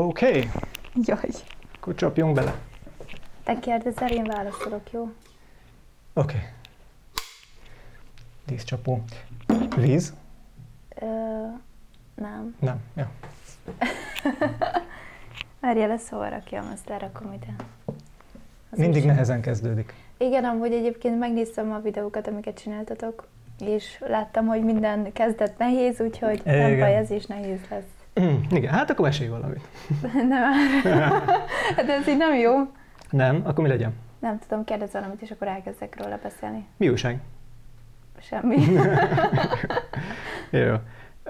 Oké, okay. Jaj. akkor csapjunk bele. Te kérdezel, én válaszolok, jó? Oké. Okay. Díszcsapó. Víz? Ö, nem. Nem. Ja. Várjál, ezt szóval rakjam, azt lerakom ide. Az Mindig nehezen kezdődik. Igen, amúgy egyébként megnéztem a videókat, amiket csináltatok, és láttam, hogy minden kezdet nehéz, úgyhogy nem Igen. baj, ez is nehéz lesz. Igen, hát akkor mesélj valamit. nem, hát ez így nem jó. Nem? Akkor mi legyen? Nem tudom, kérdez valamit, és akkor elkezdek róla beszélni. Mi újság? Semmi. Jó.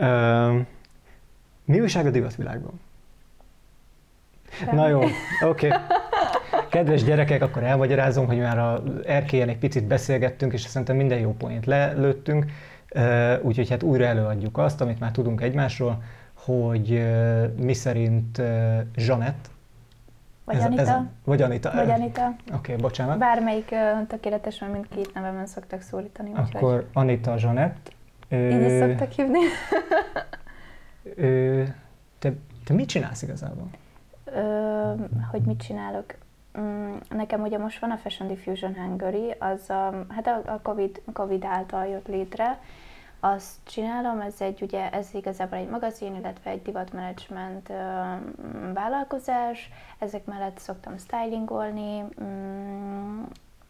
Um, mi újság a divatvilágban? Semmi. Na jó, oké. Okay. Kedves gyerekek, akkor elmagyarázom, hogy már az erkélyen egy picit beszélgettünk, és szerintem minden jó poént lelőttünk, Uh, úgyhogy hát újra előadjuk azt, amit már tudunk egymásról, hogy mi szerint Zsanett, Vagy Anita. vagy Anita, Vagy Anita. Oké, okay, bocsánat. Bármelyik tökéletes, mert mindkét nevemen szoktak szólítani. úgyhogy Akkor Anita Zsanett. Így is szoktak hívni. ö, te, te mit csinálsz igazából? Ö, hogy mit csinálok? Mm, Nekem ugye most van a Fashion Diffusion Hungary, az a, hát a, a COVID, COVID által jött létre. Azt csinálom, ez egy ugye, ez igazából egy magazin, illetve egy divatmenedzsment vállalkozás. Ezek mellett szoktam stylingolni, mm,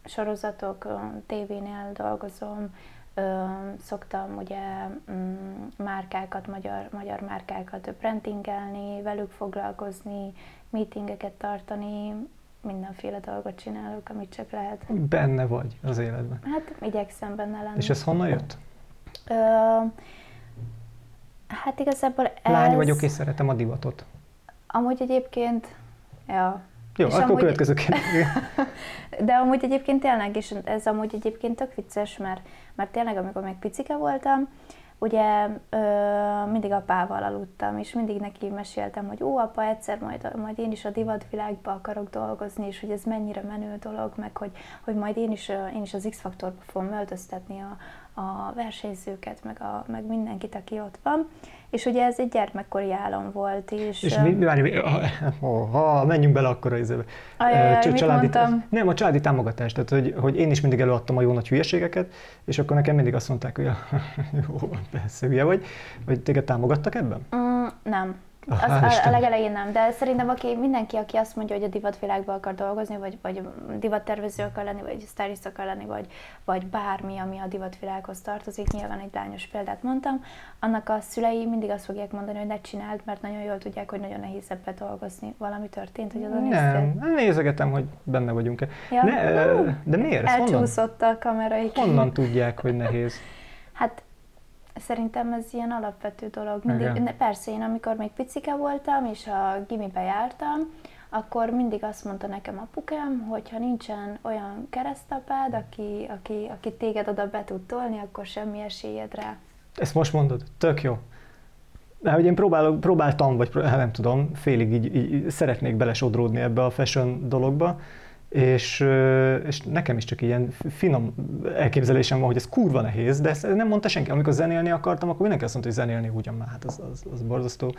sorozatok, tévénél dolgozom, Ö, szoktam ugye mm, márkákat, magyar, magyar márkákat brandingelni, velük foglalkozni, meetingeket tartani, mindenféle dolgot csinálok, amit csak lehet. Benne vagy az életben. Hát igyekszem benne lenni. És ez honnan jött? Ö, hát igazából ez... Lány vagyok és szeretem a divatot. Amúgy egyébként, ja. Jó, És akkor amúgy- következő kérdés. De amúgy egyébként tényleg, és ez amúgy egyébként tök vicces, mert, mert tényleg amikor még picike voltam, ugye ö, mindig apával aludtam, és mindig neki meséltem, hogy ó, apa, egyszer majd, majd én is a divatvilágba akarok dolgozni, és hogy ez mennyire menő dolog, meg hogy, hogy majd én is, én is az X-faktorba fogom öltöztetni a, a versenyzőket, meg, a, meg mindenkit, aki ott van. És ugye ez egy gyermekkori álom volt, és... És mi, mi, mi, ha, menjünk bele akkor a izébe. Ajajaj, Ö, csa- mit mondtam? Nem, a családi támogatás, tehát hogy, hogy én is mindig előadtam a jó nagy hülyeségeket, és akkor nekem mindig azt mondták, hogy jó, persze hülye vagy, hogy téged támogattak ebben? Mm, nem. Az, a, a legelején nem, de szerintem aki, mindenki, aki azt mondja, hogy a divatvilágban akar dolgozni, vagy, vagy divattervező akar lenni, vagy stylist akar lenni, vagy, vagy bármi, ami a divatvilághoz tartozik, nyilván egy lányos példát mondtam, annak a szülei mindig azt fogják mondani, hogy ne csináld, mert nagyon jól tudják, hogy nagyon nehéz ebbe dolgozni. Valami történt, hogy azon Nem, nem nézegetem, hogy benne vagyunk-e. Ja. Ne, de miért? Ezt honnan, Elcsúszott a kamera. honnan tudják, hogy nehéz? Hát szerintem ez ilyen alapvető dolog. Mindig, Igen. persze én amikor még picike voltam, és a gimibe jártam, akkor mindig azt mondta nekem apukám, hogy ha nincsen olyan keresztapád, aki, aki, aki téged oda be tud tolni, akkor semmi esélyed rá. Ezt most mondod? Tök jó. Mert hogy én próbálok, próbáltam, vagy hát nem tudom, félig így, így szeretnék belesodródni ebbe a fashion dologba, és, és nekem is csak ilyen finom elképzelésem van, hogy ez kurva nehéz, de ezt nem mondta senki. Amikor zenélni akartam, akkor mindenki azt mondta, hogy zenélni ugyan már, hát az, az, az borzasztó.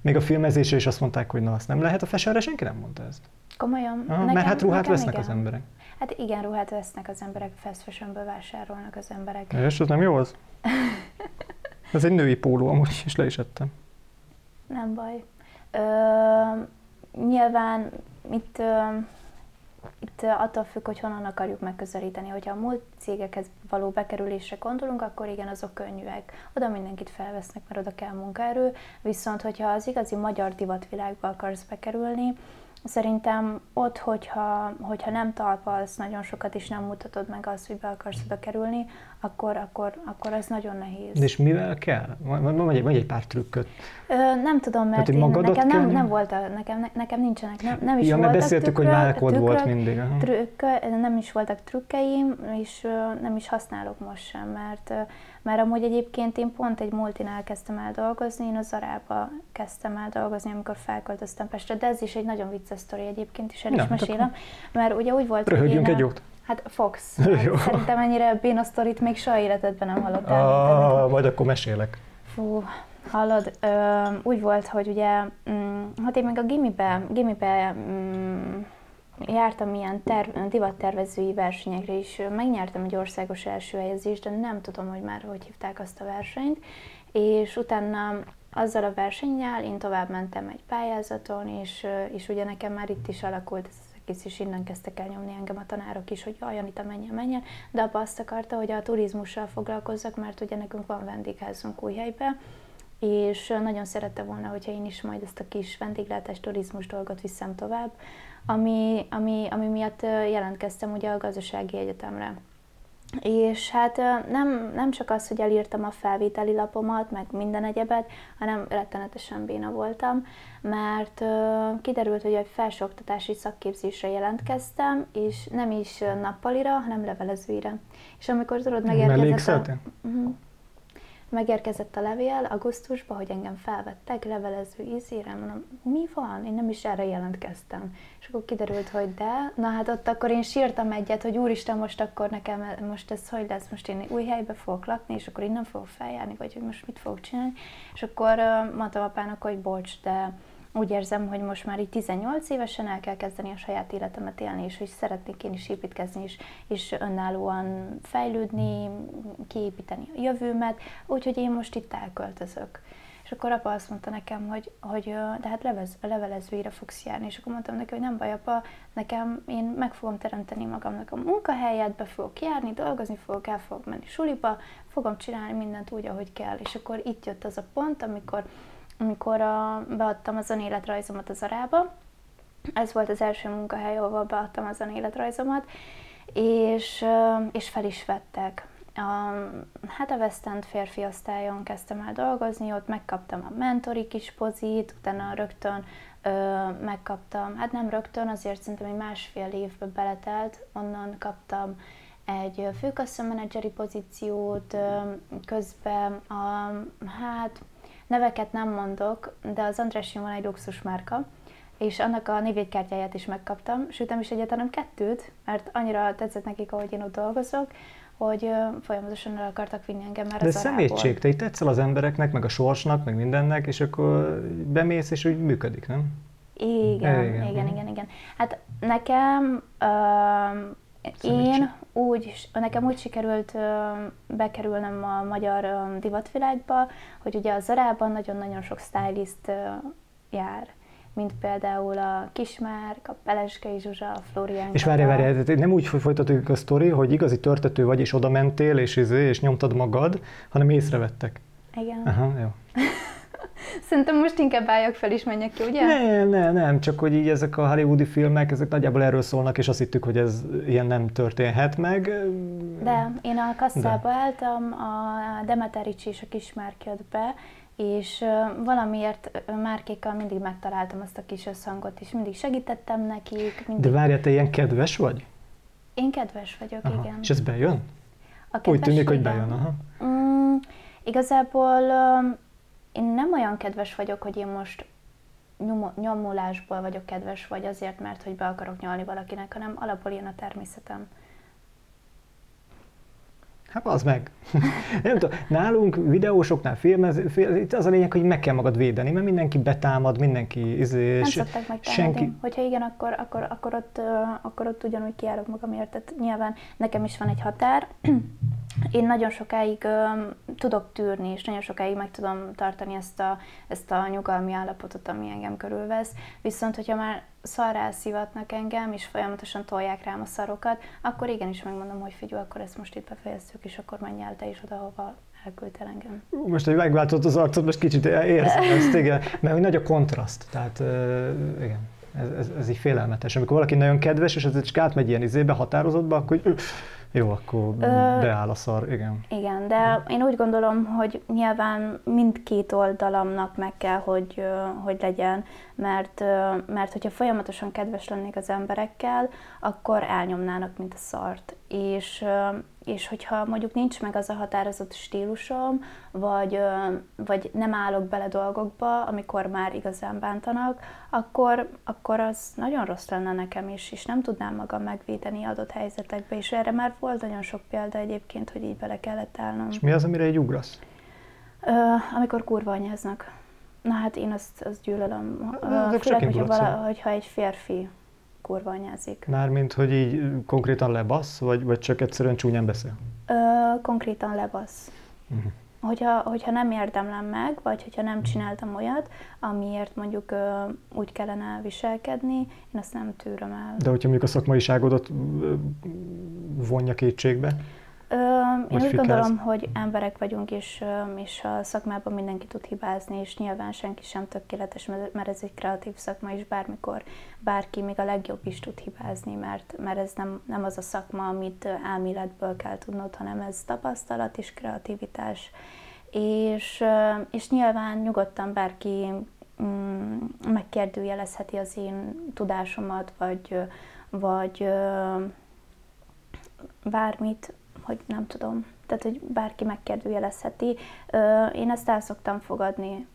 Még a filmezésre is azt mondták, hogy na, azt nem lehet a fashionre, senki nem mondta ezt. Komolyan? Aha, mert hát ruhát vesznek igen. az emberek. Hát igen, ruhát vesznek az emberek, fast fashionből vásárolnak az emberek. És ez nem jó az? Ez egy női póló amúgy, és le is ettem. Nem baj. Ö, nyilván itt, ö, itt attól függ, hogy honnan akarjuk megközelíteni. Hogyha a múlt cégekhez való bekerülésre gondolunk, akkor igen, azok könnyűek. Oda mindenkit felvesznek, mert oda kell munkaerő. Viszont, hogyha az igazi magyar divatvilágba akarsz bekerülni, Szerintem ott, hogyha, hogyha nem talpalsz nagyon sokat, és nem mutatod meg azt, hogy be akarsz oda kerülni, akkor, akkor, akkor ez nagyon nehéz. És mivel kell? Mondj mondj egy, pár trükköt. Ö, nem tudom, mert hogy én, nekem nem, kell- nem volt, a, nekem, ne- nekem nincsenek, nem, nem is Ja, voltak beszéltük, hogy tükrök- málkod volt mindig, aha. Trükk, nem is voltak trükkeim, és nem is használok most sem, mert, mert amúgy egyébként én pont egy multinál kezdtem el dolgozni, én a Zarába kezdtem el dolgozni, amikor felköltöztem Pestre, de ez is egy nagyon vicces sztori egyébként, is el is hát mesélem, mert ugye úgy volt, hogy én, egy jót. Hát Fox. Jó. Hát Szerintem ennyire béna sztorit még soha életedben nem hallottál. Ah, majd akkor mesélek. Fú, Hallod, ö, úgy volt, hogy ugye, mm, hát én még a gimibe, gimibe mm, jártam ilyen ter- divattervezői versenyekre is, megnyertem egy országos első helyezést, de nem tudom, hogy már hogy hívták azt a versenyt, és utána azzal a versennyel én tovább mentem egy pályázaton, és, és ugye nekem már itt is alakult ez az egész, és innen kezdtek el nyomni engem a tanárok is, hogy jaj, Anita, menjen, menjen, de abba azt akarta, hogy a turizmussal foglalkozzak, mert ugye nekünk van vendégházunk helybe, és nagyon szerette volna, hogyha én is majd ezt a kis vendéglátás turizmus dolgot viszem tovább, ami, ami, ami miatt jelentkeztem ugye a gazdasági egyetemre. És hát nem, nem csak az, hogy elírtam a felvételi lapomat, meg minden egyebet, hanem rettenetesen béna voltam, mert kiderült, hogy egy felsőoktatási szakképzésre jelentkeztem, és nem is nappalira, hanem levelezőire. És amikor tudod, megérkezett a... Uh-huh Megérkezett a levél augusztusban, hogy engem felvettek levelező ízére, mondom, mi van? Én nem is erre jelentkeztem. És akkor kiderült, hogy de. Na hát ott akkor én sírtam egyet, hogy úristen, most akkor nekem, most ez hogy lesz? Most én új helybe fogok lakni, és akkor innen fogok feljárni, vagy hogy most mit fogok csinálni. És akkor mondtam apának, hogy bocs, de úgy érzem, hogy most már így 18 évesen el kell kezdeni a saját életemet élni, és hogy szeretnék én is építkezni, és, és önállóan fejlődni, kiépíteni a jövőmet, úgyhogy én most itt elköltözök. És akkor apa azt mondta nekem, hogy, hogy de hát levez, levelezőire fogsz járni. És akkor mondtam neki, hogy nem baj, apa, nekem én meg fogom teremteni magamnak a munkahelyet, be fogok járni, dolgozni fogok, el fogok menni suliba, fogom csinálni mindent úgy, ahogy kell. És akkor itt jött az a pont, amikor amikor a, beadtam az önéletrajzomat az arába. Ez volt az első munkahely, ahol beadtam az önéletrajzomat, és, és fel is vettek. A, hát a West End férfi osztályon kezdtem el dolgozni, ott megkaptam a mentori kis pozit, utána rögtön ö, megkaptam, hát nem rögtön, azért szerintem egy másfél évbe beletelt, onnan kaptam egy főkasszamenedzseri pozíciót, közben a, hát Neveket nem mondok, de az András van egy luxus márka, és annak a névjegykártyáját is megkaptam, sőt nem is egyet, hanem kettőt, mert annyira tetszett nekik, ahogy én ott dolgozok, hogy folyamatosan el akartak vinni engem már De az szemétség, te itt tetszel az embereknek, meg a sorsnak, meg mindennek, és akkor bemész, és úgy működik, nem? Igen, igen, igen, igen. igen. Hát nekem uh, én úgy, nekem úgy sikerült bekerülnem a magyar divatvilágba, hogy ugye a Zarában nagyon-nagyon sok stylist jár mint például a Kismárk, a Peleskei Zsuzsa, a Florian. És várj, várj, nem úgy folytatódik a sztori, hogy igazi törtető vagy, és oda mentél, és, izé, és nyomtad magad, hanem észrevettek. Igen. Aha, jó. Szerintem most inkább álljak fel is menjek ki, ugye? Nem, nem, nem, csak hogy így ezek a hollywoodi filmek, ezek nagyjából erről szólnak, és azt hittük, hogy ez ilyen nem történhet meg. De én a kasszába De. álltam, a Demeterics és a Kismárk jött be, és valamiért márkékkal mindig megtaláltam azt a kis összhangot, és mindig segítettem nekik. Mindig... De várjál, te ilyen kedves vagy? Én kedves vagyok, aha. igen. És ez bejön? A Úgy tűnik, hogy bejön, aha. Mm, igazából én nem olyan kedves vagyok, hogy én most nyomulásból vagyok kedves, vagy azért, mert hogy be akarok nyalni valakinek, hanem alapból ilyen a természetem. Hát az meg. nem tudom, nálunk videósoknál filmez, itt az a lényeg, hogy meg kell magad védeni, mert mindenki betámad, mindenki izé, Nem szokták meg senki... Hogyha igen, akkor, akkor, akkor, ott, akkor ott ugyanúgy kiállok magamért. Tehát nyilván nekem is van egy határ. Én nagyon sokáig um, tudok tűrni, és nagyon sokáig meg tudom tartani ezt a, ezt a nyugalmi állapotot, ami engem körülvesz. Viszont, hogyha már szarrá szivatnak engem, és folyamatosan tolják rám a szarokat, akkor igenis megmondom, hogy figyelj, akkor ezt most itt befejeztük, és akkor menj el te is oda, hova elküldtél engem. Most, hogy megváltozott az arcod, most kicsit érzem ezt, igen, mert nagy a kontraszt, tehát igen, ez, ez, ez így félelmetes. Amikor valaki nagyon kedves, és ez csak átmegy ilyen izébe, határozottba, akkor hogy jó, akkor Ö, beáll a szar, igen. Igen, de én úgy gondolom, hogy nyilván mindkét oldalamnak meg kell, hogy, hogy legyen, mert, mert hogyha folyamatosan kedves lennék az emberekkel, akkor elnyomnának, mint a szart. És és hogyha mondjuk nincs meg az a határozott stílusom, vagy, vagy nem állok bele dolgokba, amikor már igazán bántanak, akkor, akkor az nagyon rossz lenne nekem is, és nem tudnám magam megvédeni adott helyzetekbe, és erre már volt nagyon sok példa egyébként, hogy így bele kellett állnom. És mi az, amire egy ugrasz? Ö, amikor kurva anyáznak. Na hát én azt, azt gyűlölöm. Hát, Ö, ezek Főleg, hogyha, vala, hogyha egy férfi kurva anyázik. Mármint, hogy így konkrétan lebasz, vagy, vagy csak egyszerűen csúnyán beszél? Ö, konkrétan lebasz. Mhm. Hogyha, hogyha nem érdemlem meg, vagy hogyha nem csináltam olyat, amiért mondjuk ö, úgy kellene viselkedni, én azt nem tűröm el. De hogyha mondjuk a szakmaiságodat vonja kétségbe, Ö, én Vagy úgy fikáz. gondolom, hogy emberek vagyunk, és, és a szakmában mindenki tud hibázni, és nyilván senki sem tökéletes, mert ez egy kreatív szakma, és bármikor bárki, még a legjobb is tud hibázni, mert, mert ez nem, nem az a szakma, amit elméletből kell tudnod, hanem ez tapasztalat és kreativitás. És, és nyilván nyugodtan bárki mm, megkérdőjelezheti az én tudásomat, vagy, vagy bármit, hogy nem tudom. Tehát, hogy bárki megkérdőjelezheti. Én ezt el szoktam fogadni,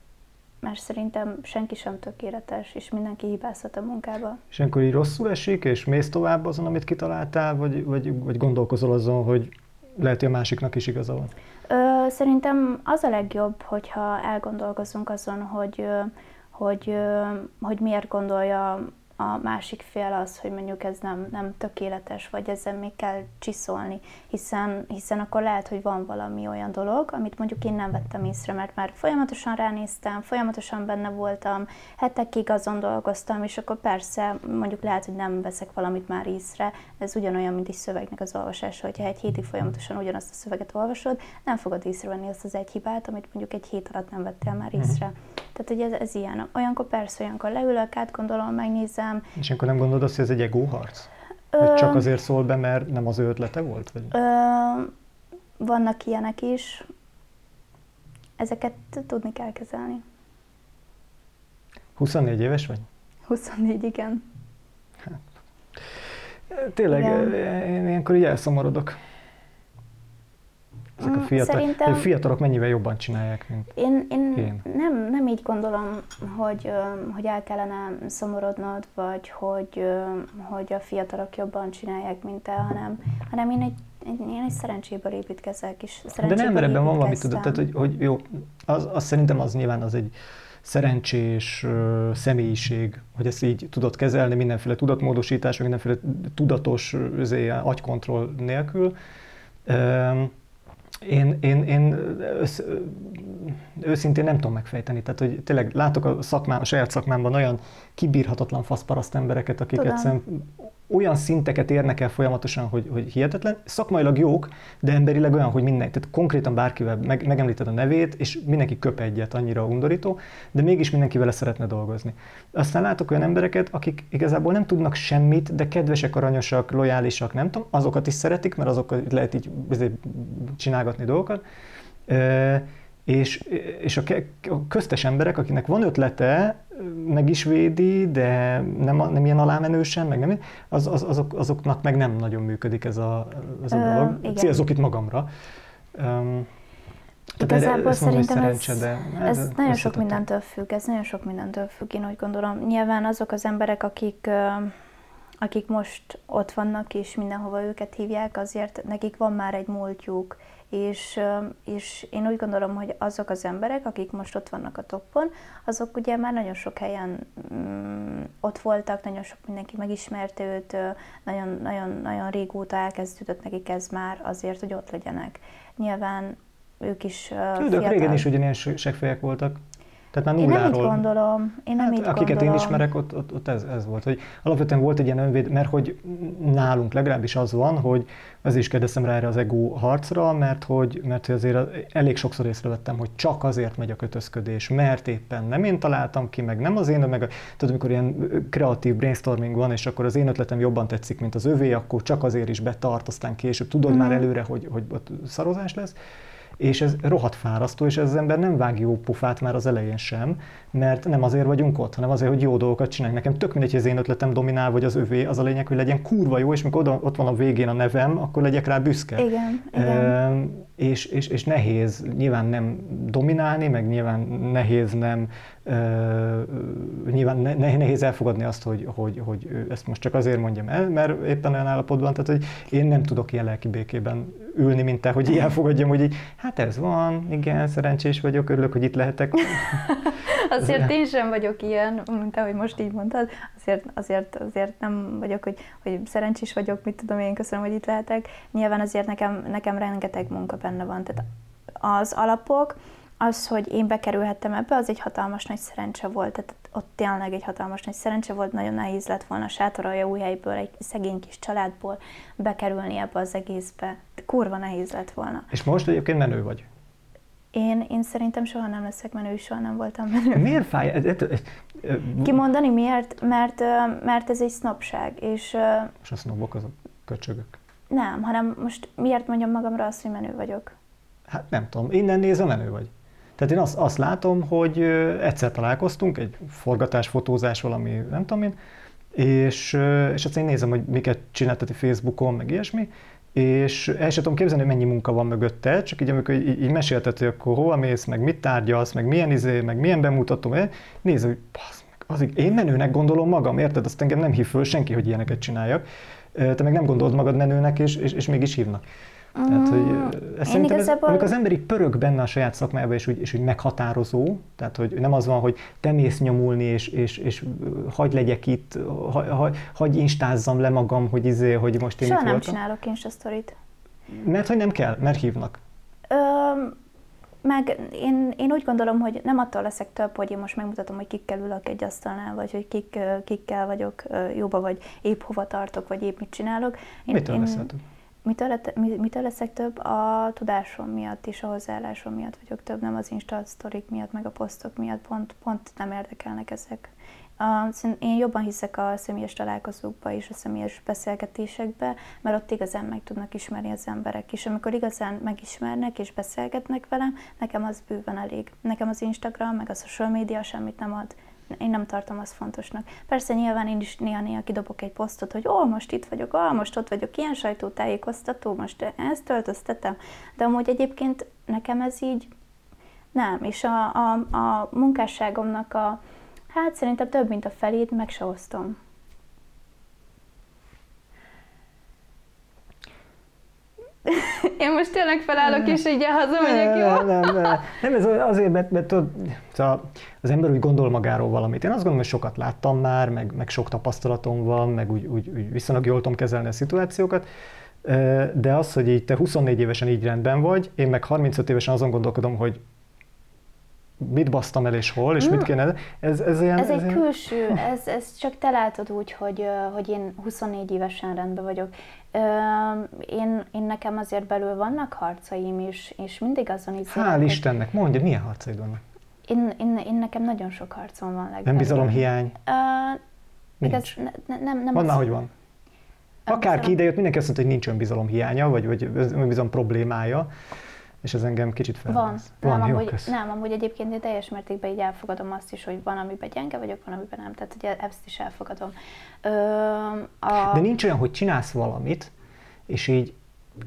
mert szerintem senki sem tökéletes, és mindenki hibázhat a munkába. és akkor így rosszul esik, és mész tovább azon, amit kitaláltál, vagy, vagy, vagy gondolkozol azon, hogy lehet, hogy a másiknak is igaza van. Ö, Szerintem az a legjobb, hogyha elgondolkozunk azon, hogy, hogy, hogy miért gondolja a másik fél az, hogy mondjuk ez nem, nem tökéletes, vagy ezzel még kell csiszolni, hiszen, hiszen akkor lehet, hogy van valami olyan dolog, amit mondjuk én nem vettem észre, mert már folyamatosan ránéztem, folyamatosan benne voltam, hetekig azon dolgoztam, és akkor persze mondjuk lehet, hogy nem veszek valamit már észre, ez ugyanolyan, mint egy szövegnek az olvasása, hogyha egy hétig folyamatosan ugyanazt a szöveget olvasod, nem fogod észrevenni azt az egy hibát, amit mondjuk egy hét alatt nem vettél már észre. Tehát, hogy ez, ez ilyen. Olyankor persze, olyankor leülök, átgondolom, megnézem. És akkor nem gondolod azt, hogy ez egy egóharc? Hogy csak azért szól be, mert nem az ő ötlete volt? Vagy? Ö, vannak ilyenek is. Ezeket tudni kell kezelni. 24 éves vagy? 24, igen. Tényleg, Igen. én ilyenkor így elszomorodok. Ezek a Mm, fiatal, szerintem- fiatalok mennyivel jobban csinálják, mint Én, én, Én. Nem, nem így gondolom, hogy, ö, hogy el kellene szomorodnod, vagy hogy, ö, hogy a fiatalok jobban csinálják, mint te, hanem, hanem én egy, én egy szerencséből építkezek, és De szerencséből nem, mert ebben van valami, tudod, tehát, hogy, hogy jó, az, az szerintem az nyilván az egy szerencsés ö, személyiség, hogy ezt így tudod kezelni mindenféle tudatmódosítás, vagy mindenféle tudatos özé, agykontroll nélkül. Öm, én, én, én össz, őszintén nem tudom megfejteni. Tehát, hogy tényleg látok a, szakmám, a saját szakmámban olyan kibírhatatlan faszparaszt embereket, akik Tudom. Olyan szinteket érnek el folyamatosan, hogy, hogy hihetetlen. Szakmailag jók, de emberileg olyan, hogy minden, tehát konkrétan bárkivel meg, megemlíted a nevét, és mindenki köp egyet, annyira undorító, de mégis mindenki vele szeretne dolgozni. Aztán látok olyan embereket, akik igazából nem tudnak semmit, de kedvesek, aranyosak, lojálisak, nem tudom, azokat is szeretik, mert azokkal lehet így csinálgatni dolgokat. És, és a, köztes emberek, akinek van ötlete, meg is védi, de nem, nem ilyen alámenősen, meg nem, az, az, azok, azoknak meg nem nagyon működik ez a, ez a Ö, dolog. igen. Célzok itt magamra. Um, Igazából ezt mondom, hogy szerintem ez, de ez nagyon sok mindentől függ, ez nagyon sok mindentől függ, én úgy gondolom. Nyilván azok az emberek, akik, akik most ott vannak, és mindenhova őket hívják, azért nekik van már egy múltjuk, és, és én úgy gondolom, hogy azok az emberek, akik most ott vannak a toppon, azok ugye már nagyon sok helyen mm, ott voltak, nagyon sok mindenki megismerte őt, nagyon, nagyon, nagyon régóta elkezdődött nekik ez már azért, hogy ott legyenek. Nyilván ők is ők régen is ugyanilyen se- seggfejek voltak. Tehát már én nem így nulláról. gondolom. Én nem Hát, így akiket gondolom. én ismerek, ott, ott, ott ez, ez volt, hogy alapvetően volt egy ilyen önvéd, mert hogy nálunk legalábbis az van, hogy az is kérdeztem rá erre az ego harcra, mert hogy, mert hogy azért elég sokszor észrevettem, hogy csak azért megy a kötözködés, mert éppen nem én találtam ki, meg nem az én, meg a, tudod, amikor ilyen kreatív brainstorming van, és akkor az én ötletem jobban tetszik, mint az övé, akkor csak azért is betart, aztán később tudod Mhm. már előre, hogy, hogy ott szarozás lesz. És ez rohadt fárasztó, és ez az ember nem vág jó pofát már az elején sem, mert nem azért vagyunk ott, hanem azért, hogy jó dolgokat csináljunk. Nekem tök mindegy, hogy az én ötletem dominál, vagy az övé, az a lényeg, hogy legyen kurva jó, és mikor oda, ott van a végén a nevem, akkor legyek rá büszke. Igen, igen. Ehm, és, és, és nehéz nyilván nem dominálni, meg nyilván nehéz nem, uh, nyilván ne, nehéz elfogadni azt, hogy, hogy, hogy ezt most csak azért mondjam el, mert éppen olyan állapotban, tehát hogy én nem tudok ilyen lelki békében ülni, mint te, hogy ilyen fogadjam, hogy így, hát ez van, igen, szerencsés vagyok, örülök, hogy itt lehetek. azért én sem vagyok ilyen, mint ahogy most így mondtad, azért, azért, azért nem vagyok, hogy, hogy szerencsés vagyok, mit tudom én, köszönöm, hogy itt lehetek. Nyilván azért nekem, nekem rengeteg munka benne van, tehát az alapok, az, hogy én bekerülhettem ebbe, az egy hatalmas nagy szerencse volt. Tehát ott tényleg egy hatalmas nagy szerencse volt, nagyon nehéz lett volna a sátoralja új helyből, egy szegény kis családból bekerülni ebbe az egészbe. Kurva nehéz lett volna. És most egyébként menő vagy? Én, én szerintem soha nem leszek menő, soha nem voltam menő. Miért fáj? Kimondani miért? Mert, mert ez egy sznopság. És, és a sznobok azok köcsögök. Nem, hanem most miért mondjam magamra azt, hogy menő vagyok? Hát nem tudom, innen nézve menő vagy. Tehát én azt, azt látom, hogy egyszer találkoztunk, egy forgatás, fotózás, valami, nem tudom én, és, és azt én nézem, hogy miket csináltati Facebookon, meg ilyesmi, és el sem tudom képzelni, hogy mennyi munka van mögötte, csak így amikor így, így mesélted, hogy akkor hova mész, meg mit tárgyalsz, meg milyen izé, meg milyen bemutató, nézd, hogy basz, az, én menőnek gondolom magam, érted? Azt engem nem hív föl senki, hogy ilyeneket csináljak. Te meg nem gondolod magad menőnek, és, és, és mégis hívnak. Tehát, hogy mm, ez szerintem igazából... ez, amikor az ember így pörög benne a saját szakmájába, és úgy, és úgy meghatározó, tehát hogy nem az van, hogy te mész nyomulni, és, és, és hagy legyek itt, hagy, hagy, hagy instázzam le magam, hogy izé, hogy most én Soha itt nem voltam. csinálok insta sztorit. Mert hogy nem kell, mert hívnak. Ö, meg én, én úgy gondolom, hogy nem attól leszek több, hogy én most megmutatom, hogy kikkel ülök egy asztalnál, vagy hogy kik, kikkel vagyok jóba, vagy épp hova tartok, vagy épp mit csinálok. Én, Mitől én, leszel Mitől, mitől leszek több? A tudásom miatt és a hozzáállásom miatt vagyok több, nem az Insta sztorik miatt, meg a posztok miatt, pont, pont nem érdekelnek ezek. A, én jobban hiszek a személyes találkozókba és a személyes beszélgetésekbe, mert ott igazán meg tudnak ismerni az emberek. És amikor igazán megismernek és beszélgetnek velem, nekem az bőven elég. Nekem az Instagram, meg a social media semmit nem ad én nem tartom azt fontosnak. Persze nyilván én is néha-néha kidobok egy posztot, hogy ó, most itt vagyok, ó, most ott vagyok, ilyen sajtótájékoztató, most ezt töltöztetem, de amúgy egyébként nekem ez így nem, és a, a, a munkásságomnak a, hát szerintem több, mint a felét meg se osztom. Én most tényleg felállok, és így hazamegyek, jó? Nem, nem, nem. nem ez azért, mert, mert tudod, szóval az ember úgy gondol magáról valamit. Én azt gondolom, hogy sokat láttam már, meg, meg sok tapasztalatom van, meg úgy, úgy, úgy viszonylag jól tudom kezelni a szituációkat, de az, hogy így te 24 évesen így rendben vagy, én meg 35 évesen azon gondolkodom, hogy mit basztam el és hol, és mm. mit kéne. Ez, ez, ilyen, ez, ez egy ilyen... külső, ez, ez csak te látod úgy, hogy, hogy én 24 évesen rendben vagyok. Én, én nekem azért belül vannak harcaim is, és mindig azon is. Hál' hogy... Istennek, mondja, milyen harcaid vannak? Én, én, én nekem nagyon sok harcom van legbelül. Nem bizalomhiány? Uh, igaz, ne, nem, nem van, az... hogy van. Akárki idejött, mindenki azt mondta, hogy nincs önbizalom hiánya, vagy, vagy önbizalom problémája és ez engem kicsit fel. Van, van nem, jó, amúgy, nem, amúgy egyébként én teljes mértékben így elfogadom azt is, hogy van, amiben gyenge vagyok, van, amiben nem. Tehát ugye ezt is elfogadom. Ö, a... De nincs olyan, hogy csinálsz valamit, és így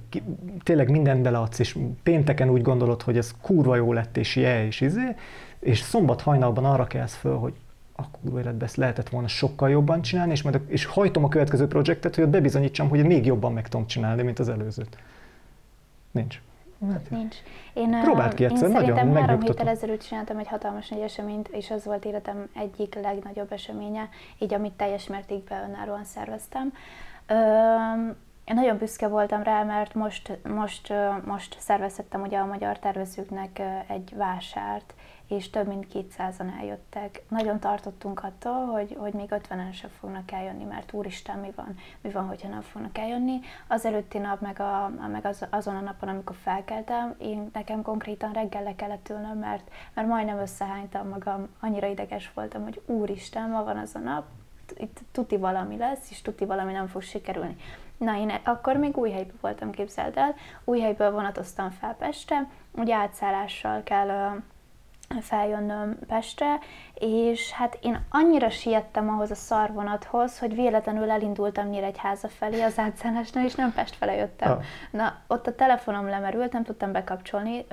ki, tényleg mindent beleadsz, és pénteken úgy gondolod, hogy ez kurva jó lett, és je, és izé, és szombat hajnalban arra kelsz föl, hogy a kurva életben ezt lehetett volna sokkal jobban csinálni, és, majd, és hajtom a következő projektet, hogy bebizonyítsam, hogy még jobban meg tudom csinálni, mint az előzőt. Nincs. Hát, Nincs. Én, Próbáld ki egyszer, én nagyon három héttel ezelőtt csináltam egy hatalmas nagy eseményt, és az volt életem egyik legnagyobb eseménye, így amit teljes mértékben önállóan szerveztem. Ö, én nagyon büszke voltam rá, mert most, most, most szerveztettem ugye a magyar tervezőknek egy vásárt, és több mint 200-an eljöttek. Nagyon tartottunk attól, hogy, hogy még 50-en sem fognak eljönni, mert úristen, mi van, mi van, hogyha nem fognak eljönni. Az előtti nap, meg, a, meg az, azon a napon, amikor felkeltem, én nekem konkrétan reggel le kellett ülnöm, mert, mert majdnem összehánytam magam, annyira ideges voltam, hogy úristen, ma van az a nap, itt tuti valami lesz, és tuti valami nem fog sikerülni. Na, én akkor még új helyben voltam, képzeld el. Új helyből vonatoztam fel Pestre, ugye átszállással kell feljönnöm Pestre, és hát én annyira siettem ahhoz a szarvonathoz, hogy véletlenül elindultam Nyíregyháza felé az átszállásnál, és nem Pest fele jöttem. Ah. Na, ott a telefonom lemerült, nem tudtam bekapcsolni,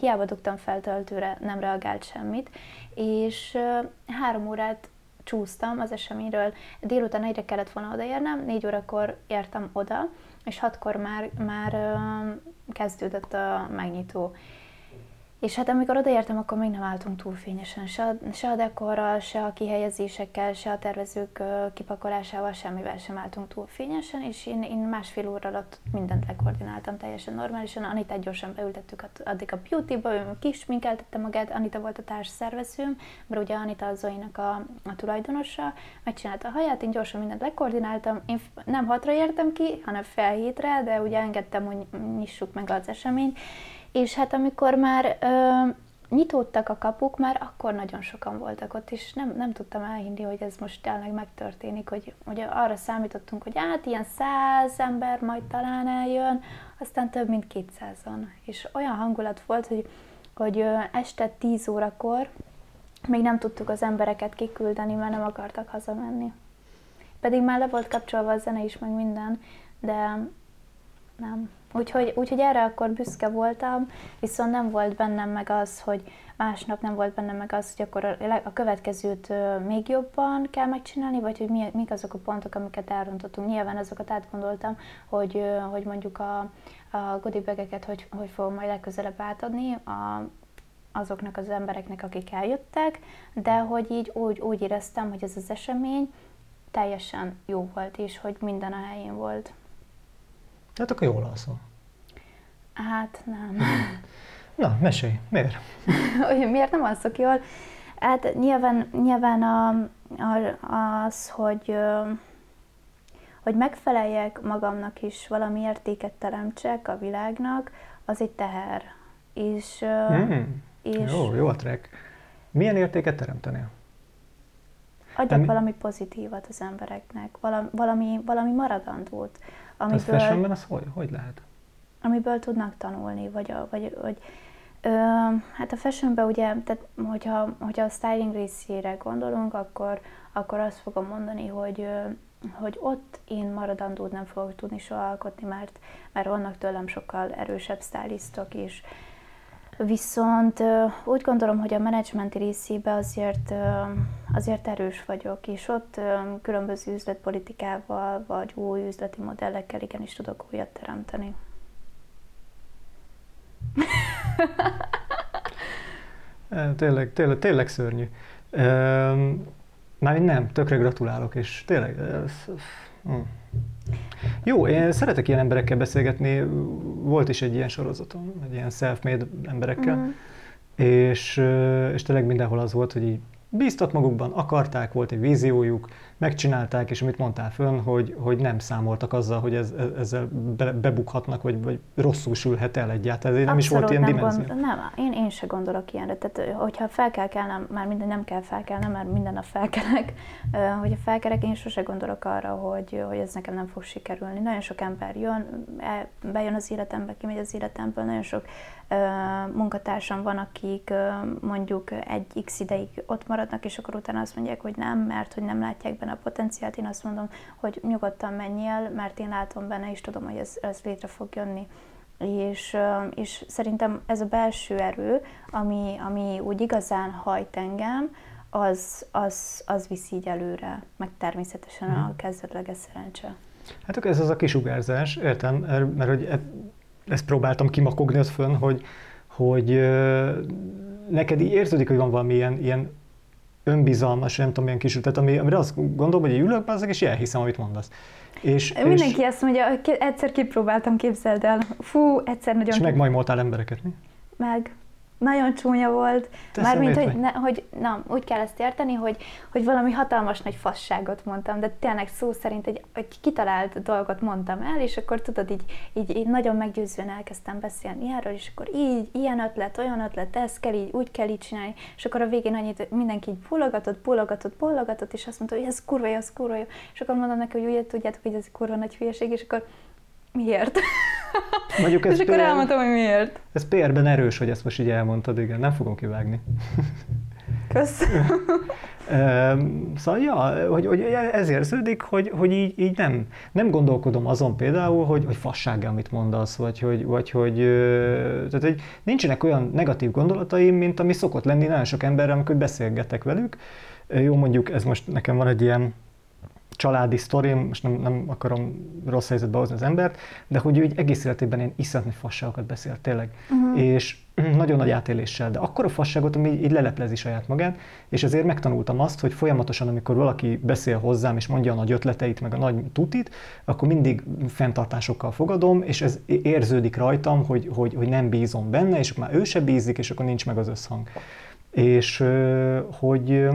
hiába dugtam feltöltőre, nem reagált semmit, és három órát csúsztam az eseményről. Délután egyre kellett volna odaérnem, négy órakor értem oda, és hatkor már, már kezdődött a megnyitó. És hát amikor odaértem, akkor még nem álltunk túl fényesen, se a, se a dekorral, se a kihelyezésekkel, se a tervezők kipakolásával, semmivel sem álltunk túl fényesen, és én, én másfél óra alatt mindent lekoordináltam teljesen normálisan. Anita gyorsan beültettük addig a beautyba, ő kis minkeltette magát, Anita volt a társ szervezőm, mert ugye Anita az Zoinak a, a tulajdonosa, megcsinálta a haját, én gyorsan mindent lekoordináltam, én nem hatra értem ki, hanem fel hétre, de ugye engedtem, hogy nyissuk meg az eseményt, és hát amikor már ö, nyitódtak a kapuk, már akkor nagyon sokan voltak ott, és nem, nem tudtam elhinni, hogy ez most tényleg megtörténik, hogy ugye arra számítottunk, hogy hát ilyen száz ember majd talán eljön, aztán több mint kétszázan. És olyan hangulat volt, hogy, hogy este 10 órakor még nem tudtuk az embereket kiküldeni, mert nem akartak hazamenni. Pedig már le volt kapcsolva a zene is, meg minden, de nem. Úgyhogy, úgyhogy erre akkor büszke voltam, viszont nem volt bennem meg az, hogy másnap nem volt bennem meg az, hogy akkor a, a következőt még jobban kell megcsinálni, vagy hogy mi, mik azok a pontok, amiket elrontottunk. Nyilván azokat átgondoltam, hogy, hogy mondjuk a, a goodie hogy, hogy fogom majd legközelebb átadni a, azoknak az embereknek, akik eljöttek, de hogy így úgy, úgy éreztem, hogy ez az esemény teljesen jó volt, és hogy minden a helyén volt. Hát akkor jól alszol. Hát nem. Na, mesélj, miért? hogy miért nem alszok jól? Hát nyilván, nyilván a, a, az, hogy, hogy megfeleljek magamnak is, valami értéket teremtsek a világnak, az egy teher. És, hmm. és jó, jó a track. Milyen értéket teremtenél? Adjak valami pozitívat az embereknek, valami, valami, valami maradandót. Amiből, ez fashionben az hogy, hogy lehet? Amiből tudnak tanulni, vagy, a, vagy, vagy ö, hát a fashionben ugye, tehát hogyha, hogyha a styling részére gondolunk, akkor, akkor azt fogom mondani, hogy, hogy ott én maradandót nem fogok tudni soha alkotni, mert, mert vannak tőlem sokkal erősebb stylistok is. Viszont úgy gondolom, hogy a menedzsmenti részébe azért, azért erős vagyok, és ott különböző üzletpolitikával vagy új üzleti modellekkel igenis tudok újat teremteni. tényleg, tényleg, tényleg szörnyű. Már nem, tökre gratulálok, és tényleg... Ez, hm. Jó, én szeretek ilyen emberekkel beszélgetni, volt is egy ilyen sorozatom, egy ilyen self-made emberekkel, mm. és, és tényleg mindenhol az volt, hogy így bíztak magukban, akarták, volt egy víziójuk, megcsinálták, és amit mondtál fönn, hogy, hogy nem számoltak azzal, hogy ez, ezzel be, bebukhatnak, vagy, vagy rosszul sülhet el egyáltalán. Ez nem is volt ilyen nem dimenzió. Gond, nem, én, én se gondolok ilyenre. Tehát, hogyha fel kell kelnem, már minden nem kell felkelnem, mert minden nap felkelek, hogyha felkelek, én sose gondolok arra, hogy, hogy ez nekem nem fog sikerülni. Nagyon sok ember jön, e, bejön az életembe, kimegy az életemből, nagyon sok munkatársam van, akik mondjuk egy x ideig ott maradnak, és akkor utána azt mondják, hogy nem, mert hogy nem látják benne a potenciált. Én azt mondom, hogy nyugodtan menjél, mert én látom benne, és tudom, hogy ez, ez létre fog jönni. És, és szerintem ez a belső erő, ami, ami úgy igazán hajt engem, az, az, az viszi így előre, meg természetesen a mhm. kezdetleges szerencse. Hát akkor ez az a kisugárzás, értem, mert hogy e- ezt próbáltam kimakogni az fönn, hogy, hogy neked így érződik, hogy van valami ilyen, ilyen önbizalmas, nem tudom, milyen kis tehát ami, amire azt gondolom, hogy ülök azok, és elhiszem, amit mondasz. És, Mindenki és, ezt mondja, hogy egyszer kipróbáltam, képzeld el. Fú, egyszer nagyon... És megmajmoltál embereket, mi? Meg. Nagyon csúnya volt. Mármint, hogy, ne, hogy na, úgy kell ezt érteni, hogy, hogy valami hatalmas nagy fasságot mondtam, de tényleg szó szerint egy, egy kitalált dolgot mondtam el, és akkor tudod, így, így, így nagyon meggyőzően elkezdtem beszélni erről, és akkor így, ilyen ötlet, olyan ötlet, ez kell így, úgy kell így csinálni, és akkor a végén annyit mindenki így bólogatott, bólogatott, bólogatott, és azt mondta, hogy ez kurva jó, ez kurva jó, és akkor mondom neki, hogy ugye tudjátok, hogy ez kurva nagy hülyeség, és akkor Miért? Mondjuk ez És akkor elmondtam, hogy miért. Ez PR-ben erős, hogy ezt most így elmondtad, igen, nem fogom kivágni. Kösz. Szóval, ja, hogy, hogy ez érződik, hogy, hogy így, így nem, nem gondolkodom azon például, hogy, hogy fasság, amit mondasz, vagy hogy, vagy hogy, tehát, hogy nincsenek olyan negatív gondolataim, mint ami szokott lenni nagyon sok emberrel, amikor beszélgetek velük. Jó, mondjuk ez most nekem van egy ilyen családi sztorim, most nem, nem akarom rossz helyzetbe hozni az embert, de hogy ő így egész életében ilyen iszonyat fasságokat beszélt, tényleg. Uh-huh. És nagyon nagy átéléssel, de akkor a fasságot, ami így, leleplezi saját magát, és ezért megtanultam azt, hogy folyamatosan, amikor valaki beszél hozzám, és mondja a nagy ötleteit, meg a nagy tutit, akkor mindig fenntartásokkal fogadom, és ez érződik rajtam, hogy, hogy, hogy nem bízom benne, és akkor már ő se bízik, és akkor nincs meg az összhang. És hogy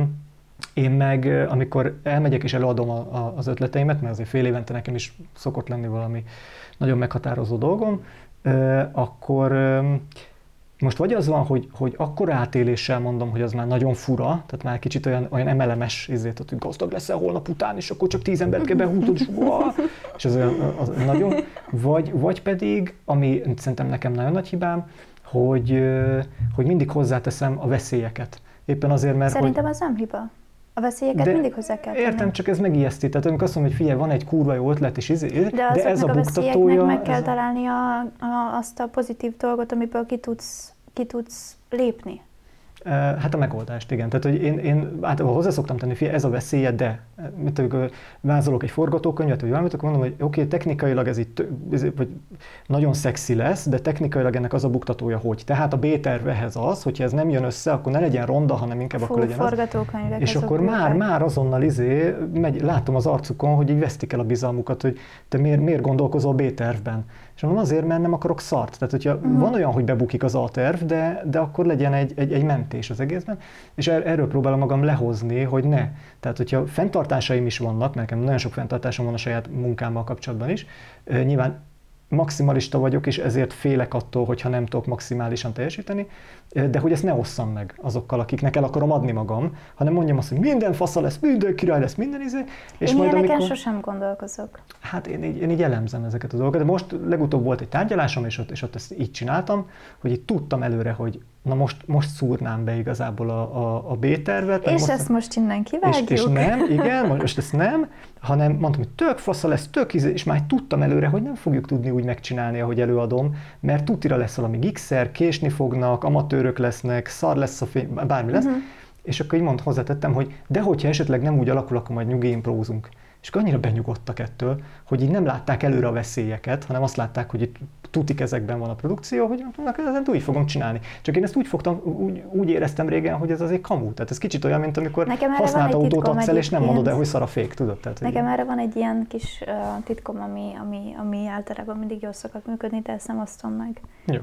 én meg, amikor elmegyek és előadom a, a, az ötleteimet, mert azért fél évente nekem is szokott lenni valami nagyon meghatározó dolgom, akkor most vagy az van, hogy, hogy akkor átéléssel mondom, hogy az már nagyon fura, tehát már kicsit olyan, olyan MLM-es izét, hogy gazdag leszel holnap után, és akkor csak tíz embert kell behúzod, és, és ez olyan az nagyon, vagy, vagy pedig, ami szerintem nekem nagyon nagy hibám, hogy, hogy mindig hozzáteszem a veszélyeket. Éppen azért, mert Szerintem hogy, az nem hiba. A veszélyeket De mindig hozzá kell tenni. Értem, csak ez megijeszti. Tehát amikor azt mondom, hogy figyelj, van egy kurva jó ötlet, és izé, De, de ez a a buktatója... meg kell ez találni a, a, azt a pozitív dolgot, amiből ki tudsz, ki tudsz lépni. Hát a megoldást, igen. Tehát, hogy én, én általában hozzá szoktam tenni, figyelj, ez a veszélye, de mit tudom, vázolok egy forgatókönyvet, vagy valamit, akkor mondom, hogy oké, okay, technikailag ez itt vagy nagyon szexi lesz, de technikailag ennek az a buktatója, hogy. Tehát a B-terv ehhez az, hogyha ez nem jön össze, akkor ne legyen ronda, hanem inkább Fú, akkor legyen az. forgatókönyvek. És azok akkor már, már azonnal izé, megy, látom az arcukon, hogy így vesztik el a bizalmukat, hogy te miért, miért gondolkozol B-tervben. És mondom, azért, mert nem akarok szart. Tehát, hogyha Mhm. van olyan, hogy bebukik az A-terv, de, de akkor legyen egy, egy, egy mentés az egészben. És er, erről próbálom magam lehozni, hogy ne. Tehát, hogyha fenntartásaim is vannak, mert nekem nagyon sok fenntartásom van a saját munkámmal kapcsolatban is, nyilván maximalista vagyok, és ezért félek attól, hogyha nem tudok maximálisan teljesíteni, de hogy ezt ne osszam meg azokkal, akiknek el akarom adni magam, hanem mondjam azt, hogy minden fasza lesz, minden király lesz, minden izé, és Én majd ilyeneken amikor... sosem gondolkozok. Hát én így, én így elemzem ezeket a dolgokat, de most legutóbb volt egy tárgyalásom, és ott, és ott ezt így csináltam, hogy így tudtam előre, hogy na most, most szúrnám be igazából a, a, a B-tervet. És most, ezt most innen és, kivágjuk. és nem, igen, most ezt nem, hanem mondtam, hogy tök fasza lesz, tök izé, és már tudtam előre, hogy nem fogjuk tudni úgy megcsinálni, ahogy előadom, mert tutira lesz valami gigszer, késni fognak, amatőrök lesznek, szar lesz a fény, bármi lesz, Mhm. és akkor így mond, hozzátettem, hogy de hogyha esetleg nem úgy alakul, akkor majd nyugi imprózunk. És akkor annyira benyugodtak ettől, hogy így nem látták előre a veszélyeket, hanem azt látták, hogy itt tutik ezekben van a produkció, hogy na, ezen úgy fogom csinálni. Csak én ezt úgy fogtam, úgy, úgy éreztem régen, hogy ez azért kamu. Tehát ez kicsit olyan, mint amikor Nekem használt autót adsz el, és nem mondod el, hogy szar a fék, tudod? Tehát, Nekem erre van egy ilyen kis uh, titkom, ami, ami, ami általában mindig jól szokott működni, de ezt nem osztom meg. Jó.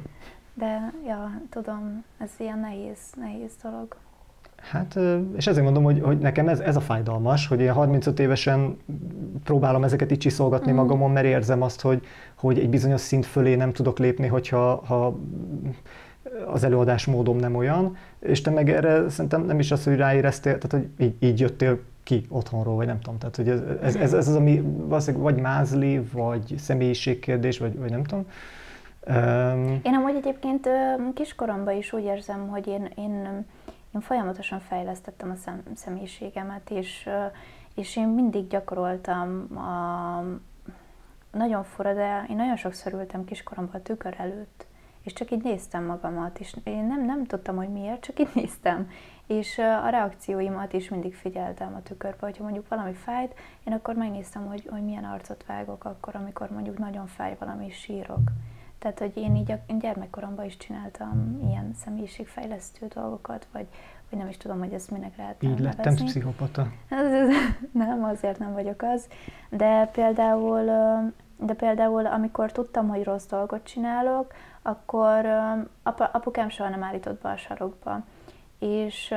De, ja, tudom, ez ilyen nehéz, nehéz dolog. Hát, és ezért mondom, hogy, hogy nekem ez, ez a fájdalmas, hogy én 35 évesen próbálom ezeket így csiszolgatni Mhm. magamon, mert érzem azt, hogy, hogy egy bizonyos szint fölé nem tudok lépni, hogyha ha az előadás módom nem olyan, és te meg erre szerintem nem is az, hogy ráéreztél, tehát hogy így, így jöttél ki otthonról, vagy nem tudom. Tehát, hogy ez, ez, ez, ez az, ami valószínűleg vagy mázli, vagy személyiségkérdés, vagy, vagy nem tudom. Um, Én amúgy egyébként kiskoromban is úgy érzem, hogy én, én, én folyamatosan fejlesztettem a szem, személyiségemet, és, és én mindig gyakoroltam a, nagyon fura, de én nagyon sokszor ültem kiskoromban a tükör előtt, és csak így néztem magamat, és én nem, nem tudtam, hogy miért, csak így néztem. És a reakcióimat is mindig figyeltem a tükörbe, hogyha mondjuk valami fájt, én akkor megnéztem, hogy, hogy milyen arcot vágok akkor, amikor mondjuk nagyon fáj valami, és sírok. Tehát, hogy én így a gyermekkoromban is csináltam ilyen személyiségfejlesztő dolgokat, vagy, vagy nem is tudom, hogy ezt minek lehet így lettem nevezni. pszichopata. Nem, azért nem vagyok az. De például, de például, amikor tudtam, hogy rossz dolgot csinálok, akkor apa, apukám soha nem állított be a sarokba. És,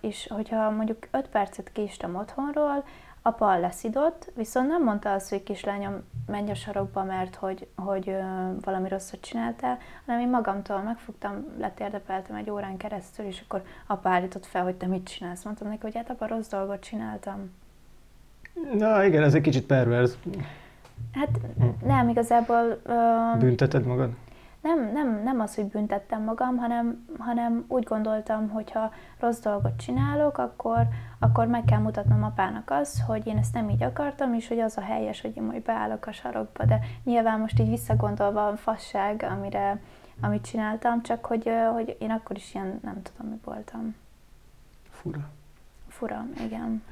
és hogyha mondjuk 5 percet késtem otthonról, apa leszidott, viszont nem mondta azt, hogy kislányom, menj a sarokba, mert hogy, hogy valami rosszat csináltál, hanem én magamtól megfogtam, letérdepeltem egy órán keresztül, és akkor apa állított fel, hogy te mit csinálsz. Mondtam neki, hogy hát apa rossz dolgot csináltam. Na igen, ez egy kicsit perverz. Hát Hm. nem, igazából... ö, Bünteted magad? Nem, nem, nem az, hogy büntettem magam, hanem, hanem úgy gondoltam, hogy ha rossz dolgot csinálok, akkor, akkor meg kell mutatnom apának azt, hogy én ezt nem így akartam, és hogy az a helyes, hogy én majd beállok a sarokba. De nyilván most így visszagondolva a fasság, amire, amit csináltam, csak hogy, hogy én akkor is ilyen, nem tudom, mi voltam. Fura. Fura, igen.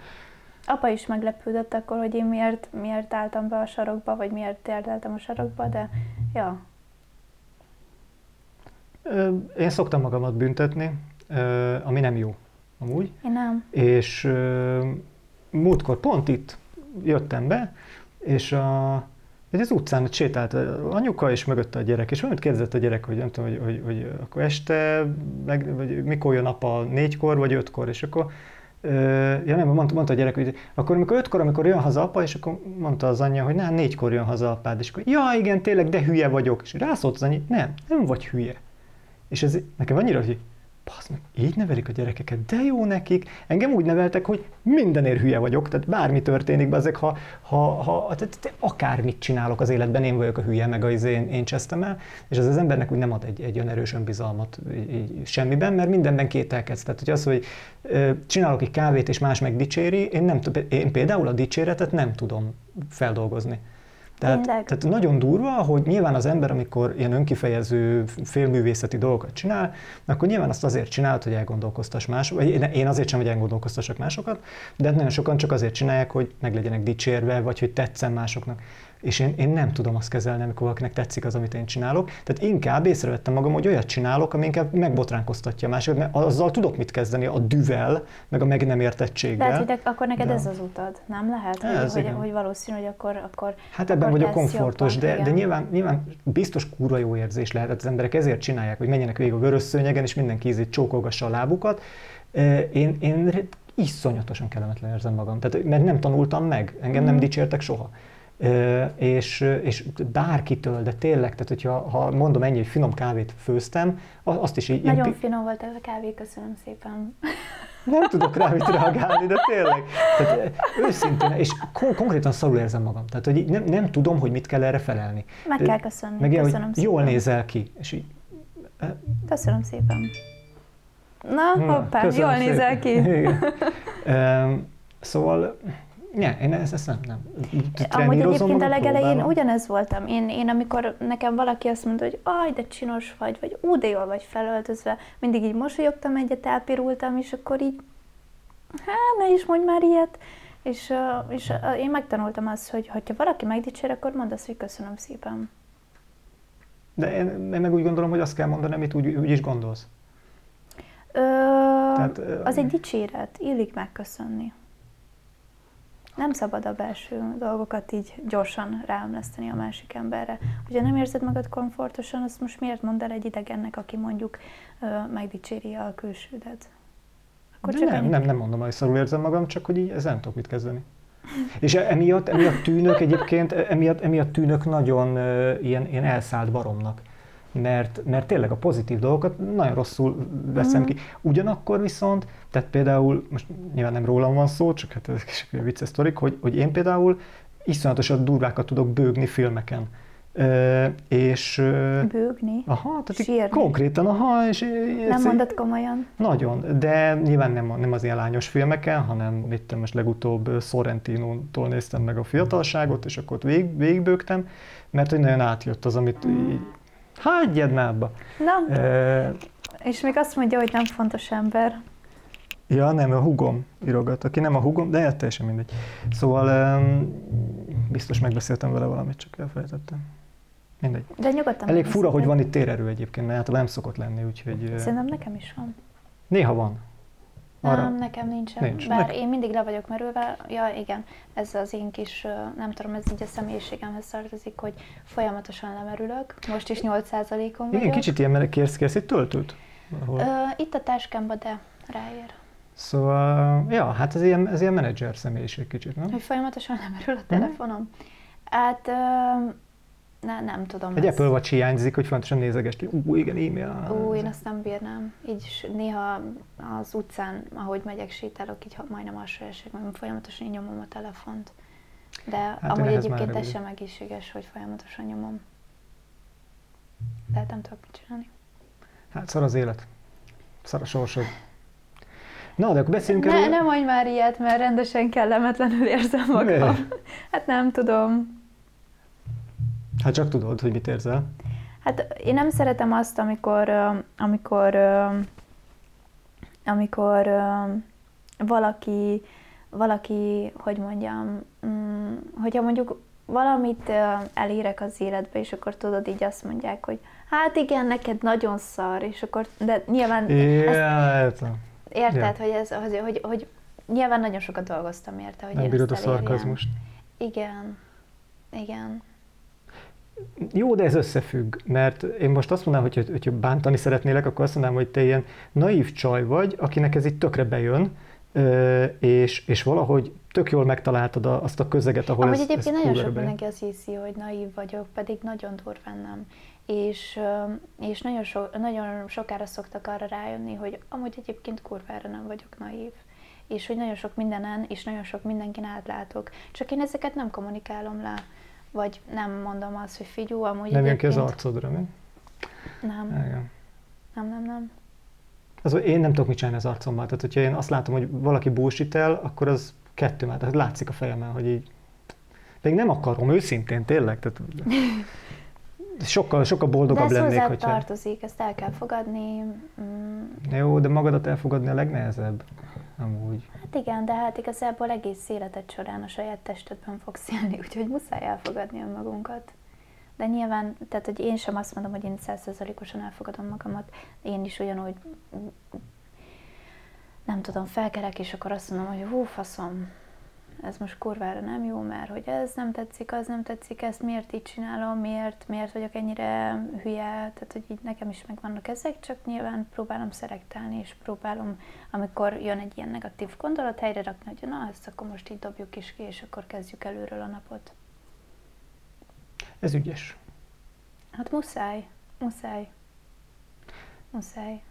Apa is meglepődött akkor, hogy én miért, miért álltam be a sarokba, vagy miért térdeltem a sarokba, de ja, Én szoktam magamat büntetni, ami nem jó, amúgy. én nem. És múltkor pont itt jöttem be, és a, egy az utcán ott sétált a anyuka, és mögötte a gyerek, és valamit kérdezett a gyerek, hogy nem tudom, hogy, hogy, hogy akkor este, meg, vagy mikor jön apa, négykor vagy ötkor, és akkor ja nem, mondta, mondta a gyerek, hogy akkor amikor ötkor, amikor jön haza apa, és akkor mondta az anyja, hogy nem, négykor jön haza apád, és akkor ja igen, tényleg, de hülye vagyok. És rászólt az anyja, nem, nem vagy hülye. És ez nekem annyira, hogy Basz így nevelik a gyerekeket, de jó nekik. Engem úgy neveltek, hogy mindenért hülye vagyok, tehát bármi történik, ezek, ha, ha, ha tehát, akármit csinálok az életben, én vagyok a hülye, meg az én, én csesztem el, és az az embernek úgy nem ad egy, egy olyan erős önbizalmat így, semmiben, mert mindenben kételkedsz. Tehát, hogy az, hogy ö, csinálok egy kávét, és más meg dicséri, én, nem, én például a dicséretet nem tudom feldolgozni. Tehát, tehát nagyon durva, hogy nyilván az ember, amikor ilyen önkifejező félművészeti dolgokat csinál, akkor nyilván azt azért csinálod, hogy elgondolkoztass más, vagy én- én azért sem, hogy elgondolkoztassak másokat, de nagyon sokan csak azért csinálják, hogy meg legyenek dicsérve, vagy hogy tetszen másoknak. És én, én nem tudom azt kezelni, amikor valakinek tetszik az, amit én csinálok. Tehát inkább észrevettem magam, hogy olyat csinálok, ami inkább megbotránkoztatja a másikat, mert azzal tudok mit kezdeni, a düvel, meg a meg nem értettséggel. Lehet, hogy de akkor neked de- ez az utad, nem lehet? Hogy, Ez hogy, igen. hogy valószínű, hogy akkor, akkor Hát ebben akkor vagyok komfortos, jobban, de, de igen. nyilván, nyilván biztos kurva jó érzés lehet, az emberek ezért csinálják, hogy menjenek végig a vörös szőnyegen, és mindenki ízét csókolgassa a lábukat. Én, én iszonyatosan kellemetlen érzem magam, tehát, mert nem tanultam meg, engem nem Mhm. dicsértek soha. És, és bárkitől, de tényleg, tehát hogyha ha mondom ennyi, hogy finom kávét főztem, azt is így, Nagyon pi- finom volt ez a kávé, köszönöm szépen. nem tudok rá mit reagálni, de tényleg. Tehát, őszintén, és kon- konkrétan szarul érzem magam. Tehát, hogy nem, nem tudom, hogy mit kell erre felelni. Meg kell köszönni. Meg ilyen, köszönöm hogy jól szépen. nézel ki. És így, Köszönöm szépen. Na, na, hoppá, jól nézel szépen. ki. Igen. Szóval, ne, én ezt, ezt nem, nem. Amúgy egyébként a legelején ugyanez voltam. Én, én amikor nekem valaki azt mondta, hogy aj, de csinos vagy, vagy ú, de jól vagy felöltözve, mindig így mosolyogtam egyet, elpirultam, és akkor így, hát ne is mondj már ilyet. És, és én megtanultam azt, hogy ha valaki megdicsér, akkor mondd azt, hogy köszönöm szépen. De én, én meg úgy gondolom, hogy azt kell mondani, amit úgy, úgy is gondolsz. Ö, Tehát, ö, az egy dicséret, illik megköszönni. Nem szabad a belső dolgokat így gyorsan ráömleszteni a másik emberre. Hogyha nem érzed magad komfortosan, azt most miért mondd el egy idegennek, aki mondjuk ö, megdicséri a külsődet? Akkor De csak nem, ennyi. nem, nem mondom, hogy szarul érzem magam, csak hogy így ezzel nem tudok mit kezdeni. És emiatt, emiatt tűnök egyébként, emiatt, emiatt tűnök nagyon uh, ilyen, ilyen elszállt baromnak. Mert, mert tényleg a pozitív dolgokat nagyon rosszul veszem Mhm. ki. Ugyanakkor viszont, tehát például, most nyilván nem rólam van szó, csak hát ez is egy vicces sztorik, hogy, hogy én például iszonyatosan durvákat tudok bőgni filmeken. Ö, és ö, Bőgni? aha, tehát Sírni? konkrétan, aha, és Nem mondod komolyan? nagyon, de nyilván nem, nem az ilyen lányos filmeken, hanem mit most legutóbb Sorrentino-tól néztem meg a fiatalságot, és akkor ott vég, végigbőgtem, mert hogy nagyon átjött az, amit így, hagyjad már abba. Na, E, és még azt mondja, hogy nem fontos ember. ja, nem, a hugom írogat, aki nem a hugom, de hát teljesen mindegy. Szóval em, biztos megbeszéltem vele valamit, csak elfelejtettem. Mindegy. De nyugodtan Elég fura, hogy van itt térerő egyébként, mert általában nem szokott lenni, úgyhogy Szerintem nekem is van. néha van. Arra- Nem, nekem nincsen. Nincs. Bár Nek- én mindig le vagyok merülve, ja igen, ez az én kis, nem tudom, ez így a személyiségemhez tartozik, hogy folyamatosan lemerülök. Most is 8%-on vagyok. Igen, kicsit ilyen, kérsz, kérsz egy töltőt? Ö, itt a táskámba, de ráér. Szóval, ja, hát ez ilyen, ez ilyen menedzser személyiség kicsit, nem? Hogy folyamatosan lemerül Mhm. a telefonom. Hát, ö, ne, nem tudom. Egy ez- Apple Watch hiányzik, hogy fontosan nézegest, hogy ú, igen, e-mail. Ú, én azt nem bírnám. Így is néha az utcán, ahogy megyek, sétálok, így majdnem alsó esek, mert folyamatosan így nyomom a telefont. De Hát amúgy egyébként ez sem egészséges, hogy folyamatosan nyomom. De hát nem tudok mit csinálni. Hát szar az élet. Szar a sorsod. Na, de akkor beszéljünk Ne, erről. ne mondj már ilyet, mert rendesen kellemetlenül érzem magam. Miért? Hát nem tudom. Hát csak tudod, hogy mit érzel. Hát én nem szeretem azt, amikor, amikor, amikor valaki, valaki, hogy mondjam, mm, hogyha mondjuk valamit elérek az életbe, és akkor tudod, így azt mondják, hogy hát igen, neked nagyon szar, és akkor, de nyilván ezt érted, hogy, ez, hogy, hogy, hogy nyilván nagyon sokat dolgoztam érte, hogy Nem én bírod a szarkazmust. Igen, igen. Jó, de ez összefügg, mert én most azt mondanám, hogy hogyha bántani szeretnélek, akkor azt mondanám, hogy te ilyen naív csaj vagy, akinek ez itt tökre bejön, és, és valahogy tök jól megtaláltad a, azt a közeget, ahol Amúgy ez, egyébként ez nagyon sok bejön. mindenki azt hiszi, hogy naív vagyok, pedig nagyon durván nem. És, és nagyon, so, nagyon sokára szoktak arra rájönni, hogy amúgy egyébként kurvára nem vagyok naív. És hogy nagyon sok mindenen, és nagyon sok mindenkin átlátok. Csak én ezeket nem kommunikálom le. Vagy nem mondom azt, hogy figyú, amúgy Nem jön ki az arcodra, mi? Nem, Igen. nem, nem, nem. Az, én nem tudok mit csinálni az arcommal. Tehát, hogyha én azt látom, hogy valaki bullshit el, akkor az kettő már. Tehát látszik a fejemen, hogy így... Pedig nem akarom, őszintén, tényleg. Tehát sokkal, sokkal De boldogabb ez lennék, hogyha... tartozik, ezt el kell fogadni. Mm, Jó, de magadat elfogadni a legnehezebb. Amúgy. Hát igen, de hát igazából egész életed során a saját testedben fogsz élni, úgyhogy muszáj elfogadni önmagunkat. De nyilván, tehát hogy én sem azt mondom, hogy én százszerzalékosan elfogadom magamat, én is ugyanúgy, nem tudom, felkerek, és akkor azt mondom, hogy hú, faszom, ez most kurvára nem jó, mert hogy ez nem tetszik, az nem tetszik, ezt miért így csinálom, miért, miért vagyok ennyire hülye, tehát hogy így nekem is megvannak ezek, csak nyilván próbálom szelektálni, és próbálom, amikor jön egy ilyen negatív gondolat, helyre rakni, hogy na, ezt akkor most így dobjuk is ki, és akkor kezdjük előről a napot. Ez ügyes. Hát muszáj, muszáj, muszáj.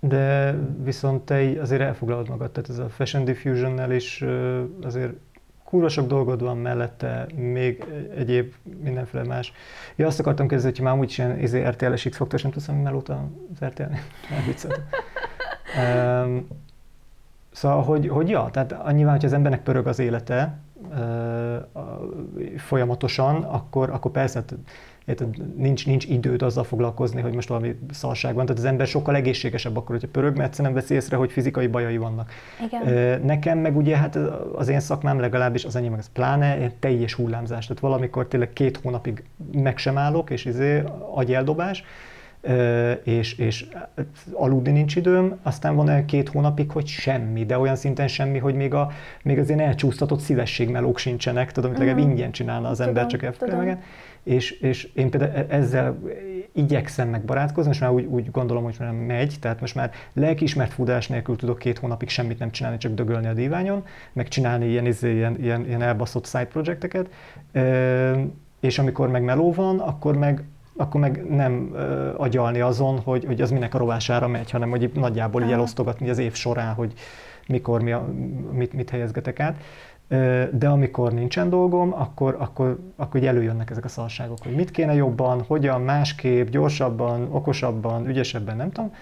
De viszont te azért elfoglalod magad, tehát ez a Fashion Diffusion-nel is azért kurva sok dolgod van mellette, még egyéb mindenféle más. Ja, azt akartam kérdezni, hogy már úgyis ilyen izé, RTL-es x faktor nem tudom, melóta az RTL, um, szóval, hogy, hogy ja, tehát nyilván, hogyha az embernek pörög az élete a- folyamatosan, akkor, akkor persze, érted, nincs, nincs időd azzal foglalkozni, hogy most valami szarság van. Tehát az ember sokkal egészségesebb akkor, hogyha pörög, mert egyszerűen veszi észre, hogy fizikai bajai vannak. Igen. Nekem meg ugye hát az én szakmám legalábbis, az enyém meg ez pláne teljes hullámzás. Tehát valamikor tényleg két hónapig meg sem állok, és izé agyeldobás, és, és aludni nincs időm, aztán van olyan két hónapig, hogy semmi, de olyan szinten semmi, hogy még, a, még az ilyen elcsúsztatott szívességmelók sincsenek, tudom, amit legalább Mhm. ingyen csinálna az ember, Tudom, csak elfogadja. És, és én például e- ezzel igyekszem megbarátkozni, most már úgy, úgy gondolom, hogy már megy, tehát most már lelkiismert fudás nélkül tudok két hónapig semmit nem csinálni, csak dögölni a díványon, meg csinálni ilyen, izé, ilyen, ilyen, ilyen elbaszott side projekteket, Ö, és amikor meg meló van, akkor meg akkor meg nem ö, agyalni azon, hogy, hogy az minek a rovására megy, hanem hogy nagyjából így elosztogatni az év során, hogy mikor mi a, mit, mit helyezgetek át. De amikor nincsen dolgom, akkor, akkor, akkor előjönnek ezek a szarságok, hogy mit kéne jobban, hogyan, másképp, gyorsabban, okosabban, ügyesebben, nem tudom.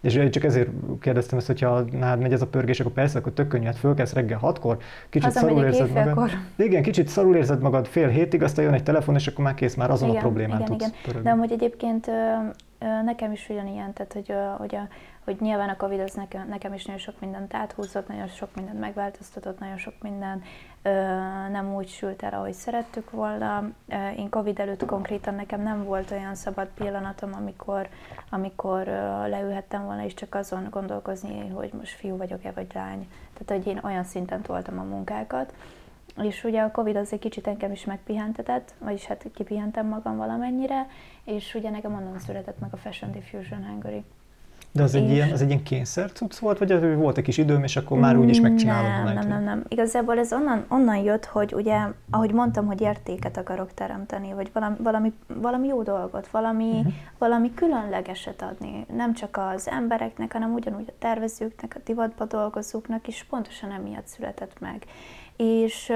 És csak ezért kérdeztem ezt, hogyha nálad megy ez a pörgés, akkor persze, akkor tök könnyű, hát fölkelsz reggel hatkor, kicsit szarul Hazamegyek érzed magad. éjfélkor. Igen, kicsit szarul érzed magad fél hétig, aztán jön egy telefon, és akkor már kész, már azon Igen, a problémán igen, tudsz igen. pörögni. De amúgy egyébként nekem is ugyanilyen, tehát hogy, hogy, a, hogy nyilván a Covid az nekem, nekem is nagyon sok mindent áthúzott, nagyon sok mindent megváltoztatott, nagyon sok minden ö, nem úgy sült el, ahogy szerettük volna. Én Covid előtt konkrétan nekem nem volt olyan szabad pillanatom, amikor, amikor ö, leülhettem volna, és csak azon gondolkozni, hogy most fiú vagyok-e, vagy lány. Tehát, hogy én olyan szinten toltam a munkákat. És ugye a Covid az egy kicsit engem is megpihentetett, vagyis hát kipihentem magam valamennyire, és ugye nekem onnan született meg a Fashion Diffusion Hungary. De az egy, ilyen, az egy ilyen kényszer cucc volt, vagy az, hogy volt egy kis időm, és akkor már úgy is megcsinálom Nem, nem, nem, nem. Igazából ez onnan, onnan jött, hogy ugye, ahogy mondtam, hogy értéket akarok teremteni, vagy valami, valami, valami jó dolgot, valami, Mhm. valami különlegeset adni. Nem csak az embereknek, hanem ugyanúgy a tervezőknek, a divatba dolgozóknak is pontosan emiatt született meg. És,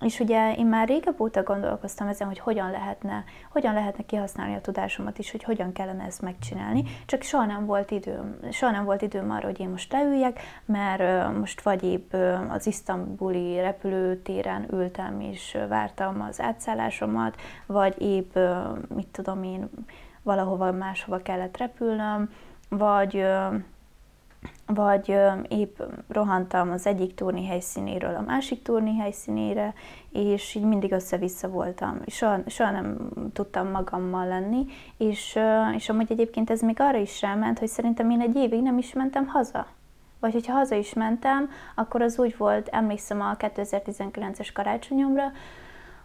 és ugye én már régebb óta gondolkoztam ezen, hogy hogyan lehetne, hogyan lehetne kihasználni a tudásomat is, hogy hogyan kellene ezt megcsinálni, csak soha nem volt időm, soha nem volt időm arra, hogy én most leüljek, mert most vagy épp az isztambuli repülőtéren ültem és vártam az átszállásomat, vagy épp, mit tudom én, valahova máshova kellett repülnöm, vagy vagy épp rohantam az egyik turni helyszínéről a másik turni helyszínére, és így mindig össze-vissza voltam. Soha, soha nem tudtam magammal lenni, és, és amúgy egyébként ez még arra is ráment, hogy szerintem én egy évig nem is mentem haza. Vagy hogyha haza is mentem, akkor az úgy volt, emlékszem a 2019-es karácsonyomra,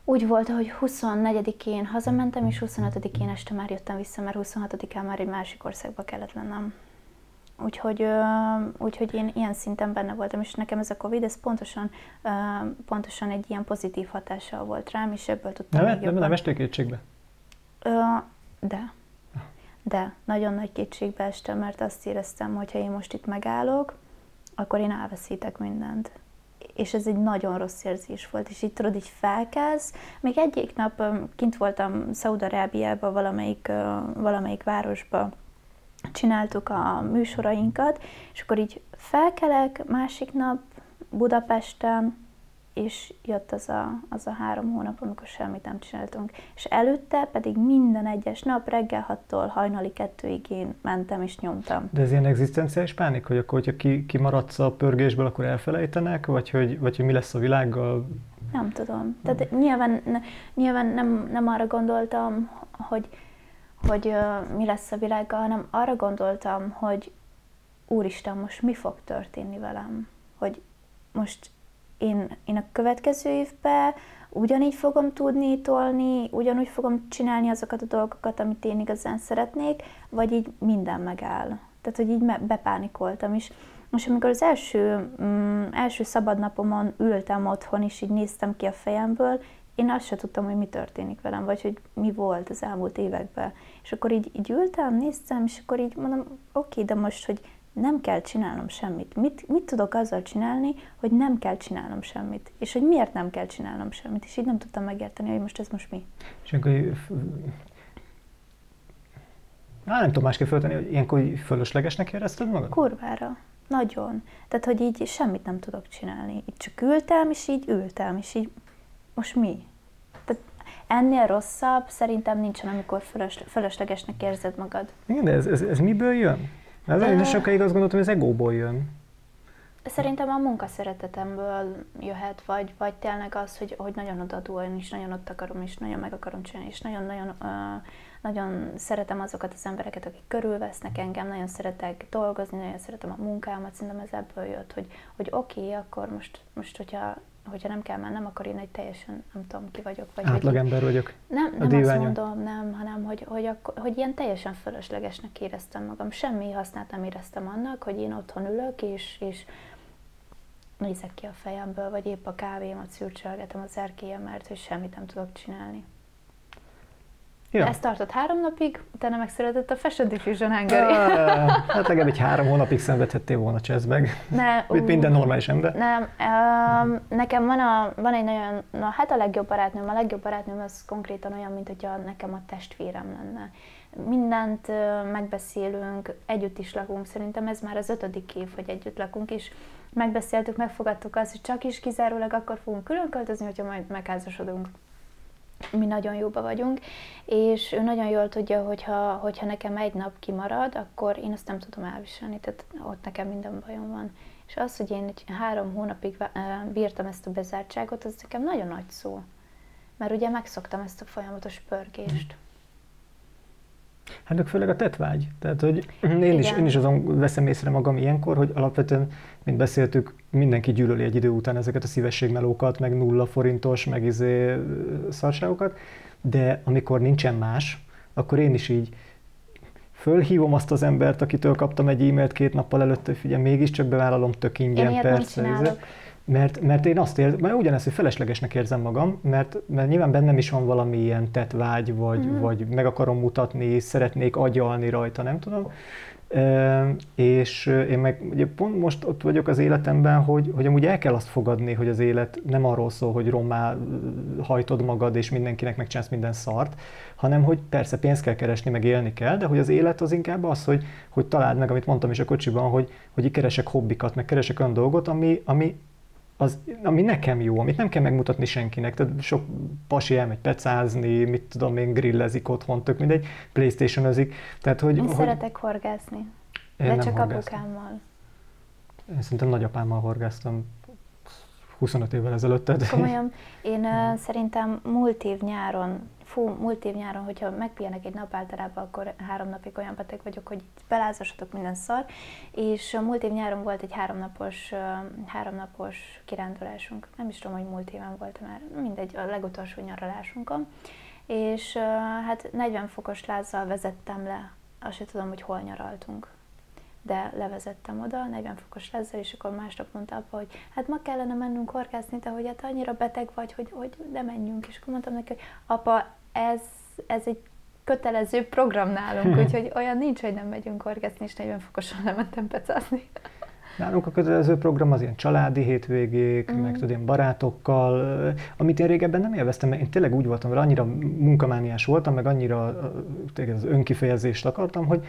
úgy volt, hogy 24-én hazamentem, és 25-én este már jöttem vissza, mert 26-án már egy másik országba kellett lennem. Úgyhogy, úgyhogy én ilyen szinten benne voltam, és nekem ez a Covid, ez pontosan, pontosan egy ilyen pozitív hatással volt rám, és ebből tudtam nem, nem, nem estél kétségbe? De. De. Nagyon nagy kétségbe estem, mert azt éreztem, hogy ha én most itt megállok, akkor én elveszítek mindent. És ez egy nagyon rossz érzés volt, és így tudod, így felkelsz. Még egyik nap kint voltam Szaudarábiában, valamelyik, valamelyik városba, csináltuk a műsorainkat, és akkor így felkelek másik nap Budapesten, és jött az a, az a három hónap, amikor semmit nem csináltunk. És előtte pedig minden egyes nap reggel 6-tól hajnali kettőig én mentem és nyomtam. De ez ilyen egzisztenciális pánik, hogy akkor, hogyha ki, kimaradsz a pörgésből, akkor elfelejtenek, vagy hogy, vagy hogy mi lesz a világgal? Nem tudom. Tehát nyilván, nyilván nem, nem arra gondoltam, hogy hogy uh, mi lesz a világgal, hanem arra gondoltam, hogy Úristen, most mi fog történni velem? Hogy most én, én a következő évben ugyanígy fogom tudni tolni, ugyanúgy fogom csinálni azokat a dolgokat, amit én igazán szeretnék, vagy így minden megáll. Tehát, hogy így bepánikoltam is. Most amikor az első, mm, első szabad napomon ültem otthon, és így néztem ki a fejemből, én azt se tudtam, hogy mi történik velem, vagy hogy mi volt az elmúlt években. És akkor így, így ültem, néztem, és akkor így mondom, oké, okay, de most, hogy nem kell csinálnom semmit. Mit, mit tudok azzal csinálni, hogy nem kell csinálnom semmit? És hogy miért nem kell csinálnom semmit? És így nem tudtam megérteni, hogy most ez most mi. És akkor Á, nem tudom másképp föltenni, hogy ilyenkor fölöslegesnek érezted magad? Kurvára. Nagyon. Tehát, hogy így semmit nem tudok csinálni. Így csak ültem, és így ültem, és így most mi? Tehát ennél rosszabb szerintem nincsen, amikor fölös, fölöslegesnek érzed magad. Igen, de ez, ez, ez miből jön? Ez én sokáig azt gondoltam, hogy ez egóból jön. Szerintem a munkaszeretetemből jöhet, vagy, vagy tényleg az, hogy, hogy nagyon odaadó, én is nagyon ott akarom, és nagyon meg akarom csinálni, és nagyon-nagyon uh, nagyon szeretem azokat az embereket, akik körülvesznek engem, nagyon szeretek dolgozni, nagyon szeretem a munkámat, szerintem ez ebből jött, hogy, hogy oké, okay, akkor most, most hogyha hogyha nem kell mennem, akkor én egy teljesen, nem tudom, ki vagyok. Vagy Átlagember vagyok. Nem, nem azt mondom, nem, hanem hogy, hogy, akkor, hogy ilyen teljesen fölöslegesnek éreztem magam. Semmi hasznát nem éreztem annak, hogy én otthon ülök, és, és nézek ki a fejemből, vagy épp a kávémat szürcsölgetem az erkélyen, mert hogy semmit nem tudok csinálni. Ja. Ez tartott három napig, utána megszületett a Fashion Diffusion Hungary. hát legalább egy három hónapig szenvedhettél volna meg. Ne, Mint minden normális ember. Nem, um, nekem van, a, van egy nagyon, na hát a legjobb barátnőm, a legjobb barátnőm az konkrétan olyan, mint hogyha nekem a testvérem lenne. Mindent megbeszélünk, együtt is lakunk, szerintem ez már az ötödik év, hogy együtt lakunk, és megbeszéltük, megfogadtuk azt, hogy csak is kizárólag akkor fogunk külön költözni, hogyha majd megházasodunk mi nagyon jóba vagyunk, és ő nagyon jól tudja, hogyha, hogyha nekem egy nap kimarad, akkor én azt nem tudom elviselni, tehát ott nekem minden bajom van. És az, hogy én egy három hónapig bírtam ezt a bezártságot, az nekem nagyon nagy szó. Mert ugye megszoktam ezt a folyamatos pörgést. Hát meg főleg a tetvágy. Tehát, hogy én is, én is azon veszem észre magam ilyenkor, hogy alapvetően, mint beszéltük, mindenki gyűlöli egy idő után ezeket a szívességmelókat, meg nulla forintos, meg izé szarságokat, de amikor nincsen más, akkor én is így fölhívom azt az embert, akitől kaptam egy e-mailt két nappal előtt, hogy figyelj, mégiscsak bevállalom tök ingyen persze. Izé. Mert, mert én azt érzem, mert ugyanezt, hogy feleslegesnek érzem magam, mert, mert nyilván bennem is van valami ilyen tetvágy, vagy, mm. vagy meg akarom mutatni, szeretnék agyalni rajta, nem tudom. És én meg ugye pont most ott vagyok az életemben, hogy, hogy amúgy el kell azt fogadni, hogy az élet nem arról szól, hogy rommá hajtod magad, és mindenkinek megcsinálsz minden szart, hanem hogy persze pénzt kell keresni, meg élni kell, de hogy az élet az inkább az, hogy, hogy találd meg, amit mondtam is a kocsiban, hogy, hogy keresek hobbikat, meg keresek olyan dolgot, ami, ami, az, ami nekem jó, amit nem kell megmutatni senkinek. Tehát sok pasi elmegy pecázni, mit tudom én, grillezik otthon, tök mindegy, playstation Tehát, hogy, én hogy, szeretek horgászni, de csak horgászom. apukámmal. Én szerintem nagyapámmal horgáztam 25 évvel ezelőtt. Tehát... Komolyan, én uh, szerintem múlt év nyáron fú, múlt év nyáron, hogyha megpihenek egy nap általában, akkor három napig olyan beteg vagyok, hogy belázasatok minden szar, és múlt év nyáron volt egy háromnapos, háromnapos kirándulásunk, nem is tudom, hogy múlt éven volt már, mindegy, a legutolsó nyaralásunkon, és hát 40 fokos lázzal vezettem le, azt sem tudom, hogy hol nyaraltunk de levezettem oda, 40 fokos lezzel, és akkor másnap mondta apa, hogy hát ma kellene mennünk horgászni, de hogy hát annyira beteg vagy, hogy, hogy de menjünk. És akkor mondtam neki, hogy apa, ez, ez egy kötelező program nálunk, úgyhogy olyan nincs, hogy nem megyünk horgászni, és 40 fokosan lementem pecázni. Nálunk a kötelező program az ilyen családi hétvégék, mm. meg tudod, én barátokkal, amit én régebben nem élveztem, mert én tényleg úgy voltam, mert annyira munkamániás voltam, meg annyira az önkifejezést akartam, hogy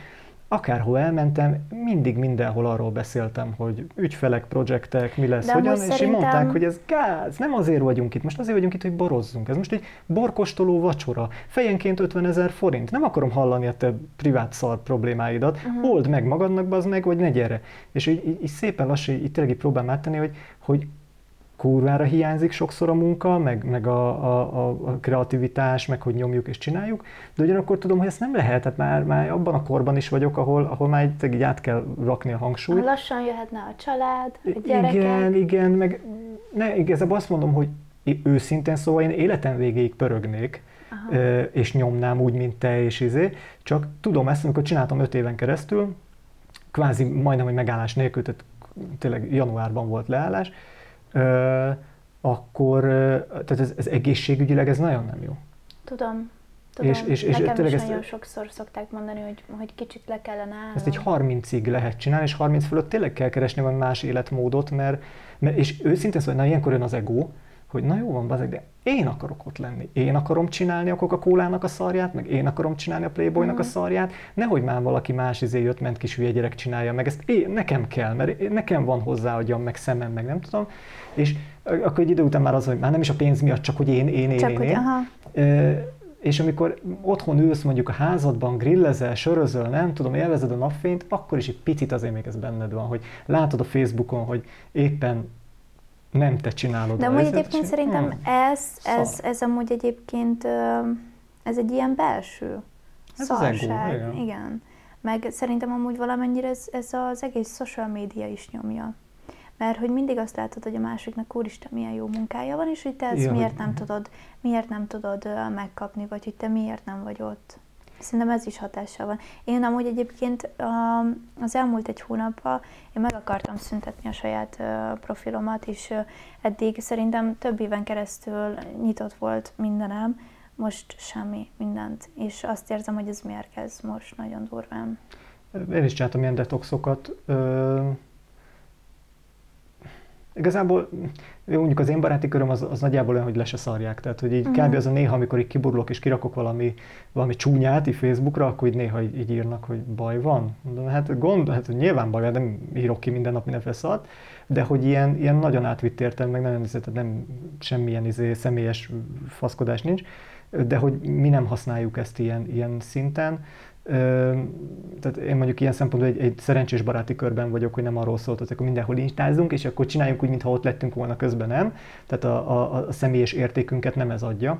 akárhol elmentem, mindig mindenhol arról beszéltem, hogy ügyfelek, projektek, mi lesz, De hogyan, és szerintem... mondták, hogy ez gáz, nem azért vagyunk itt, most azért vagyunk itt, hogy borozzunk. Ez most egy borkostoló vacsora, fejenként 50 ezer forint. Nem akarom hallani a te privát szar problémáidat, uh-huh. old meg magadnak, az meg, vagy ne gyere. És így, így, így szépen lassan, így tényleg így próbálom áttenni, hogy, hogy kurvára hiányzik sokszor a munka, meg, meg a, a, a kreativitás, meg hogy nyomjuk és csináljuk, de ugyanakkor tudom, hogy ezt nem lehet, tehát már, már abban a korban is vagyok, ahol, ahol már így, így át kell rakni a hangsúlyt. Lassan jöhetne a család, a gyerekek. Igen, igen, meg ne, igazából azt mondom, hogy őszintén szóval én életem végéig pörögnék, Aha. és nyomnám úgy, mint te és izé, csak tudom ezt, amikor csináltam öt éven keresztül, kvázi majdnem, hogy megállás nélkül, tehát tényleg januárban volt leállás, akkor tehát ez, ez egészségügyileg ez nagyon nem jó. Tudom. Tudom, és, és, és nekem is nagyon ezt, sokszor szokták mondani, hogy, hogy kicsit le kellene állni. Ezt egy 30-ig lehet csinálni, és 30 fölött tényleg kell keresni valami más életmódot, mert, mert és őszintén szóval, na ilyenkor jön az ego, hogy na jó van, bazeg, de én akarok ott lenni. Én akarom csinálni a coca cola a szarját, meg én akarom csinálni a Playboynak a szarját, nehogy már valaki más izé jött, ment kis hülye gyerek csinálja meg, ezt én, nekem kell, mert nekem van hozzá agyam, meg szemem, meg nem tudom. És akkor egy idő után már az, hogy már nem is a pénz miatt, csak hogy én, én, én, csak én, hogy, én. Aha. és amikor otthon ülsz mondjuk a házadban, grillezel, sörözöl, nem tudom, élvezed a napfényt, akkor is egy picit azért még ez benned van, hogy látod a Facebookon, hogy éppen nem te csinálod. De amúgy egyébként szerintem hmm. ez, ez, ez amúgy egyébként ez egy ilyen belső ez szarság. Az ego, igen. igen. Meg szerintem amúgy valamennyire ez, ez az egész social média is nyomja. Mert hogy mindig azt látod, hogy a másiknak úristen milyen jó munkája van, és hogy te ezt ja, miért nem tudod, miért nem tudod megkapni, vagy hogy te miért nem vagy ott. Szerintem ez is hatással van. Én amúgy egyébként az elmúlt egy hónapban én meg akartam szüntetni a saját profilomat, és eddig szerintem több éven keresztül nyitott volt mindenem, most semmi, mindent. És azt érzem, hogy ez mérgez most nagyon durván. Én is csináltam ilyen detoxokat. Igazából mondjuk az én baráti köröm az, az nagyjából olyan, hogy le se szarják. Tehát, hogy így uh-huh. kb. az a néha, amikor így kiburulok és kirakok valami, valami csúnyát így Facebookra, akkor így néha így, így írnak, hogy baj van. Mondom, hát gond, hát nyilván baj van, nem írok ki minden nap mindenféle szart, de hogy ilyen, ilyen nagyon átvitt értem, meg nagyon, tehát nem semmilyen izé, személyes faszkodás nincs, de hogy mi nem használjuk ezt ilyen, ilyen szinten tehát én mondjuk ilyen szempontból egy, egy szerencsés baráti körben vagyok, hogy nem arról szólt, hogy akkor mindenhol instázunk, és akkor csináljunk úgy, mintha ott lettünk volna, közben nem. Tehát a, a, a személyes értékünket nem ez adja,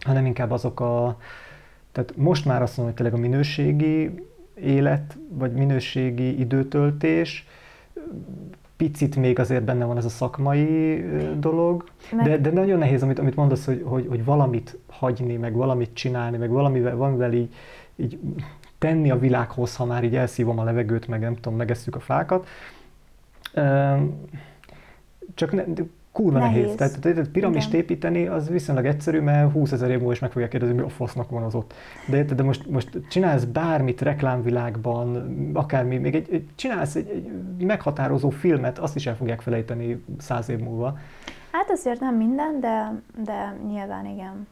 hanem inkább azok a... Tehát most már azt mondom, hogy tényleg a minőségi élet, vagy minőségi időtöltés, picit még azért benne van ez a szakmai dolog, de, de nagyon nehéz, amit, amit mondasz, hogy, hogy, hogy valamit hagyni, meg valamit csinálni, meg valamivel, valamivel így így tenni a világhoz, ha már így elszívom a levegőt, meg nem tudom, megesszük a fákat. Csak ne, kurva nehéz. Nehéz. Tehát, tehát piramist Igen. építeni az viszonylag egyszerű, mert 20 ezer év múlva is meg fogják kérdezni, mi a fasznak van az ott. De, de most, most csinálsz bármit reklámvilágban, akármi, még egy, egy csinálsz egy, egy meghatározó filmet, azt is el fogják felejteni száz év múlva. Hát azért nem minden, de, de nyilván igen.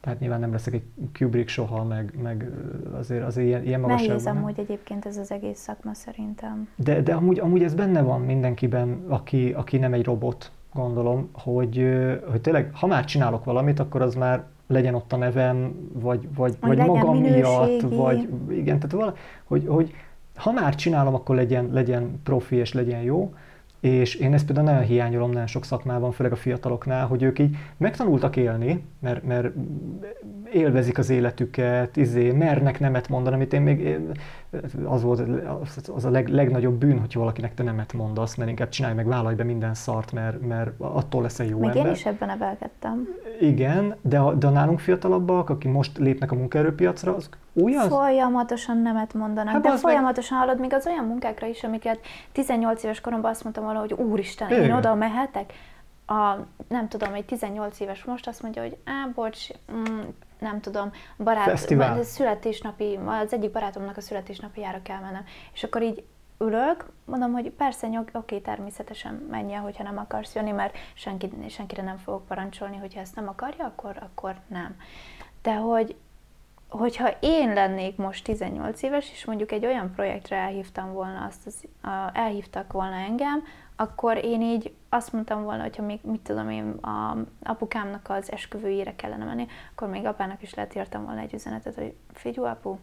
Tehát nyilván nem leszek egy Kubrick soha, meg, meg azért, azért ilyen, ilyen Nehéz magasságban. nem. amúgy egyébként ez az egész szakma szerintem. De, de amúgy, amúgy ez benne van mindenkiben, aki, aki nem egy robot, gondolom, hogy, hogy tényleg, ha már csinálok valamit, akkor az már legyen ott a nevem, vagy, vagy, vagy magam miatt, minőségi. vagy igen, tehát vala, hogy, hogy ha már csinálom, akkor legyen, legyen profi és legyen jó, és én ezt például nagyon hiányolom nagyon sok szakmában, főleg a fiataloknál, hogy ők így megtanultak élni, mert, mert élvezik az életüket, izé, mernek nemet mondani, amit én még, az volt az- a leg, legnagyobb bűn, hogyha valakinek te nemet mondasz, mert inkább csinálj meg, vállalj be minden szart, mert, mert attól leszel jó Még ember. én is ebben nevelkedtem. Igen, de a, de a nálunk fiatalabbak, akik most lépnek a munkaerőpiacra, az olyan... Folyamatosan nemet mondanak, Hát de bazd meg- folyamatosan hallod még az olyan munkákra is, amiket 18 éves koromban azt mondtam volna, hogy úristen, én Igen. oda mehetek. A, nem tudom, egy 18 éves most azt mondja, hogy á, bocs, mm, nem tudom, barát, Fesztivál. születésnapi, az egyik barátomnak a születésnapjára kell mennem. És akkor így ülök, mondom, hogy persze, nyog, oké, természetesen menjél, hogyha nem akarsz jönni, mert senki, senkire nem fogok parancsolni, hogyha ezt nem akarja, akkor, akkor nem. De hogy hogyha én lennék most 18 éves, és mondjuk egy olyan projektre elhívtam volna azt, az, elhívtak volna engem, akkor én így azt mondtam volna, hogyha még, mit tudom én, a apukámnak az esküvőjére kellene menni, akkor még apának is lehet írtam volna egy üzenetet, hogy figyú apu,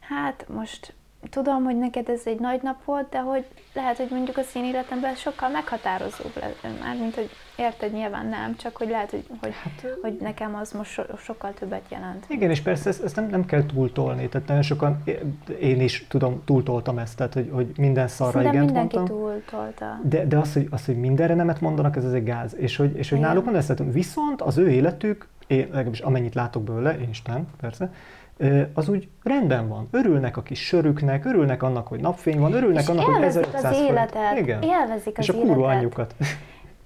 hát most tudom, hogy neked ez egy nagy nap volt, de hogy lehet, hogy mondjuk az én életemben sokkal meghatározóbb lesz. Már mint hogy érted, nyilván nem, csak hogy lehet, hogy, hogy, hát, hogy nekem az most so- sokkal többet jelent. Igen, és persze ezt, ezt nem, nem kell túltolni, tehát nagyon sokan, én is tudom, túltoltam ezt, tehát hogy, hogy minden szarra igent mindenki mondtam. túltolta. De, de az, hogy, az, hogy mindenre nemet mondanak, ez az egy gáz. És hogy, és hogy Igen. náluk van ezt, viszont az ő életük, én legalábbis amennyit látok belőle, én is nem, persze, az úgy rendben van. Örülnek a kis sörüknek, örülnek annak, hogy napfény van, örülnek És annak, hogy élvezik 1500 az életet, Igen. élvezik és az a kurva anyjukat.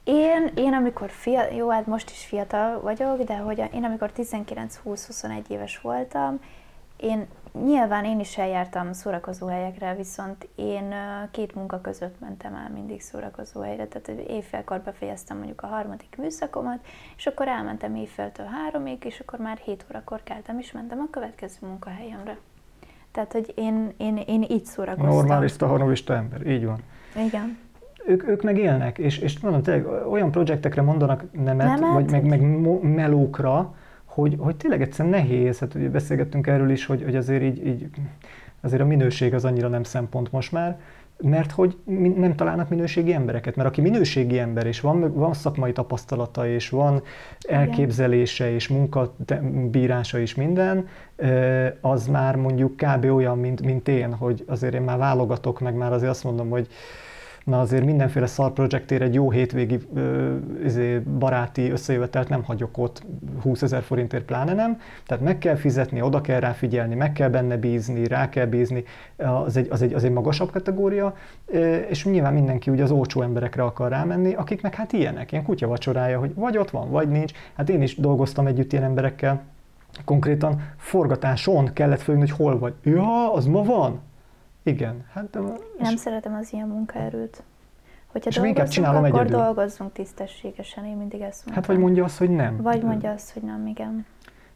Én, én amikor fiatal, jó, hát most is fiatal vagyok, de hogy én amikor 19-20-21 éves voltam, én nyilván én is eljártam szórakozó helyekre, viszont én két munka között mentem el mindig szórakozó helyre, tehát éjfélkor befejeztem mondjuk a harmadik műszakomat, és akkor elmentem éjféltől háromig, és akkor már 7 órakor keltem, és mentem a következő munkahelyemre. Tehát, hogy én, én, én így szórakoztam. Normalista, honorista ember, így van. Igen. Ők, ők meg élnek, és, és mondom, tényleg olyan projektekre mondanak nemet, Nemet? vagy meg, meg melókra, hogy, hogy tényleg egyszerűen nehéz, hát ugye beszélgettünk erről is, hogy, hogy azért így, így, azért a minőség az annyira nem szempont most már, mert hogy nem találnak minőségi embereket, mert aki minőségi ember, és van, van szakmai tapasztalata, és van elképzelése, és munkabírása is minden, az már mondjuk kb. olyan, mint, mint én, hogy azért én már válogatok, meg már azért azt mondom, hogy na azért mindenféle szar projektért egy jó hétvégi ö, izé, baráti összejövetelt nem hagyok ott 20 ezer forintért pláne nem. Tehát meg kell fizetni, oda kell rá figyelni, meg kell benne bízni, rá kell bízni, az egy, az egy, az egy magasabb kategória, és nyilván mindenki ugye az olcsó emberekre akar rámenni, akik meg hát ilyenek, ilyen kutya vacsorája, hogy vagy ott van, vagy nincs. Hát én is dolgoztam együtt ilyen emberekkel, konkrétan forgatáson kellett följönni, hogy hol vagy. Ja, az ma van? Igen, hát de, Én nem szeretem az ilyen munkaerőt. Hogyha És dolgozunk, csinálom akkor egyedül. dolgozzunk tisztességesen, én mindig ezt mondtam. hát vagy mondja azt, hogy nem. Vagy mondja azt, hogy nem, igen.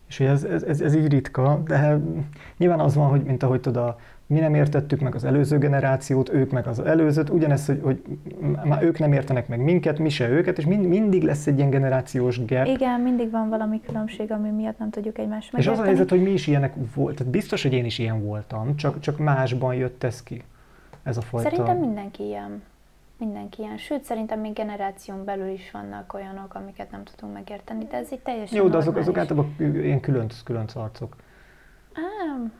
És hogy ez, ez, ez, ez így ritka, de nyilván az van, hogy mint ahogy tudod, a- mi nem értettük meg az előző generációt, ők meg az előzőt, ugyanez, hogy, hogy már ők nem értenek meg minket, mi se őket, és mind, mindig lesz egy ilyen generációs gap. Igen, mindig van valami különbség, ami miatt nem tudjuk egymást és az a megérteni. helyzet, hogy mi is ilyenek volt, tehát biztos, hogy én is ilyen voltam, csak, csak másban jött ez ki, ez a fajta. Szerintem mindenki ilyen. Mindenki ilyen. Sőt, szerintem még generáción belül is vannak olyanok, amiket nem tudunk megérteni, de ez egy teljesen Jó, de azok, azok általában ilyen külön, külön arcok. Á,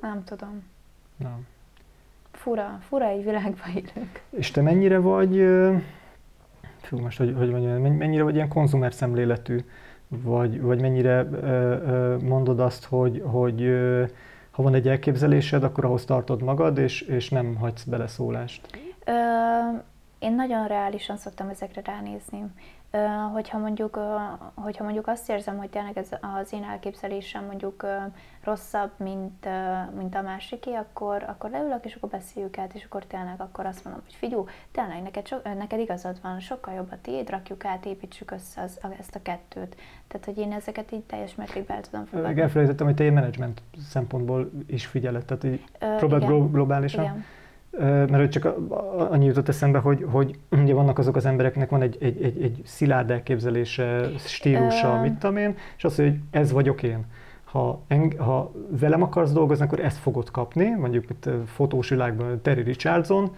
nem tudom. Nem. Fura, fura egy világban élünk. És te mennyire vagy, fú, most hogy, hogy mondjam, men- mennyire vagy ilyen konzumer szemléletű, vagy, vagy mennyire mondod azt, hogy, hogy ha van egy elképzelésed, akkor ahhoz tartod magad, és, és nem hagysz beleszólást. Ö, én nagyon reálisan szoktam ezekre ránézni. Hogyha mondjuk, hogyha mondjuk azt érzem, hogy tényleg ez az én elképzelésem mondjuk rosszabb, mint, mint a másiké, akkor, akkor leülök, és akkor beszéljük át, és akkor tényleg akkor azt mondom, hogy figyú, tényleg neked, so, neked igazad van, sokkal jobb a tiéd, rakjuk át, építsük össze az, ezt a kettőt. Tehát, hogy én ezeket így teljes mértékben el tudom fogadni. Elfelejtettem, hogy te egy menedzsment szempontból is figyeled, tehát így próbáld globálisan. Igen mert csak annyi jutott eszembe, hogy, hogy ugye vannak azok az embereknek van egy, egy, egy, egy szilárd elképzelése, stílusa, uh, mit tudom én, és azt mondja, hogy ez vagyok én. Ha, eng, ha velem akarsz dolgozni, akkor ezt fogod kapni, mondjuk itt fotós világban Terry Richardson,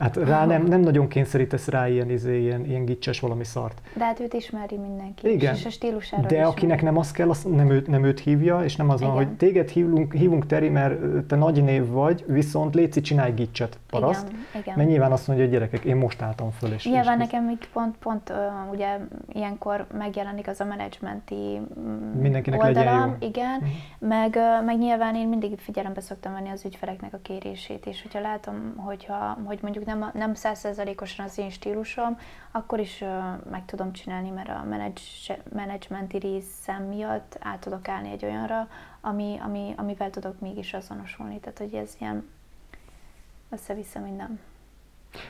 Hát rá nem, nem nagyon kényszerítesz rá ilyen, izé, ilyen, ilyen gicses valami szart. De hát őt ismeri mindenki, Igen. és a stílusáról De ismeri. akinek nem az kell, az nem őt, nem őt hívja, és nem az van, hogy téged hívunk, hívunk Teri, mert te nagy név vagy, viszont Léci, csinálj gicset, paraszt. Igen, igen. Mert nyilván azt mondja, hogy gyerekek, én most álltam föl. És, nyilván és nekem itt pont, pont uh, ugye ilyenkor megjelenik az a menedzsmenti mm, Mindenkinek oldalam, igen, uh-huh. meg, meg nyilván én mindig figyelembe szoktam venni az ügyfeleknek a kérését, és hogyha látom, hogyha, hogy mondjuk nem, nem százszerzalékosan az én stílusom, akkor is meg tudom csinálni, mert a menedzsmenti részem miatt át tudok állni egy olyanra, ami, ami, amivel tudok mégis azonosulni. Tehát, hogy ez ilyen össze-vissza minden.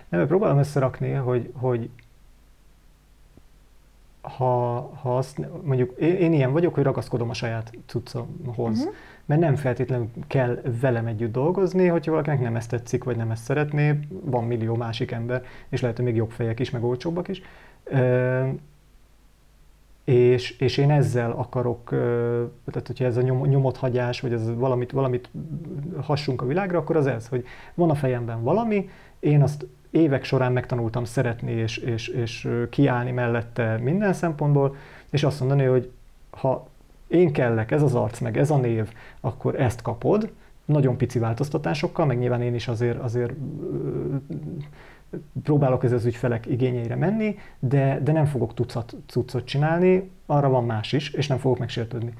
Nem, próbálom összerakni, hogy, hogy ha, ha azt, mondjuk én, én ilyen vagyok, hogy ragaszkodom a saját cuccomhoz. Uh-huh mert nem feltétlenül kell velem együtt dolgozni, hogyha valakinek nem ezt tetszik, vagy nem ezt szeretné, van millió másik ember, és lehet, hogy még jobb fejek is, meg olcsóbbak is. És, és én ezzel akarok, tehát hogyha ez a nyom, nyomot hagyás, vagy ez valamit, valamit hassunk a világra, akkor az ez, hogy van a fejemben valami, én azt évek során megtanultam szeretni és, és, és kiállni mellette minden szempontból, és azt mondani, hogy ha én kellek, ez az arc, meg ez a név, akkor ezt kapod, nagyon pici változtatásokkal, meg nyilván én is azért, azért próbálok ez az ügyfelek igényeire menni, de, de nem fogok tucat cuccot csinálni, arra van más is, és nem fogok megsértődni.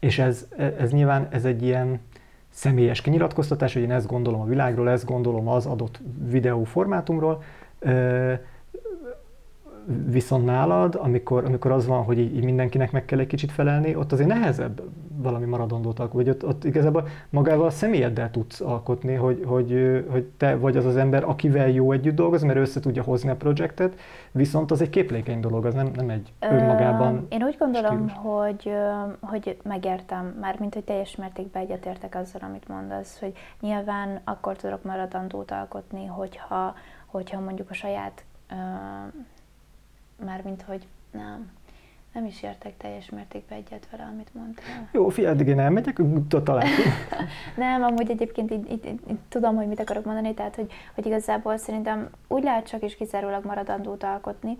És ez, ez nyilván ez egy ilyen személyes kinyilatkoztatás, hogy én ezt gondolom a világról, ezt gondolom az adott videó formátumról, Viszont nálad, amikor, amikor az van, hogy így, így mindenkinek meg kell egy kicsit felelni, ott azért nehezebb valami maradandót alkotni, vagy ott, ott igazából magával a személyeddel tudsz alkotni, hogy, hogy, hogy te vagy az az ember, akivel jó együtt dolgozni, mert össze tudja hozni a projektet, viszont az egy képlékeny dolog, az nem, nem egy önmagában Én úgy gondolom, hogy, hogy megértem, már mint hogy teljes mértékben egyetértek azzal, amit mondasz, hogy nyilván akkor tudok maradandót alkotni, hogyha, hogyha mondjuk a saját mármint, hogy nem, nem is értek teljes mértékben egyet vele, amit mondtál. Jó, figyelj, addig én elmegyek, találkozunk. nem, amúgy egyébként így, így, így, tudom, hogy mit akarok mondani, tehát, hogy, hogy igazából szerintem úgy lehet csak is kizárólag maradandót alkotni,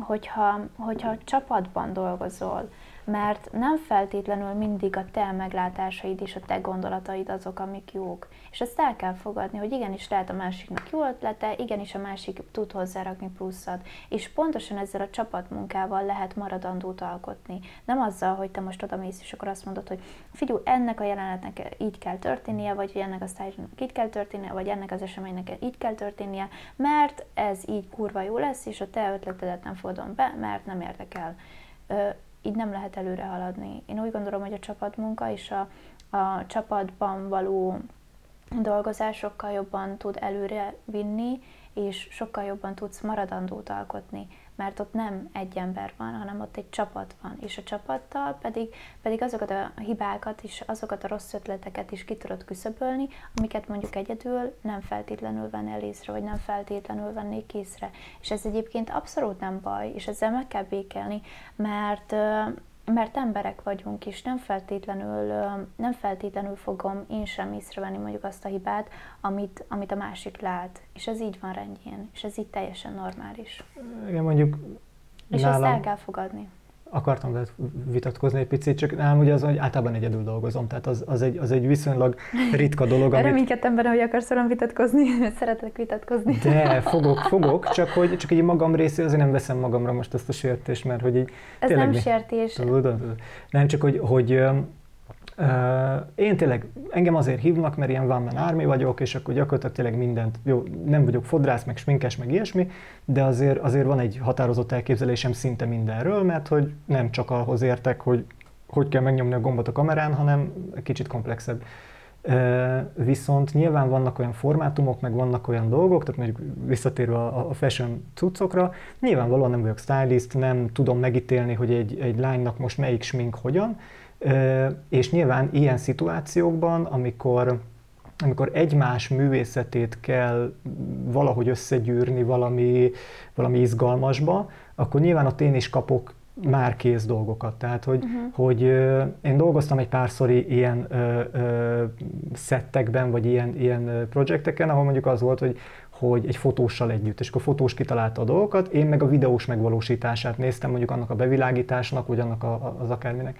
hogyha, hogyha csapatban dolgozol, mert nem feltétlenül mindig a te meglátásaid és a te gondolataid azok, amik jók. És ezt el kell fogadni, hogy igenis lehet a másiknak jó ötlete, igenis a másik tud hozzárakni pluszat. És pontosan ezzel a csapatmunkával lehet maradandót alkotni. Nem azzal, hogy te most oda mész, és akkor azt mondod, hogy figyú, ennek a jelenetnek így kell történnie, vagy ennek a sztájnak így kell történnie, vagy ennek az eseménynek így kell történnie, mert ez így kurva jó lesz, és a te ötletedet nem fogadom be, mert nem érdekel így nem lehet előre haladni. Én úgy gondolom, hogy a csapatmunka és a, a csapatban való dolgozás sokkal jobban tud előre vinni, és sokkal jobban tudsz maradandót alkotni mert ott nem egy ember van, hanem ott egy csapat van, és a csapattal pedig, pedig azokat a hibákat és azokat a rossz ötleteket is ki tudod küszöbölni, amiket mondjuk egyedül nem feltétlenül vennél észre, vagy nem feltétlenül vennék észre. És ez egyébként abszolút nem baj, és ezzel meg kell békelni, mert mert emberek vagyunk, és nem feltétlenül, nem feltétlenül fogom én sem észrevenni mondjuk azt a hibát, amit, amit a másik lát. És ez így van rendjén, és ez így teljesen normális. Igen, mondjuk És nálam... ezt el kell fogadni akartam veled vitatkozni egy picit, csak nálam ugye az, hogy általában egyedül dolgozom, tehát az, az, egy, az egy viszonylag ritka dolog. Amit... Reménykedtem benne, hogy akarsz velem vitatkozni, szeretek vitatkozni. De, fogok, fogok, csak hogy csak egy magam részé azért nem veszem magamra most ezt a sértést, mert hogy így... Ez nem mi? sértés. Tudod, nem, csak hogy, hogy Én tényleg, engem azért hívnak, mert ilyen van army vagyok, és akkor gyakorlatilag tényleg mindent, jó, nem vagyok fodrász, meg sminkes, meg ilyesmi, de azért, azért van egy határozott elképzelésem szinte mindenről, mert hogy nem csak ahhoz értek, hogy hogy kell megnyomni a gombot a kamerán, hanem kicsit komplexebb. Viszont nyilván vannak olyan formátumok, meg vannak olyan dolgok, tehát mondjuk visszatérve a fashion cuccokra, nyilvánvalóan nem vagyok stylist, nem tudom megítélni, hogy egy, egy lánynak most melyik smink hogyan, és nyilván ilyen szituációkban, amikor amikor egymás művészetét kell valahogy összegyűrni valami, valami izgalmasba, akkor nyilván ott én is kapok már kész dolgokat. Tehát, hogy, uh-huh. hogy ö, én dolgoztam egy párszor ilyen ö, ö, szettekben, vagy ilyen, ilyen projekteken, ahol mondjuk az volt, hogy hogy egy fotóssal együtt, és akkor a fotós kitalálta a dolgokat, én meg a videós megvalósítását néztem, mondjuk annak a bevilágításnak, vagy annak a, az akárminek.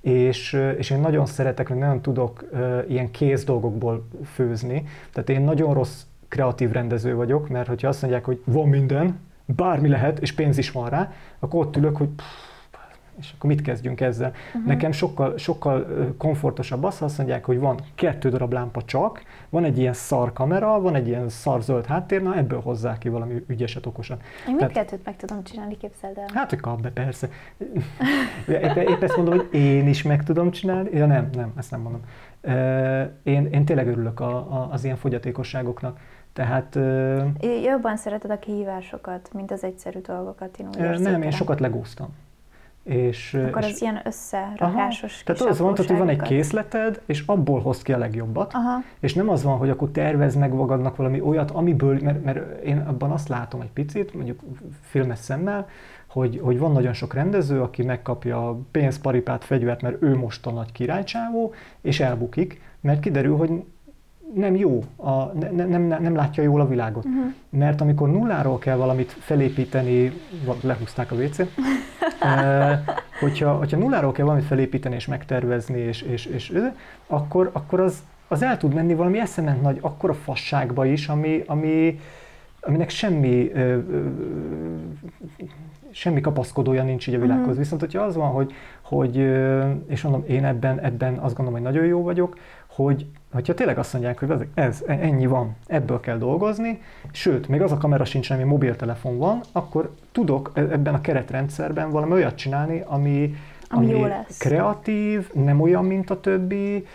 És, és én nagyon szeretek, meg nagyon tudok ilyen kész dolgokból főzni. Tehát én nagyon rossz kreatív rendező vagyok, mert hogyha azt mondják, hogy van minden, bármi lehet, és pénz is van rá, akkor ott ülök, hogy pff, és akkor mit kezdjünk ezzel? Uh-huh. Nekem sokkal, sokkal komfortosabb az, ha azt mondják, hogy van kettő darab lámpa csak, van egy ilyen szar kamera, van egy ilyen szar zöld háttér, na ebből hozzá ki valami ügyeset, okosan. Én mindkettőt meg tudom csinálni, képzeld el. Hát, hogy kap be, persze. épp, épp ezt mondom, hogy én is meg tudom csinálni. Ja nem, nem, ezt nem mondom. Én, én tényleg örülök a, a, az ilyen fogyatékosságoknak. Tehát... Jobban szereted a kihívásokat, mint az egyszerű dolgokat, én úgy Nem, én sokat legóztam. És, Akkor és, az ilyen összerakásos aha, Tehát az van, hogy van egy készleted, és abból hoz ki a legjobbat, aha. és nem az van, hogy akkor tervez meg magadnak valami olyat, amiből, mert, mert én abban azt látom egy picit, mondjuk filmes szemmel, hogy, hogy van nagyon sok rendező, aki megkapja a pénzparipát, fegyvert, mert ő most a nagy királycsávó, és elbukik, mert kiderül, hogy nem jó, a, ne, nem, nem, látja jól a világot. Uh-huh. Mert amikor nulláról kell valamit felépíteni, lehúzták a WC-t, eh, hogyha, hogyha nulláról kell valamit felépíteni és megtervezni, és, és, és akkor, akkor az, az el tud menni valami eszement nagy, akkora fasságba is, ami, ami, aminek semmi, ö, ö, semmi kapaszkodója nincs így a világhoz. Uh-huh. Viszont hogyha az van, hogy, hogy és mondom, én ebben, ebben azt gondolom, hogy nagyon jó vagyok, hogy hogyha tényleg azt mondják, hogy ez, ez ennyi van, ebből kell dolgozni, sőt, még az a kamera sincs, ami mobiltelefon van, akkor tudok e, ebben a keretrendszerben valami olyat csinálni, ami, ami, ami jó lesz. kreatív, nem olyan, mint a többi,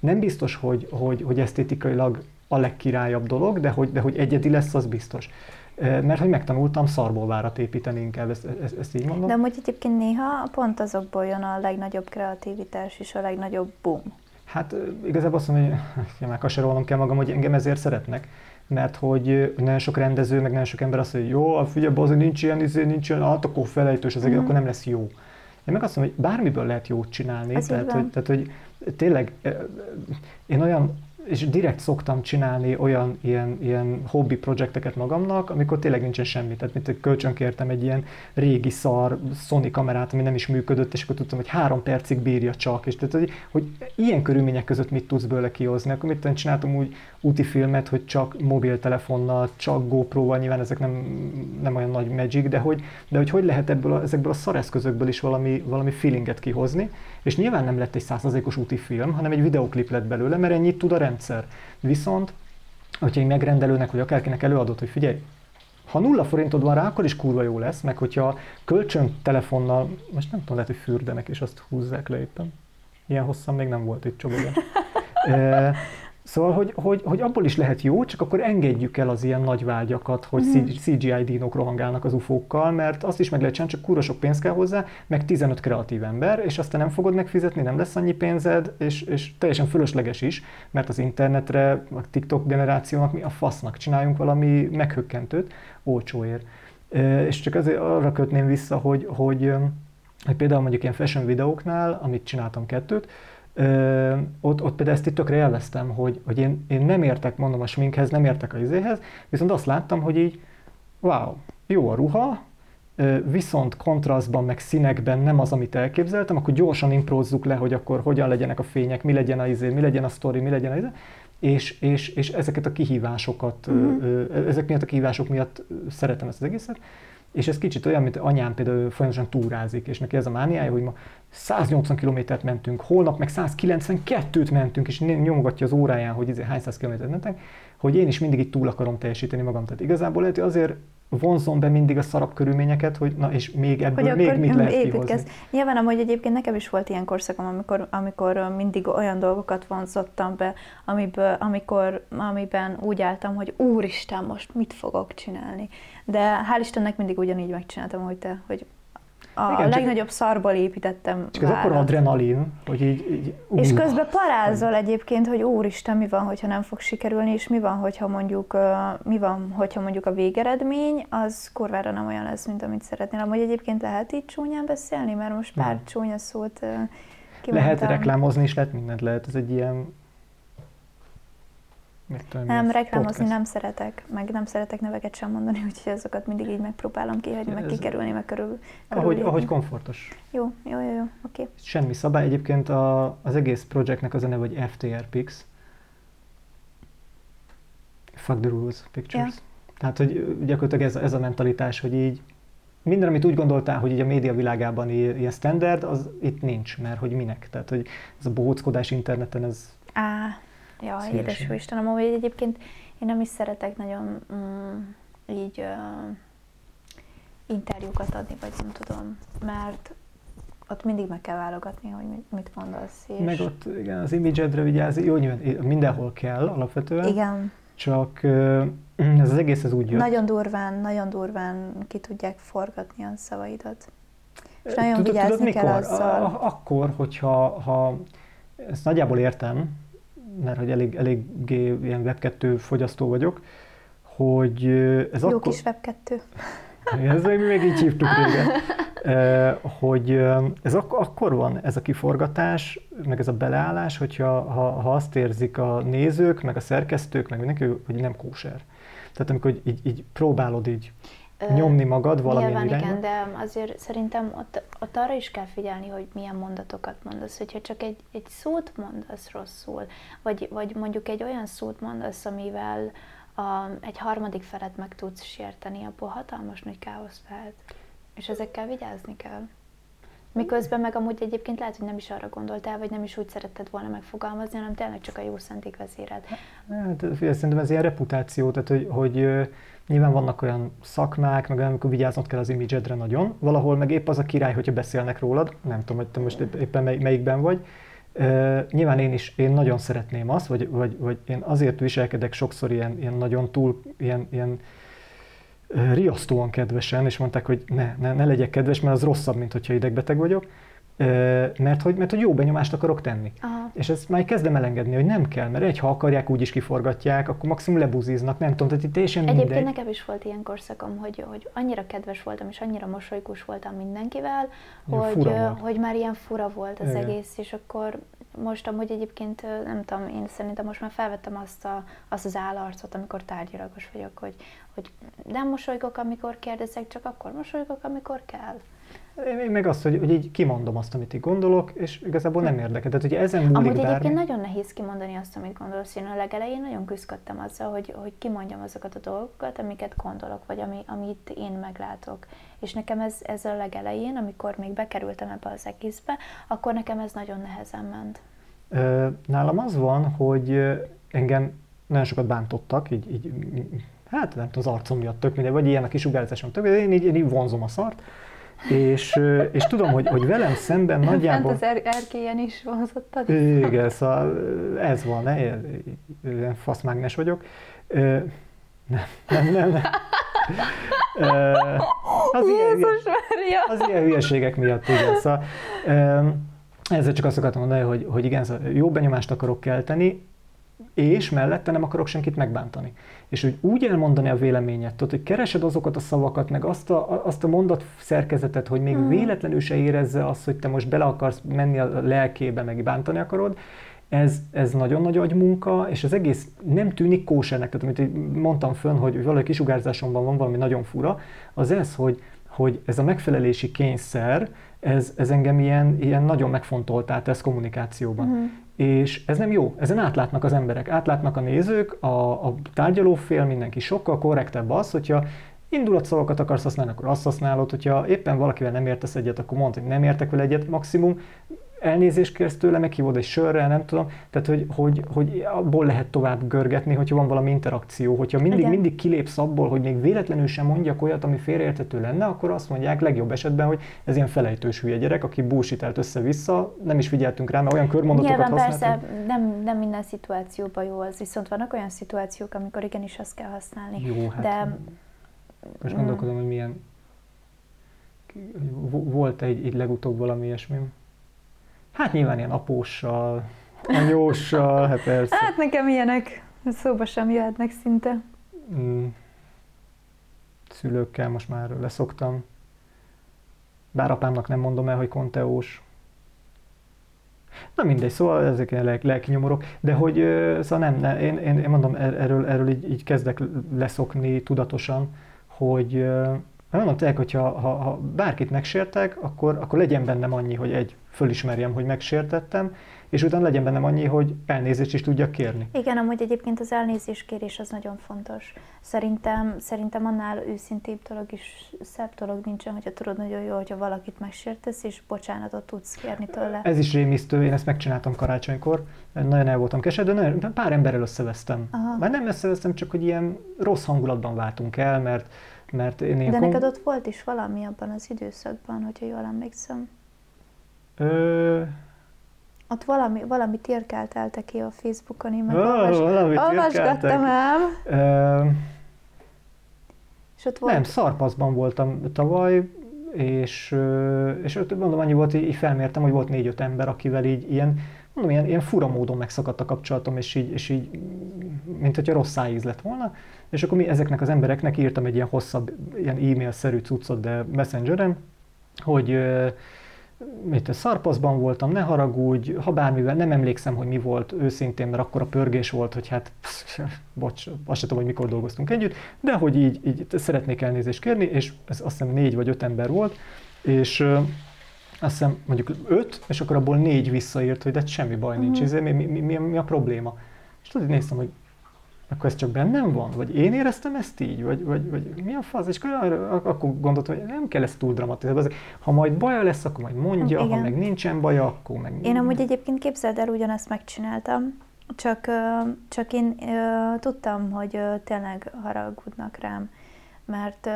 nem biztos, hogy, hogy, hogy esztétikailag a legkirályabb dolog, de hogy, de hogy egyedi lesz, az biztos. Mert hogy megtanultam szarból várat építeni inkább, ezt, ezt, ezt így mondom. De amúgy egyébként néha pont azokból jön a legnagyobb kreativitás és a legnagyobb boom. Hát igazából azt mondom, hogy már kaserolnom kell magam, hogy engem ezért szeretnek, mert hogy nagyon sok rendező, meg nagyon sok ember azt mondja, hogy jó, figyelj, az nincs ilyen, izé, nincs ilyen, hát akkor felejtős az egész, mm. akkor nem lesz jó. Én meg azt mondom, hogy bármiből lehet jót csinálni, tehát hogy, tehát hogy tényleg én olyan és direkt szoktam csinálni olyan ilyen, ilyen hobby projekteket magamnak, amikor tényleg nincsen semmi. Tehát mint kölcsönkértem egy ilyen régi szar Sony kamerát, ami nem is működött, és akkor tudtam, hogy három percig bírja csak. És tehát, hogy, hogy ilyen körülmények között mit tudsz bőle kihozni. Akkor mit csináltam úgy úti filmet, hogy csak mobiltelefonnal, csak GoPro-val, nyilván ezek nem, nem olyan nagy magic, de hogy, de hogy, hogy lehet ebből a, ezekből a szareszközökből is valami, valami feelinget kihozni. És nyilván nem lett egy százszerzékos úti film, hanem egy videoklip lett belőle, mert ennyit tud a rendszer. Viszont, hogyha egy megrendelőnek, vagy akárkinek előadott, hogy figyelj, ha nulla forintod van rá, akkor is kurva jó lesz, meg hogyha kölcsön telefonnal, most nem tudom, lehet, hogy fürdenek, és azt húzzák le éppen. Ilyen hosszan még nem volt itt csoboga. Szóval, hogy, hogy, hogy abból is lehet jó, csak akkor engedjük el az ilyen nagy vágyakat, hogy mm-hmm. CGI dínok rohangálnak az ufókkal, mert azt is meg lehet csinálni, csak kúra sok pénz kell hozzá, meg 15 kreatív ember, és aztán nem fogod megfizetni, nem lesz annyi pénzed, és, és teljesen fölösleges is, mert az internetre, a TikTok generációnak mi a fasznak csináljunk valami meghökkentőt olcsóért. És csak azért arra kötném vissza, hogy, hogy, hogy például mondjuk ilyen fashion videóknál, amit csináltam kettőt, Ö, ott, ott például ezt itt tökre élveztem, hogy, hogy én, én nem értek, mondom, a sminkhez, nem értek a izéhez, viszont azt láttam, hogy így, wow, jó a ruha, viszont kontrasztban, meg színekben nem az, amit elképzeltem, akkor gyorsan imprózzuk le, hogy akkor hogyan legyenek a fények, mi legyen a izé, mi legyen a sztori, mi legyen a izé, és, és, és ezeket a kihívásokat, mm-hmm. ezek miatt a kihívások miatt szeretem ezt az egészet, és ez kicsit olyan, mint anyám például folyamatosan túrázik, és neki ez a mániája, hogy ma 180 kilométert mentünk, holnap meg 192-t mentünk, és nyomogatja az óráján, hogy ezért hány száz kilométert mentek, hogy én is mindig itt túl akarom teljesíteni magam. Tehát igazából lehet, hogy azért vonzom be mindig a szarabb körülményeket, hogy na és még ebből hogy még mit lehet építkez. Nyilván amúgy egyébként nekem is volt ilyen korszakom, amikor, amikor mindig olyan dolgokat vonzottam be, amiből, amikor, amiben úgy álltam, hogy úristen, most mit fogok csinálni. De hál' Istennek mindig ugyanígy megcsináltam, hogy te, hogy a Igen, legnagyobb szarból építettem Csak ez akkor adrenalin, hogy így, így uh, És közben parázol egyébként, hogy úristen, mi van, hogyha nem fog sikerülni, és mi van, hogyha mondjuk, mi van, hogyha mondjuk a végeredmény, az korvára nem olyan lesz, mint amit szeretnél. Amúgy egyébként lehet így csúnyán beszélni, mert most pár nem. csúnya szót kimondtam. Lehet reklámozni is, lehet mindent lehet. Ez egy ilyen tudom, nem, reklámozni podcast. nem szeretek, meg nem szeretek neveket sem mondani, úgyhogy azokat mindig így megpróbálom kihagyni, meg kikerülni, meg körül. Ahogy, ahogy komfortos. Jó, jó, jó, jó oké. Okay. Semmi szabály. Egyébként a, az egész projektnek az a neve, hogy FTR Pix. Fuck the rules pictures. Ja. Tehát, hogy gyakorlatilag ez, ez a mentalitás, hogy így minden, amit úgy gondoltál, hogy így a média világában ilyen standard, az itt nincs, mert hogy minek. Tehát, hogy ez a bohóckodás interneten, ez... Á, Ja, édes Istenem, amúgy egyébként én nem is szeretek nagyon mm, így uh, interjúkat adni, vagy nem tudom, mert ott mindig meg kell válogatni, hogy mit mondasz. És... Meg ott igen, az image-edre vigyázni, jó, nyilván mindenhol kell alapvetően. Igen. Csak ez az egész ez úgy jött. Nagyon durván, nagyon durván ki tudják forgatni a szavaidat. És nagyon tudod, vigyázni tudod, mikor? kell azzal. Akkor, hogyha ha, ezt nagyjából értem, mert hogy elég, eléggé ilyen Web2 fogyasztó vagyok, hogy ez Jó akkor... kis Web2. Ez még, még így hívtuk régen. hogy ez ak- akkor van ez a kiforgatás, meg ez a beleállás, hogyha ha, ha azt érzik a nézők, meg a szerkesztők, meg mindenki, hogy nem kóser. Tehát amikor így, így próbálod így nyomni magad valamilyen Nyilván irányba. igen, de azért szerintem ott, ott arra is kell figyelni, hogy milyen mondatokat mondasz. Hogyha csak egy, egy szót mondasz rosszul, vagy, vagy mondjuk egy olyan szót mondasz, amivel a, egy harmadik felet meg tudsz sérteni, abból hatalmas nagy káosz lehet. És ezekkel vigyázni kell. Miközben meg amúgy egyébként lehet, hogy nem is arra gondoltál, vagy nem is úgy szeretted volna megfogalmazni, hanem tényleg csak a jó szenték vezéred. Hát, szerintem ez ilyen reputáció, tehát hogy, hogy Nyilván vannak olyan szakmák, meg amikor vigyáznod kell az imidzsedre nagyon. Valahol meg épp az a király, hogyha beszélnek rólad. Nem tudom, hogy te most éppen mely, melyikben vagy. Uh, nyilván én is, én nagyon szeretném azt, vagy, vagy, vagy én azért viselkedek sokszor ilyen, ilyen nagyon túl, ilyen, ilyen uh, riasztóan kedvesen, és mondták, hogy ne, ne, ne legyek kedves, mert az rosszabb, mint hogyha idegbeteg vagyok mert hogy, mert hogy jó benyomást akarok tenni. Aha. És ezt már kezdem elengedni, hogy nem kell, mert egy, ha akarják, úgy is kiforgatják, akkor maximum lebuziznak, nem tudom, tehát itt teljesen Egyébként mindegy. nekem is volt ilyen korszakom, hogy, hogy annyira kedves voltam, és annyira mosolygós voltam mindenkivel, ja, hogy, hogy már ilyen fura volt az Igen. egész, és akkor most amúgy egyébként, nem tudom, én szerintem most már felvettem azt, a, azt az állarcot, amikor tárgyalagos vagyok, hogy, hogy nem mosolygok, amikor kérdezek, csak akkor mosolygok, amikor kell. Én meg azt, hogy, hogy így kimondom azt, amit így gondolok, és igazából nem érdekel. Tehát, hogy ezen múlik Amúgy bármi... egyébként nagyon nehéz kimondani azt, amit gondolsz. Én a legelején nagyon küzdöttem azzal, hogy, hogy kimondjam azokat a dolgokat, amiket gondolok, vagy ami, amit én meglátok. És nekem ez, ez a legelején, amikor még bekerültem ebbe az egészbe, akkor nekem ez nagyon nehezen ment. Nálam az van, hogy engem nagyon sokat bántottak, így, így hát nem tudom, az arcom miatt tök mindegy, vagy ilyen a kisugárzásom tök, én így, én így vonzom a szart, és, és tudom, hogy, hogy velem szemben nagyjából... Fent az er- erkélyen is vonzottad. Igen, szóval ez van, ne, ilyen faszmágnes vagyok. Nem, nem, nem. nem. Az ilyen, az ilyen hülyeségek miatt, igen. Szóval, ezzel csak azt akartam mondani, hogy, hogy igen, szóval jó benyomást akarok kelteni, és mellette nem akarok senkit megbántani. És hogy úgy elmondani a véleményet, tudod, hogy keresed azokat a szavakat, meg azt a, azt a mondat szerkezetet, hogy még mm. véletlenül se érezze azt, hogy te most bele akarsz menni a lelkébe, meg bántani akarod, ez, ez nagyon nagy agymunka, és az egész nem tűnik kósernek. Tehát amit mondtam fönn, hogy valami kisugárzásomban van valami nagyon fura, az ez, hogy, hogy ez a megfelelési kényszer, ez, ez engem ilyen, ilyen nagyon megfontoltá tesz kommunikációban. Uh-huh. És ez nem jó, ezen átlátnak az emberek, átlátnak a nézők, a, a tárgyalófél, mindenki sokkal korrektebb az, hogyha indulatszavakat akarsz használni, akkor azt használod, hogyha éppen valakivel nem értesz egyet, akkor mondd, hogy nem értek vele egyet, maximum elnézést kérsz tőle, meghívod egy sörre, nem tudom, tehát hogy, hogy, hogy abból lehet tovább görgetni, hogyha van valami interakció, hogyha mindig, Igen. mindig kilépsz abból, hogy még véletlenül sem mondjak olyat, ami félreértető lenne, akkor azt mondják legjobb esetben, hogy ez ilyen felejtős hülye gyerek, aki bullshitelt össze-vissza, nem is figyeltünk rá, mert olyan körmondatokat Nyilván használtunk. persze nem, nem minden szituációban jó az, viszont vannak olyan szituációk, amikor igenis azt kell használni. Jó, hát De most Mm. gondolkodom, hogy milyen vo- volt egy, egy legutóbb valami ilyesmi. Hát nyilván ilyen apóssal, anyóssal, hát persze. hát nekem ilyenek szóba sem jöhetnek szinte. Mm, szülőkkel most már leszoktam. Bár apámnak nem mondom el, hogy konteós. Na mindegy, szóval ezek ilyen lelki, lelki nyomorok, de hogy szóval nem, ne, én, én, én mondom, er- erről, erről így, így kezdek leszokni tudatosan, hogy mondom tényleg, hogyha ha, ha bárkit megsértek, akkor, akkor legyen bennem annyi, hogy egy, fölismerjem, hogy megsértettem, és utána legyen bennem annyi, hogy elnézést is tudjak kérni. Igen, amúgy egyébként az elnézéskérés az nagyon fontos. Szerintem, szerintem annál őszintébb dolog is, szebb dolog nincsen, hogyha tudod nagyon jó, hogyha valakit megsértesz, és bocsánatot tudsz kérni tőle. Ez is rémisztő, én ezt megcsináltam karácsonykor, nagyon el voltam kesedve, nagyon, pár emberrel összevesztem. Aha. Már nem összevesztem, csak hogy ilyen rossz hangulatban váltunk el, mert, mert én ilyen De neked ott volt is valami abban az időszakban, hogyha jól emlékszem. Ö... Ott valami, valamit írkáltál te ki a Facebookon, én meg olvas, olvasgattam el. Ö... És ott volt Nem, szarpaszban voltam tavaly, és, és ott mondom, annyi volt, így felmértem, hogy volt négy-öt ember, akivel így ilyen, mondom, ilyen, ilyen fura módon megszakadt a kapcsolatom, és így, és így mint hogyha rossz szájíz lett volna, és akkor mi ezeknek az embereknek írtam egy ilyen hosszabb, ilyen e-mail-szerű cuccot, de messengeren, hogy mit, szarpaszban voltam, ne haragudj, ha bármivel, nem emlékszem, hogy mi volt őszintén, mert akkor a pörgés volt, hogy hát, psz, bocs, azt sem tudom, hogy mikor dolgoztunk együtt, de hogy így, így szeretnék elnézést kérni, és ez azt hiszem négy vagy öt ember volt, és azt hiszem mondjuk öt, és akkor abból négy visszaírt, hogy de semmi baj nincs, Mhm. uh mi, mi, mi, mi, a- probléma. És tudod, néztem, hogy akkor ez csak bennem van? Vagy én éreztem ezt így? Vagy, vagy, vagy mi a fasz? És akkor, akkor gondoltam, hogy nem kell ezt túl dramatizálni. Ha majd baja lesz, akkor majd mondja, Igen. ha meg nincsen baja, akkor meg... Én amúgy egyébként képzeld el, ugyanezt megcsináltam, csak, csak én tudtam, hogy tényleg haragudnak rám, mert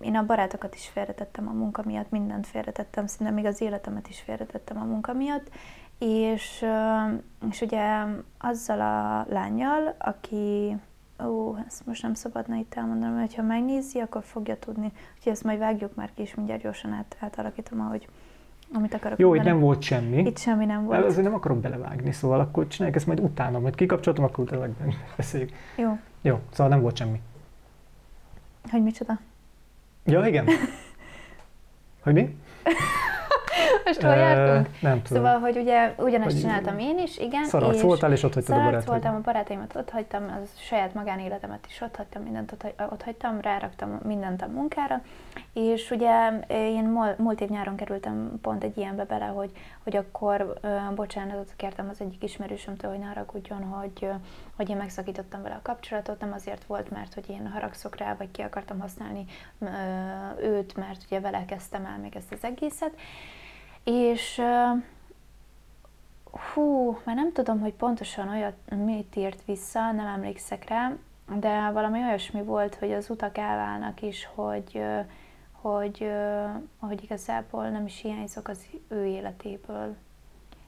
én a barátokat is félretettem a munka miatt, mindent félretettem, szinte még az életemet is félretettem a munka miatt, és, és ugye azzal a lányjal, aki Ó, ezt most nem szabadna itt elmondanom, hogy ha megnézi, akkor fogja tudni. Úgyhogy ezt majd vágjuk már ki, és mindjárt gyorsan át, átalakítom, ahogy, amit akarok Jó, itt nem volt semmi. Itt semmi nem volt. Azért nem akarok belevágni, szóval akkor csináljuk ezt majd utána, majd kikapcsolatom, akkor utána beszéljük. Jó, Jó, szóval nem volt semmi. hogy micsoda. Ja, igen. Hogy mi? Most hol jártunk? Nem tudom. Szóval, hogy ugye ugyanezt Hogy- csináltam én is, igen. Szararc és voltál, és ott hagytad a barátaidat. voltam, a barátaimat ott hagytam, az saját magánéletemet is ott hagytam, mindent ott, ott hagytam, ráraktam mindent a munkára, és ugye én múlt év nyáron kerültem pont egy ilyenbe bele, hogy, hogy akkor bocsánatot kértem az egyik ismerősömtől, hogy ne haragudjon, hogy, hogy én megszakítottam vele a kapcsolatot, nem azért volt, mert hogy én haragszok rá, vagy ki akartam használni őt, mert ugye vele kezdtem el még ezt az egészet, és hú, már nem tudom, hogy pontosan olyat mit írt vissza, nem emlékszek rá, de valami olyasmi volt, hogy az utak elválnak is, hogy, hogy, hogy igazából nem is hiányzok az ő életéből.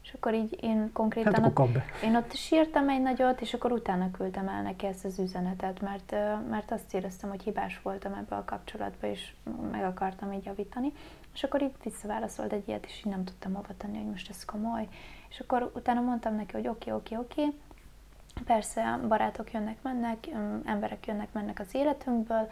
És akkor így én konkrétan Hát akkor ott, én ott is írtam egy nagyot, és akkor utána küldtem el neki ezt az üzenetet, mert, mert azt éreztem, hogy hibás voltam ebbe a kapcsolatba, és meg akartam így javítani. És akkor így visszaválaszolt egy ilyet, és így nem tudtam hova tenni, hogy most ez komoly. És akkor utána mondtam neki, hogy oké, oké, oké, Persze, barátok jönnek-mennek, öm, emberek jönnek-mennek az életünkből,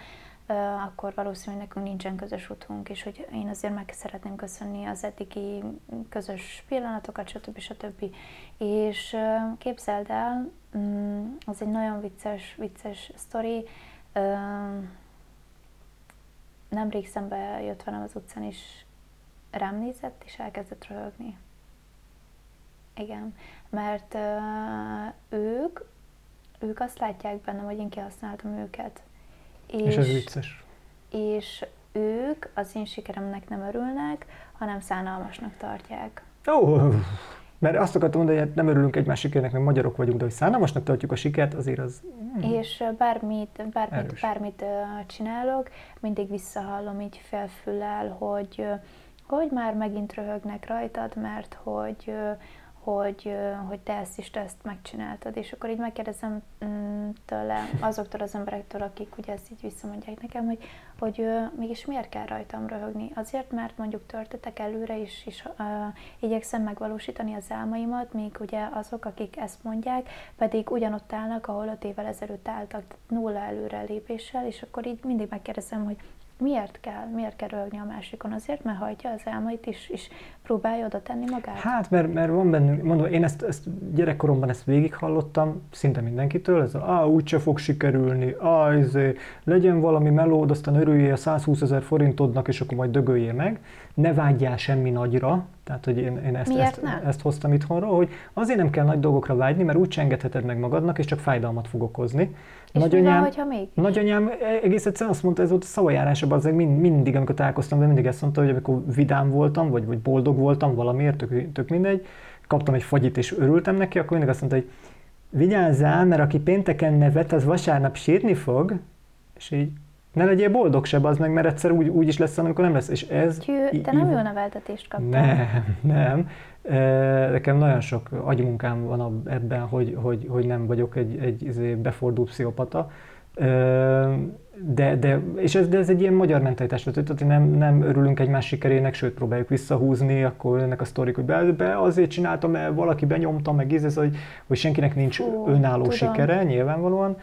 akkor valószínűleg nekünk nincsen közös utunk, és hogy én azért meg szeretném köszönni az eddigi közös pillanatokat, stb. stb. És képzeld el, mm, az egy nagyon vicces, vicces sztori. Nemrég szembe jött velem az utcán, és rám nézett, és elkezdett röhögni. Igen, mert uh, ők, ők azt látják bennem, hogy én kihasználtam őket. És ez vicces. és ők az én sikeremnek nem örülnek, hanem szánalmasnak tartják. Oh, mert azt akartam mondani, hogy hát nem örülünk egymás sikernek, mert magyarok vagyunk, de hogy szánalmasnak tartjuk a sikert, azért az... Hmm. És bármit, bármit, bármit csinálok, mindig visszahallom így felfüllel, hogy, hogy már megint röhögnek rajtad, mert hogy hogy, hogy te ezt is te ezt megcsináltad, és akkor így megkérdezem mm, tőle, azoktól az emberektől, akik ugye ezt így visszamondják nekem, hogy, hogy mégis miért kell rajtam röhögni? Azért, mert mondjuk törtetek előre, és, és uh, igyekszem megvalósítani az álmaimat, míg ugye azok, akik ezt mondják, pedig ugyanott állnak, ahol öt évvel ezelőtt álltak, nulla előre lépéssel, és akkor így mindig megkérdezem, hogy miért kell, miért kell röhögni a másikon? Azért, mert hajtja az álmait is, és próbálja oda tenni magát? Hát, mert, mert van bennünk, mondom, én ezt, ezt gyerekkoromban ezt végighallottam, szinte mindenkitől, ez a, ah, úgyse fog sikerülni, ah, izé, legyen valami melód, aztán örüljél a 120 ezer forintodnak, és akkor majd dögöljél meg, ne vágyjál semmi nagyra, tehát, hogy én, én ezt, ezt, ezt hoztam itthonról, hogy azért nem kell nagy dolgokra vágyni, mert úgy engedheted meg magadnak, és csak fájdalmat fog okozni. És nagyanyám, hogyha még? Nagyanyám egész egyszerűen azt mondta, ez volt a szavajárásában, az mind, mindig, amikor találkoztam, de mindig ezt mondta, hogy amikor vidám voltam, vagy, vagy boldog voltam valamiért, tök, tök mindegy, kaptam egy fagyit és örültem neki, akkor mindig azt mondta, hogy vigyázzál, mert aki pénteken nevet, az vasárnap sírni fog, és így ne legyél boldog se, az meg, mert egyszer úgy, úgy is lesz, amikor nem lesz. És ez... Tyű, te nem jó neveltetést kaptál. Nem, nem. Nekem nagyon sok agymunkám van ebben, hogy, hogy, hogy nem vagyok egy, egy izé befordult pszichopata. De, de, és ez, de ez egy ilyen magyar mentalitás, tehát nem, nem örülünk egymás sikerének, sőt próbáljuk visszahúzni, akkor ennek a sztorik, hogy be, be azért csináltam, mert valaki benyomta, meg ez, hogy, hogy senkinek nincs Hú, önálló tudom. sikere, nyilvánvalóan.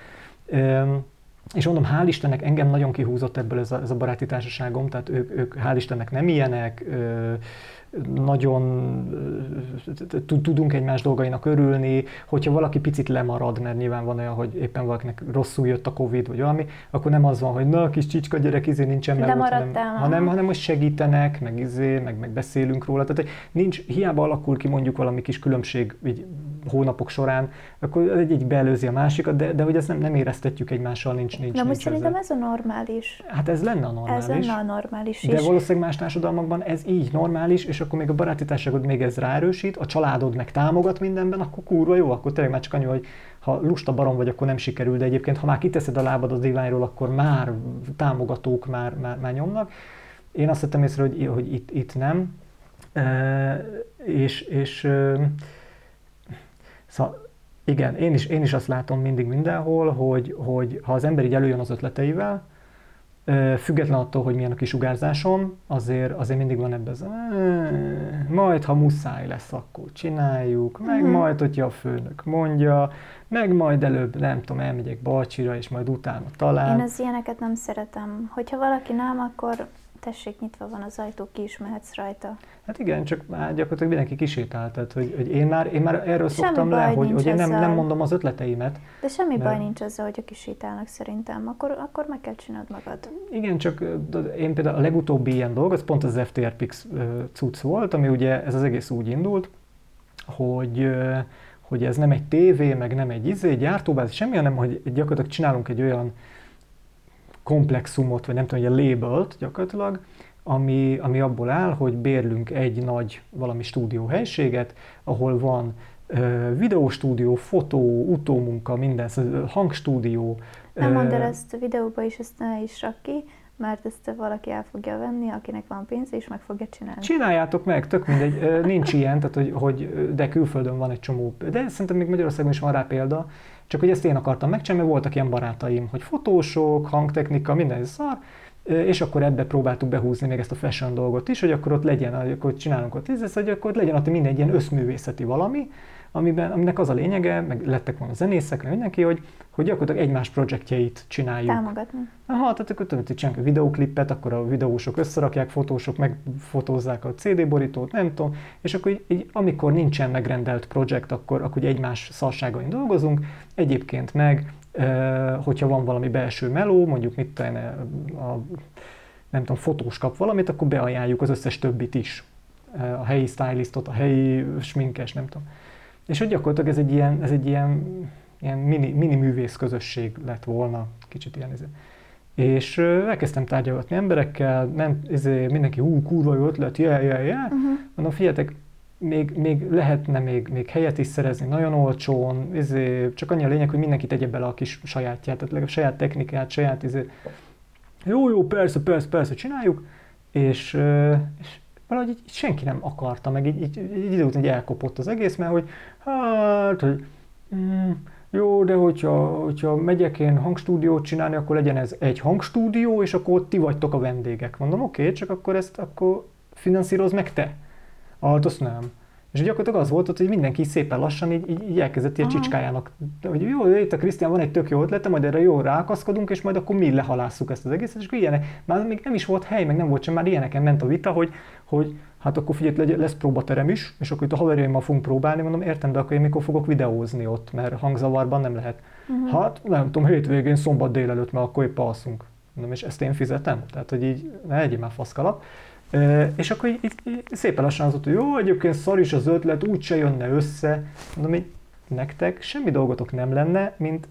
És mondom, hál' Istennek engem nagyon kihúzott ebből ez a, ez a baráti társaságom, tehát ők, ők hál' Istennek nem ilyenek, nagyon tudunk egymás dolgainak örülni, hogyha valaki picit lemarad, mert nyilván van olyan, hogy éppen valakinek rosszul jött a Covid, vagy valami, akkor nem az van, hogy na, kis csicska gyerek, izé nincsen meg, hanem, hanem, hanem most segítenek, meg izé, meg, meg beszélünk róla. Tehát nincs, hiába alakul ki mondjuk valami kis különbség így hónapok során, akkor egy, egy beelőzi a másikat, de, de hogy ezt nem, nem éreztetjük egymással, nincs, nincs. Na most szerintem ez a normális. Hát ez lenne a normális. Ez lenne a normális De is. valószínűleg más társadalmakban ez így normális, és akkor még a baráti társaságod még ez ráerősít, a családod meg támogat mindenben, akkor kurva jó, akkor tényleg már csak annyi, hogy ha lusta barom vagy, akkor nem sikerül, de egyébként ha már kiteszed a lábad az diványról, akkor már támogatók már, már, már nyomnak. Én azt vettem észre, hogy, hogy itt, itt nem. E, és, és szóval igen, én is, én is azt látom mindig mindenhol, hogy, hogy ha az ember így előjön az ötleteivel, Független attól, hogy milyen a kisugárzásom, azért, azért mindig van ebben az, majd ha muszáj lesz, akkor csináljuk, meg uh-huh. majd, hogyha a főnök mondja, meg majd előbb, nem tudom, elmegyek Balcsira, és majd utána talán. Én az ilyeneket nem szeretem. Hogyha valaki nem, akkor tessék, nyitva van az ajtó, ki is mehetsz rajta. Hát igen, csak már gyakorlatilag mindenki kisétál, tehát hogy, hogy én, már, én már erről semmi szoktam le, hogy, hogy én nem, nem mondom az ötleteimet. De semmi mert... baj nincs ezzel, hogy a kisétálnak szerintem, akkor, akkor meg kell csinálni magad. Igen, csak én például a legutóbbi ilyen dolog, az pont az FTR Pix cucc volt, ami ugye ez az egész úgy indult, hogy hogy ez nem egy tévé, meg nem egy izé, egy gyártóbázis, semmi, hanem hogy gyakorlatilag csinálunk egy olyan komplexumot, vagy nem tudom, egy labelt gyakorlatilag, ami, ami abból áll, hogy bérlünk egy nagy valami stúdióhelységet, ahol van uh, videóstúdió, fotó, utómunka, minden, szóval hangstúdió. Nem mondd el ezt a videóba is, ezt ne is rak ki, mert ezt valaki el fogja venni, akinek van pénz, és meg fogja csinálni. Csináljátok meg, tök mindegy, nincs ilyen, tehát hogy, hogy de külföldön van egy csomó, de szerintem még Magyarországon is van rá példa, csak hogy ezt én akartam megcsinálni, mert voltak ilyen barátaim, hogy fotósok, hangtechnika, minden szar, és akkor ebbe próbáltuk behúzni még ezt a fashion dolgot is, hogy akkor ott legyen, akkor csinálunk ott ez, hogy akkor legyen ott minden egy ilyen összművészeti valami, amiben, aminek az a lényege, meg lettek volna zenészek, meg mindenki, hogy, hogy gyakorlatilag egymás projektjeit csináljuk. Támogatni. Aha, tehát akkor tudod, hogy csinálunk a videóklipet, akkor a videósok összerakják, fotósok megfotózzák a CD borítót, nem tudom, és akkor így, így amikor nincsen megrendelt projekt, akkor, akkor egymás szarságain dolgozunk, egyébként meg, hogyha van valami belső meló, mondjuk mit tudom, a, nem tudom, fotós kap valamit, akkor beajánljuk az összes többit is. A helyi stylistot, a helyi sminkes, nem tudom. És hogy gyakorlatilag ez egy ilyen, ez egy ilyen, ilyen mini, mini művész közösség lett volna, kicsit ilyen. És elkezdtem tárgyalgatni emberekkel, ment, izé, mindenki, hú, kurva jó ötlet, yeah, yeah, yeah. Uh-huh. Mondom, figyeljetek, még, még lehetne még, még helyet is szerezni nagyon olcsón, izé, csak annyi a lényeg, hogy mindenki tegye bele a kis sajátját, tehát a saját technikát, saját izé. Jó, jó, persze, persze, persze, csináljuk, és, és valahogy így, így senki nem akarta, meg így, így, így idő után elkopott az egész, mert hogy hát, hogy mm, jó, de hogyha, hogyha megyek én hangstúdiót csinálni, akkor legyen ez egy hangstúdió, és akkor ott ti vagytok a vendégek. Mondom, oké, okay, csak akkor ezt akkor finanszíroz meg te. Hát azt nem. És gyakorlatilag az volt, hogy mindenki szépen lassan így, így, így elkezdett ilyen csicskájának, hogy jó, itt a Krisztián van egy tök jó ötlete, majd erre jó rákaszkodunk, és majd akkor mi lehalásszuk ezt az egészet, és ilyenek, már még nem is volt hely, meg nem volt sem, már ilyeneken ment a vita, hogy, hogy hát akkor figyelj, lesz próbaterem is, és akkor itt a haverjaimmal fogunk próbálni, mondom, értem, de akkor én mikor fogok videózni ott, mert hangzavarban nem lehet. Uh-huh. Hát nem tudom, hétvégén, szombat délelőtt, mert akkor épp alszunk. Mondom, és ezt én fizetem? Tehát, hogy így, ne egyéb már faszkalap. És akkor így, így, így szépen lassan az hogy jó, egyébként szar is az ötlet, úgyse jönne össze. Mondom, hogy nektek semmi dolgotok nem lenne, mint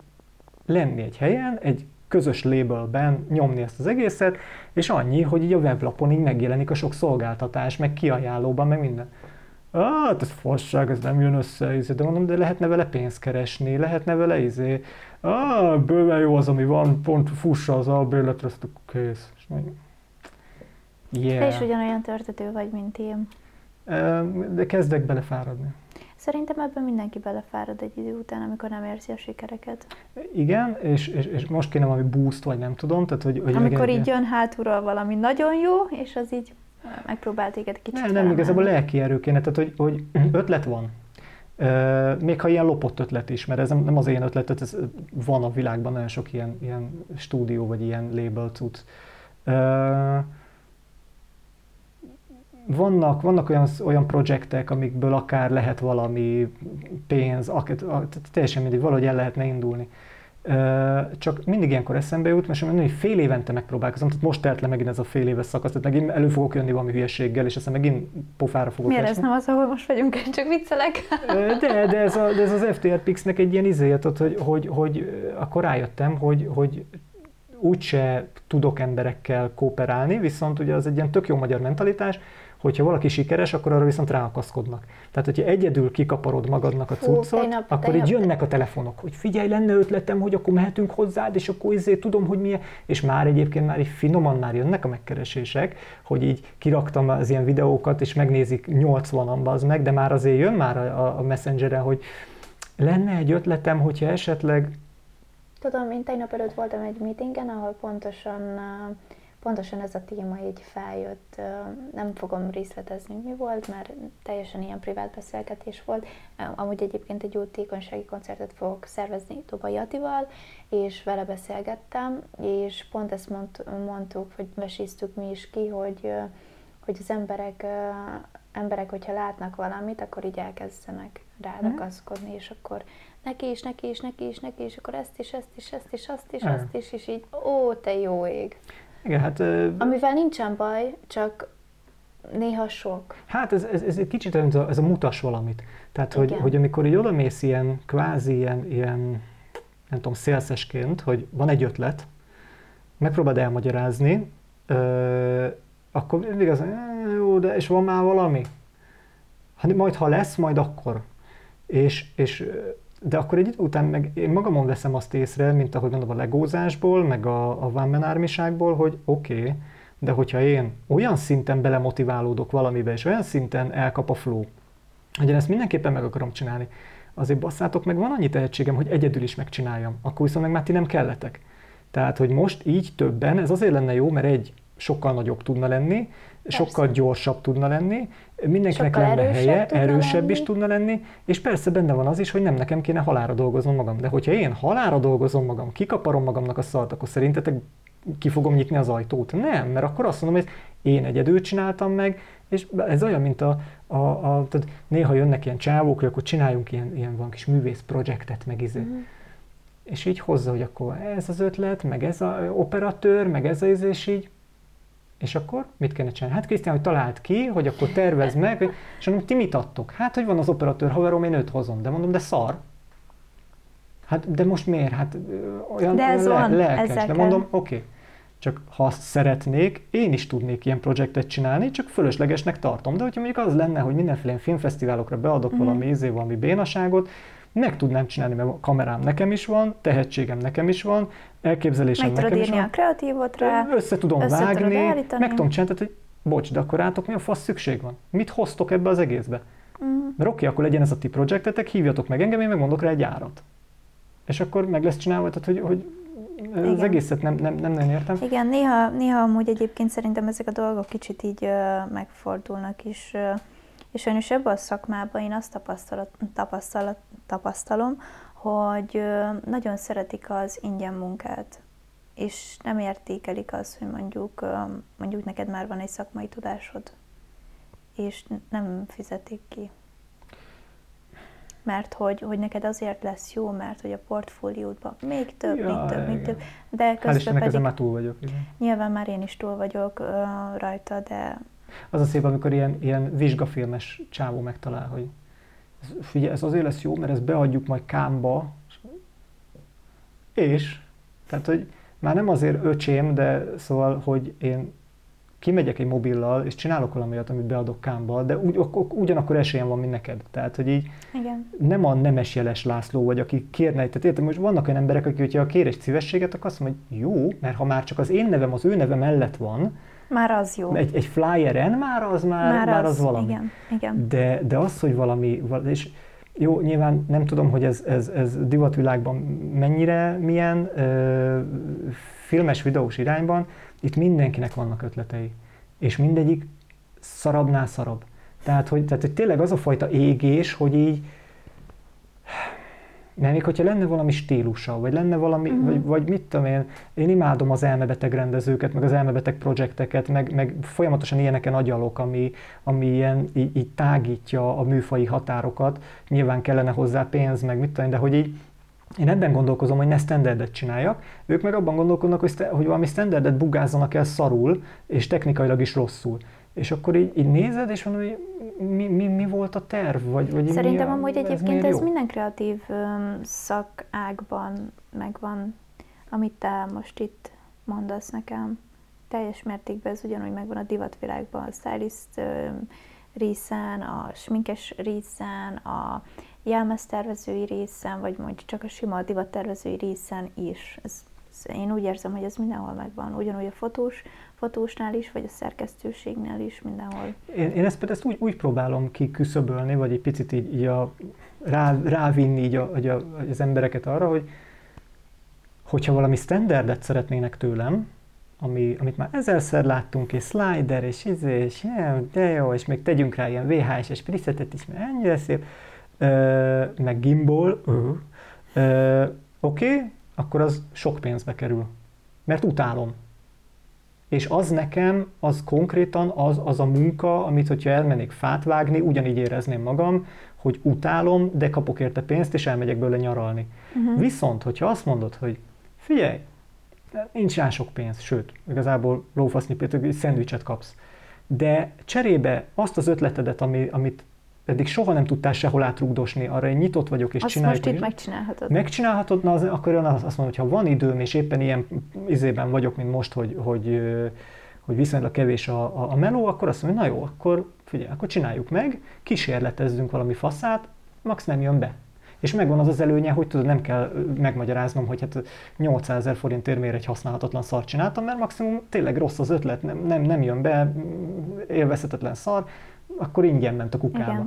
lenni egy helyen, egy közös labelben nyomni ezt az egészet, és annyi, hogy így a weblapon így megjelenik a sok szolgáltatás, meg kiajánlóban, meg minden. Hát ez fasság, ez nem jön össze, izé. de mondom, de lehetne vele pénzt keresni, lehetne vele izé. Ah, bőven jó az, ami van, pont fussa az albérletre, azt kész. És mondjuk, Yeah. Te is ugyanolyan törtető vagy, mint én. De kezdek belefáradni. Szerintem ebben mindenki belefárad egy idő után, amikor nem érzi a sikereket. Igen, és, és, és most kéne valami boost, vagy nem tudom. Tehát, hogy, hogy amikor így jön hátulról valami nagyon jó, és az így megpróbál téged kicsit Nem, nem, igazából lelki erő kéne, tehát hogy, hogy ötlet van. Még ha ilyen lopott ötlet is, mert ez nem az én ötlet, ez van a világban nagyon sok ilyen, ilyen stúdió, vagy ilyen label cucc vannak, vannak olyan, olyan projektek, amikből akár lehet valami pénz, akár, teljesen mindig valahogy el lehetne indulni. Csak mindig ilyenkor eszembe jut, mert mondom, hogy fél évente megpróbálkozom, tehát most telt le megint ez a fél éves szakasz, tehát megint elő fogok jönni valami hülyeséggel, és aztán megint pofára fogok Miért esni. ez nem az, ahol most vagyunk, csak viccelek? De, de ez, a, de ez az FTR Pix-nek egy ilyen izélet, hogy, hogy, hogy akkor rájöttem, hogy, hogy úgyse tudok emberekkel kooperálni, viszont ugye az egy ilyen tök jó magyar mentalitás, hogyha valaki sikeres, akkor arra viszont ráakaszkodnak. Tehát, hogyha egyedül kikaparod magadnak a cuccot, tegnap, akkor tegnap. így jönnek a telefonok, hogy figyelj, lenne ötletem, hogy akkor mehetünk hozzád, és akkor izé tudom, hogy milyen, és már egyébként már így finoman már jönnek a megkeresések, hogy így kiraktam az ilyen videókat, és megnézik 80-an az meg, de már azért jön már a, a messengere, hogy lenne egy ötletem, hogyha esetleg Tudom, én tegnap előtt voltam egy meetingen, ahol pontosan uh, pontosan ez a téma így feljött. Nem fogom részletezni, mi volt, mert teljesen ilyen privát beszélgetés volt. Amúgy egyébként egy jótékonysági koncertet fogok szervezni Dobai Attival, és vele beszélgettem, és pont ezt mond, mondtuk, vagy veséztük mi is ki, hogy, hogy az emberek, emberek, hogyha látnak valamit, akkor így elkezdenek rádakaszkodni, mm. és akkor neki is, neki is, neki is, neki is, akkor ezt is, ezt is, ezt is, azt is, azt is, és így, ó, te jó ég. Igen, hát... Amivel nincsen baj, csak néha sok. Hát ez, ez, ez egy kicsit ez a, ez a mutas valamit. Tehát, hogy, hogy amikor így odamész ilyen, kvázi ilyen, ilyen nem tudom, szélszesként, hogy van egy ötlet, megpróbáld elmagyarázni, ö, akkor mindig az, jó, de és van már valami? Hát majd ha lesz, majd akkor. És, és de akkor egy idő után meg én magamon veszem azt észre, mint ahogy mondom a legózásból, meg a, a One ármiságból, hogy oké, okay, de hogyha én olyan szinten belemotiválódok valamibe, és olyan szinten elkap a flow, hogy én ezt mindenképpen meg akarom csinálni, azért basszátok meg, van annyi tehetségem, hogy egyedül is megcsináljam, akkor viszont meg már ti nem kelletek. Tehát, hogy most így többen, ez azért lenne jó, mert egy, sokkal nagyobb tudna lenni, Persze. sokkal gyorsabb tudna lenni, mindenkinek sokkal lenne helye, erősebb lenni. is tudna lenni, és persze benne van az is, hogy nem nekem kéne halára dolgoznom magam. De hogyha én halára dolgozom magam, kikaparom magamnak a szart, akkor szerintetek ki fogom nyitni az ajtót? Nem, mert akkor azt mondom, hogy én egyedül csináltam meg, és ez olyan, mint a, a, a tehát néha jönnek ilyen csávók, hogy akkor csináljunk ilyen, ilyen van kis művész projektet, meg izé. Mm. És így hozza, hogy akkor ez az ötlet, meg ez az operatőr, meg ez az, és így és akkor mit kellene csinálni? Hát Krisztián, hogy talált ki, hogy akkor tervez meg, és mondom, ti mit adtok? Hát, hogy van az operatőr haverom, én őt hozom. De mondom, de szar. Hát, de most miért? Hát olyan de ez le, van, lelkes. De mondom, oké. Okay. Csak ha azt szeretnék, én is tudnék ilyen projektet csinálni, csak fölöslegesnek tartom. De hogyha mondjuk az lenne, hogy mindenféle filmfesztiválokra beadok uh-huh. valami izé, valami bénaságot, meg tudnám csinálni, mert a kamerám nekem is van, tehetségem nekem is van, elképzelésem meg nekem is van. a kreatívot rá, össze tudom össze vágni, meg tudom csinálni, tehát, hogy bocs, de akkor rátok mi a fasz szükség van? Mit hoztok ebbe az egészbe? Uh-huh. Mert oké, akkor legyen ez a ti projektetek, hívjatok meg engem, én megmondok rá egy árat. És akkor meg lesz csinálva, tehát hogy, hogy az Igen. egészet nem, nem, nem, nem értem. Igen, néha, néha amúgy egyébként szerintem ezek a dolgok kicsit így uh, megfordulnak is, uh, és sajnos ebben a szakmában én azt tapasztalat, tapasztalat, tapasztalom, hogy nagyon szeretik az ingyen munkát, és nem értékelik azt, hogy mondjuk, mondjuk neked már van egy szakmai tudásod, és nem fizetik ki mert hogy, hogy neked azért lesz jó, mert hogy a portfóliódban még több, ja, még több, még több. De közben pedig már túl vagyok. Igen. Nyilván már én is túl vagyok uh, rajta, de... Az a szép, amikor ilyen, ilyen vizsgafilmes csávó megtalál, hogy ez, figyelj, ez azért lesz jó, mert ezt beadjuk majd kámba, és, tehát, hogy már nem azért öcsém, de szóval, hogy én kimegyek egy mobillal, és csinálok olyat, amit beadok kámba, de ugy, ugyanakkor esélyem van, mint neked. Tehát, hogy így Igen. nem a nemes jeles László vagy, aki kérne, tehát értem, most vannak olyan emberek, akik, hogyha kér egy szívességet, akkor azt mondja, hogy jó, mert ha már csak az én nevem az ő neve mellett van, már az jó. Egy, egy flyeren már az már, már, már az, az valami. Igen, igen. De, de az, hogy valami, és jó, nyilván nem tudom, hogy ez, ez, ez divatvilágban mennyire milyen ö, filmes, videós irányban, itt mindenkinek vannak ötletei, és mindegyik szarabnál szarabb. Tehát hogy, tehát, hogy tényleg az a fajta égés, hogy így, mert még hogyha lenne valami stílusa, vagy lenne valami, uh-huh. vagy, vagy mit tudom én, én imádom az elmebeteg rendezőket, meg az elmebeteg projekteket, meg, meg folyamatosan ilyeneken agyalok, ami, ami ilyen, így, így tágítja a műfai határokat. Nyilván kellene hozzá pénz, meg mit tudom én, de hogy így én ebben gondolkozom, hogy ne standardet csináljak, ők meg abban gondolkodnak, hogy, hogy valami standardet bugázzanak el szarul, és technikailag is rosszul. És akkor így, így nézed, és mondod, hogy mi, mi, mi volt a terv? Vagy, vagy Szerintem mi, amúgy ez egyébként ez minden kreatív um, szakágban megvan, amit te most itt mondasz nekem. Teljes mértékben ez ugyanúgy megvan a divatvilágban, a stylist um, részen, a sminkes részen, a jelmeztervezői részen, vagy mondjuk csak a sima divattervezői részen is. Ez, ez, én úgy érzem, hogy ez mindenhol megvan. Ugyanúgy a fotós, fotósnál is, vagy a szerkesztőségnél is, mindenhol. Én, én ezt, ezt úgy, úgy próbálom kiküszöbölni, vagy egy picit így, így a, rá, rávinni így a, a, az embereket arra, hogy hogyha valami standardet szeretnének tőlem, ami, amit már ezerszer láttunk, és slider, és izé, és de jó, és még tegyünk rá ilyen VHS-es presetet is, mert ennyire szép, meg gimbal, oké, okay, akkor az sok pénzbe kerül. Mert utálom. És az nekem, az konkrétan az, az a munka, amit, hogyha elmennék fát vágni, ugyanígy érezném magam, hogy utálom, de kapok érte pénzt, és elmegyek bőle nyaralni. Uh-huh. Viszont, hogyha azt mondod, hogy figyelj, nincs rá sok pénz, sőt, igazából lófasznyi egy szendvicset kapsz, de cserébe azt az ötletedet, ami, amit eddig soha nem tudtál sehol átrugdosni, arra én nyitott vagyok, és azt csináljuk. most itt megcsinálhatod. Megcsinálhatod, na az, akkor azt mondom, hogy ha van időm, és éppen ilyen izében vagyok, mint most, hogy, hogy, hogy viszonylag kevés a, a, a meló, akkor azt mondom, hogy na jó, akkor figyelj, akkor csináljuk meg, kísérletezzünk valami faszát, max nem jön be. És megvan az az előnye, hogy tudod, nem kell megmagyaráznom, hogy hát 800 ezer forintért miért egy használhatatlan szar csináltam, mert maximum tényleg rossz az ötlet, nem, nem, nem jön be, élvezhetetlen szar, akkor ingyen ment a kukába.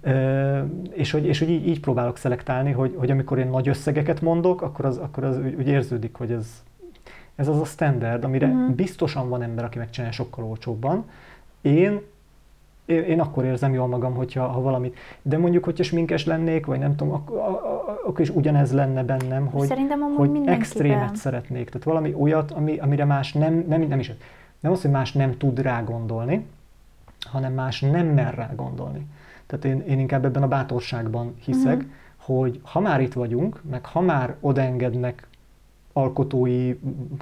Ö, és hogy, és hogy így, így próbálok szelektálni, hogy, hogy amikor én nagy összegeket mondok, akkor az, akkor az úgy, úgy érződik, hogy ez, ez az a standard, amire uh-huh. biztosan van ember, aki megcsinálja sokkal olcsóbban. Én én akkor érzem jól magam, hogyha ha valamit. De mondjuk, hogyha sminkes lennék, vagy nem tudom, akkor, akkor is ugyanez lenne bennem, hogy, Szerintem hogy extrémet szeretnék. Tehát valami olyat, ami, amire más nem, nem, nem is, nem az, hogy más nem tud rá gondolni, hanem más nem mer rá gondolni. Tehát én, én inkább ebben a bátorságban hiszek, uh-huh. hogy ha már itt vagyunk, meg ha már odaengednek alkotói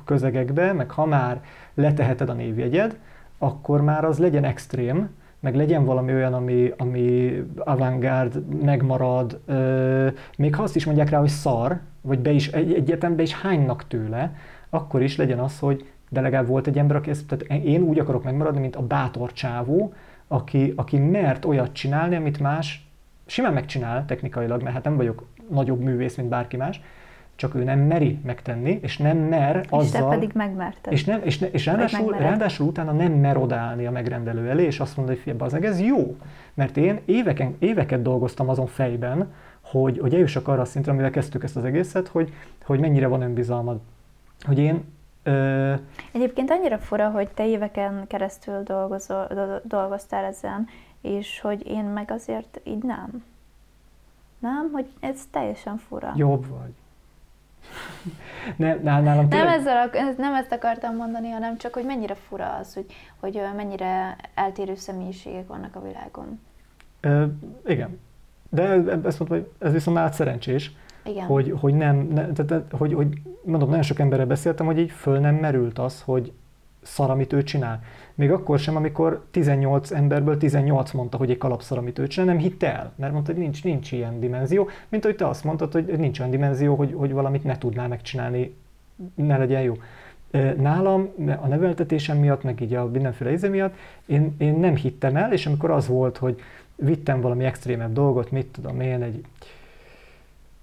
közegekbe, meg ha már leteheted a névjegyed, akkor már az legyen extrém, meg legyen valami olyan, ami, ami avantgárd, megmarad, euh, még ha azt is mondják rá, hogy szar, vagy be is, egy, egyetembe is hánynak tőle, akkor is legyen az, hogy de legalább volt egy ember, aki ezt, tehát én úgy akarok megmaradni, mint a bátor csávó, aki, aki mert olyat csinálni, amit más simán megcsinál technikailag, mert hát nem vagyok nagyobb művész, mint bárki más, csak ő nem meri megtenni, és nem mer azzal... És te pedig megmerted. És, nem, és, ne, és ráadásul, ráadásul utána nem mer odállni a megrendelő elé, és azt mondja, hogy az ez jó. Mert én éveken, éveket dolgoztam azon fejben, hogy, hogy eljussak arra a szintre, amivel kezdtük ezt az egészet, hogy, hogy mennyire van önbizalmad. Hogy én Ö... Egyébként annyira fura, hogy te éveken keresztül dolgozol, dolgoztál ezen, és hogy én meg azért így nem. Nem? Hogy ez teljesen fura. Jobb vagy. nem, nálam tényleg... nem, ezzel, nem ezt akartam mondani, hanem csak, hogy mennyire fura az, hogy, hogy mennyire eltérő személyiségek vannak a világon. Ö, igen. De ezt mondom, hogy ez viszont már szerencsés, igen. Hogy, hogy nem, ne, tehát, hogy, hogy mondom, nagyon sok emberrel beszéltem, hogy így föl nem merült az, hogy szar, amit ő csinál. Még akkor sem, amikor 18 emberből 18 mondta, hogy egy kalapszar, amit ő csinál, nem hitte el, mert mondta, hogy nincs, nincs ilyen dimenzió, mint hogy te azt mondtad, hogy nincs olyan dimenzió, hogy, hogy valamit ne tudnál megcsinálni, ne legyen jó. Nálam a neveltetésem miatt, meg így a mindenféle íze miatt, én, én nem hittem el, és amikor az volt, hogy vittem valami extrémebb dolgot, mit tudom én, egy,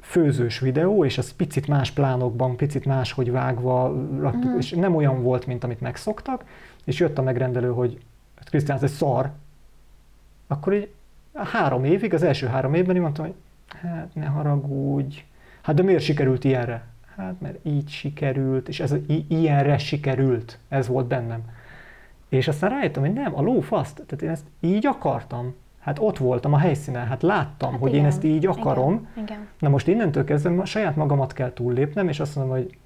főzős videó, és az picit más plánokban, picit máshogy vágva, raktuk, mm. és nem olyan volt, mint amit megszoktak, és jött a megrendelő, hogy Krisztián, ez egy szar, akkor így három évig, az első három évben így mondtam, hogy hát ne haragudj, hát de miért sikerült ilyenre? Hát mert így sikerült, és ez i- ilyenre sikerült, ez volt bennem. És aztán rájöttem, hogy nem, a lófaszt, tehát én ezt így akartam, Hát ott voltam a helyszínen, hát láttam, hát hogy igen, én ezt így akarom. Igen, igen. Na most innentől kezdve saját magamat kell túllépnem, és azt mondom, hogy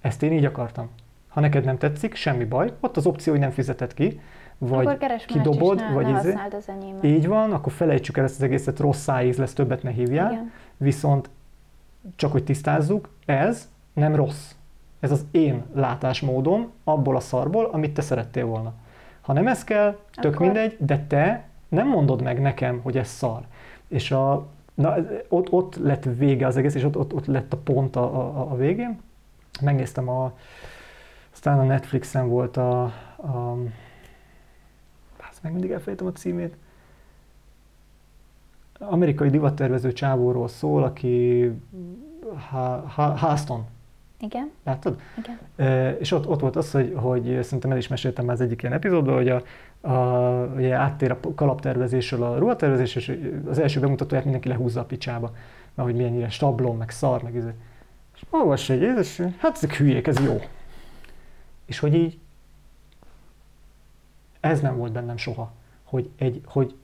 ezt én így akartam. Ha neked nem tetszik, semmi baj, ott az opció, hogy nem fizeted ki, vagy kidobod, ne, vagy ne izé. az enyémet. Így van, akkor felejtsük el ezt az egészet, rossz szájíz lesz, többet ne hívjál. Igen. Viszont csak hogy tisztázzuk, ez nem rossz. Ez az én látásmódom abból a szarból, amit te szerettél volna. Ha nem ez kell, tök akkor... mindegy, de te nem mondod meg nekem, hogy ez szar. És a, na, ott, ott lett vége az egész, és ott, ott, ott lett a pont a, a, a végén. Megnéztem a, aztán a Netflixen volt a, a meg mindig elfelejtem a címét, amerikai divattervező csávóról szól, aki ha, ha, Haston. Igen. Láttad? Igen. E, és ott, ott volt az, hogy, hogy szerintem el is meséltem már az egyik ilyen epizódban, hogy a, a, ugye áttér a kalaptervezésről a ruhatervezés, és az első bemutatóját mindenki lehúzza a picsába, mert hogy milyennyire stablon, meg szar, meg ez. Izé. És olvassa egy és hát ezek hülyék, ez jó. És hogy így, ez nem volt bennem soha, hogy, egy, hogy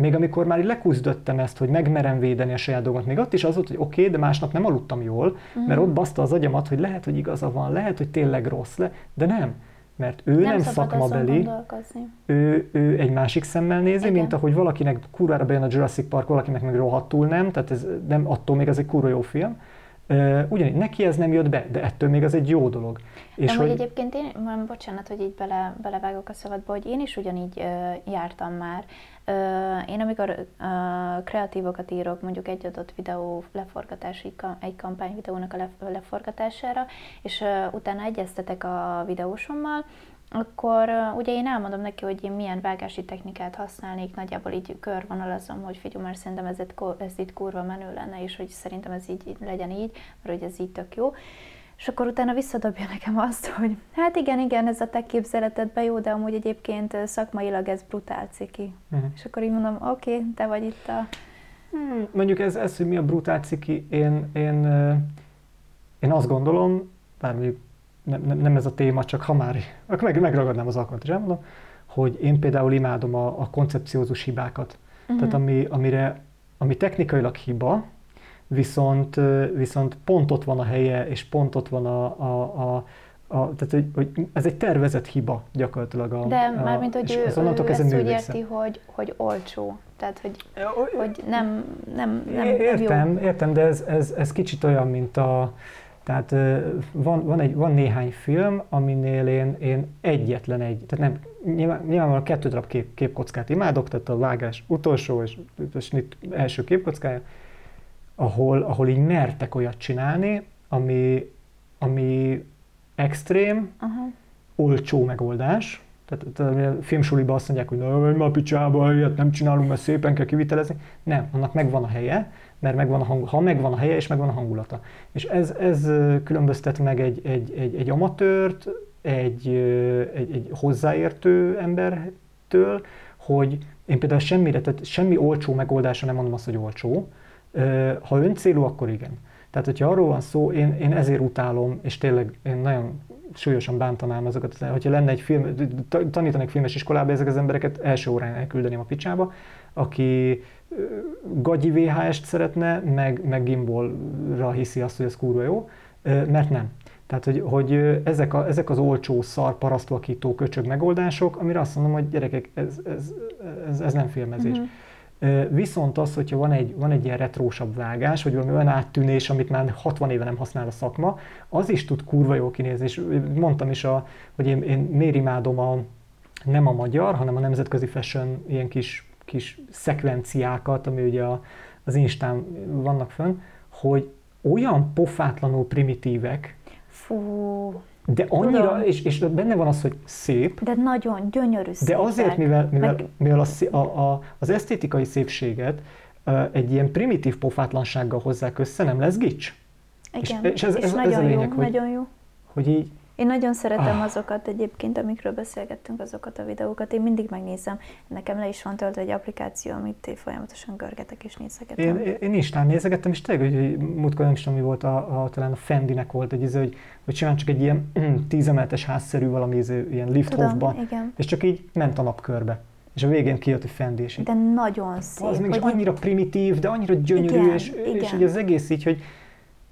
még amikor már lekúzdöttem ezt, hogy megmerem védeni a saját dolgot, még ott is az volt, hogy oké, okay, de másnap nem aludtam jól, mert ott baszta az agyamat, hogy lehet, hogy igaza van, lehet, hogy tényleg rossz le, de nem mert ő nem, nem szakmabeli, ő, ő egy másik szemmel nézi, Igen. mint ahogy valakinek kurvára bejön a Jurassic Park, valakinek meg rohadtul nem, tehát ez nem attól még ez egy kurva jó film. Uh, ugyanígy neki ez nem jött be, de ettől még az egy jó dolog. És hogy... egyébként én, bocsánat, hogy így bele, belevágok a szabadba, hogy én is ugyanígy jártam már. Én amikor kreatívokat írok, mondjuk egy adott videó leforgatási, egy kampány videónak a leforgatására, és utána egyeztetek a videósommal, akkor ugye én elmondom neki, hogy én milyen vágási technikát használnék, nagyjából így körvonalazom, hogy figyelj, már szerintem ez, ez itt kurva menő lenne, és hogy szerintem ez így legyen így, mert hogy ez így tök jó. És akkor utána visszadobja nekem azt, hogy hát igen, igen, ez a te képzeletedben jó, de amúgy egyébként szakmailag ez brutál ciki. Uh-huh. És akkor így mondom, oké, okay, te vagy itt a... Hmm, mondjuk ez, ez, hogy mi a brutál ciki, én, én, én azt gondolom, bár mondjuk nem, nem, nem ez a téma, csak ha már, akkor meg, megragadnám az alkalmat, és elmondom, hogy én például imádom a, a koncepciózus hibákat. Uh-huh. Tehát ami, amire, ami technikailag hiba, viszont, viszont pont ott van a helye, és pont ott van a, a, a, a tehát, hogy, hogy ez egy tervezett hiba gyakorlatilag. A, De mármint, hogy ő, ő, ő ezt úgy érti, hogy, hogy olcsó. Tehát, hogy, hogy nem, nem, nem, értem, nem jó. Értem, de ez, ez, ez kicsit olyan, mint a, tehát van, van, egy, van néhány film, aminél én, én egyetlen egy, tehát nem, nyilván, nyilvánvalóan kettő darab kép, képkockát imádok, tehát a vágás utolsó és a snit első képkockája, ahol, ahol így mertek olyat csinálni, ami, ami extrém, Aha. olcsó megoldás, tehát, tehát a filmsuliban azt mondják, hogy na, menj már a picsába, ilyet nem csinálunk, mert szépen kell kivitelezni. Nem, annak megvan a helye, mert megvan a hang, ha megvan a helye, és megvan a hangulata. És ez, ez különböztet meg egy, egy, egy, egy amatőrt, egy, egy, egy hozzáértő embertől, hogy én például semmire, tehát semmi olcsó megoldása nem mondom azt, hogy olcsó. Ha öncélú, akkor igen. Tehát, hogyha arról van szó, én, én ezért utálom, és tényleg én nagyon súlyosan bántanám azokat, hogyha lenne egy film, tanítanék filmes iskolába, ezek az embereket első órán elküldeném a picsába, aki gagyi VHS-t szeretne, meg, meg gimbalra hiszi azt, hogy ez kurva jó, mert nem. Tehát, hogy, hogy ezek, a, ezek az olcsó, szar, parasztvakító, köcsög megoldások, amire azt mondom, hogy gyerekek, ez, ez, ez, ez nem filmezés. Mhm. Viszont az, hogyha van egy, van egy ilyen retrósabb vágás, vagy valami olyan áttűnés, amit már 60 éve nem használ a szakma, az is tud kurva jól kinézni. És mondtam is, a, hogy én, én miért imádom a, nem a magyar, hanem a nemzetközi fashion ilyen kis, kis szekvenciákat, ami ugye a, az Instán vannak fönn, hogy olyan pofátlanul primitívek, Fú, de annyira, Tudom. és, és benne van az, hogy szép, de nagyon gyönyörű de szépek. azért, mivel, mivel, Meg- mivel a, a, az esztétikai szépséget egy ilyen primitív pofátlansággal hozzák össze, nem lesz gics? Igen, és ez- ez- ez a nagyon lényeg, jó, hogy- nagyon jó. Hogy így, Én nagyon szeretem Ah. azokat egyébként, amikről beszélgettünk, azokat a videókat. Én mindig megnézem. Nekem le is van töltve egy applikáció, amit én folyamatosan görgetek és nézegetem. én, én, Instán nézegettem, és tényleg, hogy múltkor nem is tudom, mi volt, a, a, talán a Fendinek volt egy izé, hogy, hogy simán csak egy ilyen tízemeletes házszerű valami izé, ilyen lift Tudom, hofba, igen. és csak így ment a napkörbe. És a végén kijött, hogy Fendi, és így, De nagyon szép. az meg is hogy így- annyira primitív, de annyira gyönyörű, Igen, és, és igen. így az egész így, hogy,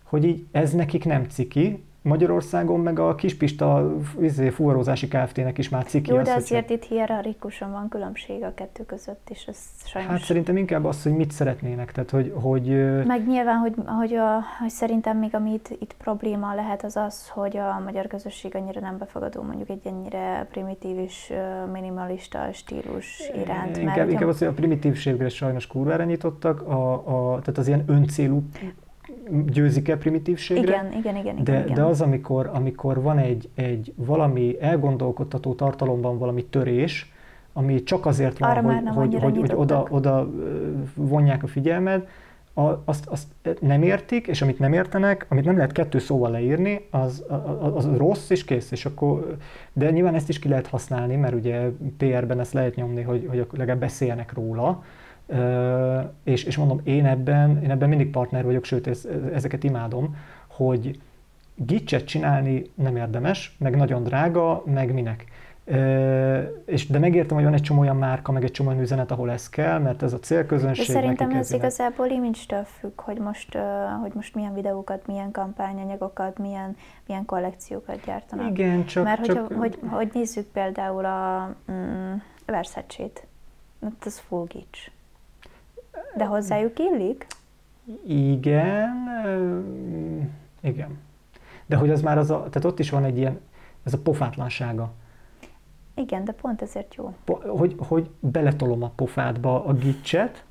hogy így ez nekik nem ciki, Magyarországon meg a Kispista izé, fuvarozási Kft-nek is már ciki Jó, az, de azért itt hierarchikusan van különbség a kettő között, és ez sajnos... Hát szerintem inkább az, hogy mit szeretnének, tehát hogy, hogy Meg nyilván, hogy, hogy, a, hogy szerintem még ami itt, itt probléma lehet az az, hogy a magyar közösség annyira nem befogadó mondjuk egy ennyire primitív és minimalista stílus iránt. inkább, hogyha- inkább az, hogy a primitívségre sajnos kurvára nyitottak, a, a, tehát az ilyen öncélú győzik el primitívségre. igen, igen, igen, igen. De, igen. de az, amikor, amikor van egy, egy valami elgondolkodtató tartalomban valami törés, ami csak azért van, Arra hogy, hogy, hogy, hogy oda, oda vonják a figyelmed, a, azt, azt nem értik, és amit nem értenek, amit nem lehet kettő szóval leírni, az, az, az rossz, és kész. És akkor, de nyilván ezt is ki lehet használni, mert ugye PR-ben ezt lehet nyomni, hogy, hogy legalább beszéljenek róla. És, és mondom, én ebben, én ebben mindig partner vagyok, sőt, ez, ezeket imádom, hogy gicset csinálni nem érdemes, meg nagyon drága, meg minek. És, de megértem, hogy van egy csomó olyan márka, meg egy csomó olyan üzenet, ahol ez kell, mert ez a célközönség. szerintem nekik ez igazából image-től függ, hogy most, hogy most milyen videókat, milyen kampányanyagokat, milyen, milyen kollekciókat gyártanak. Igen, csak... Mert csak hogyha, hogy, hogy nézzük például a mm, Versace-t, hát az full gics. De hozzájuk illik? Igen, igen. De hogy az már az a, tehát ott is van egy ilyen, ez a pofátlansága. Igen, de pont ezért jó. Hogy, hogy beletolom a pofádba a gicset,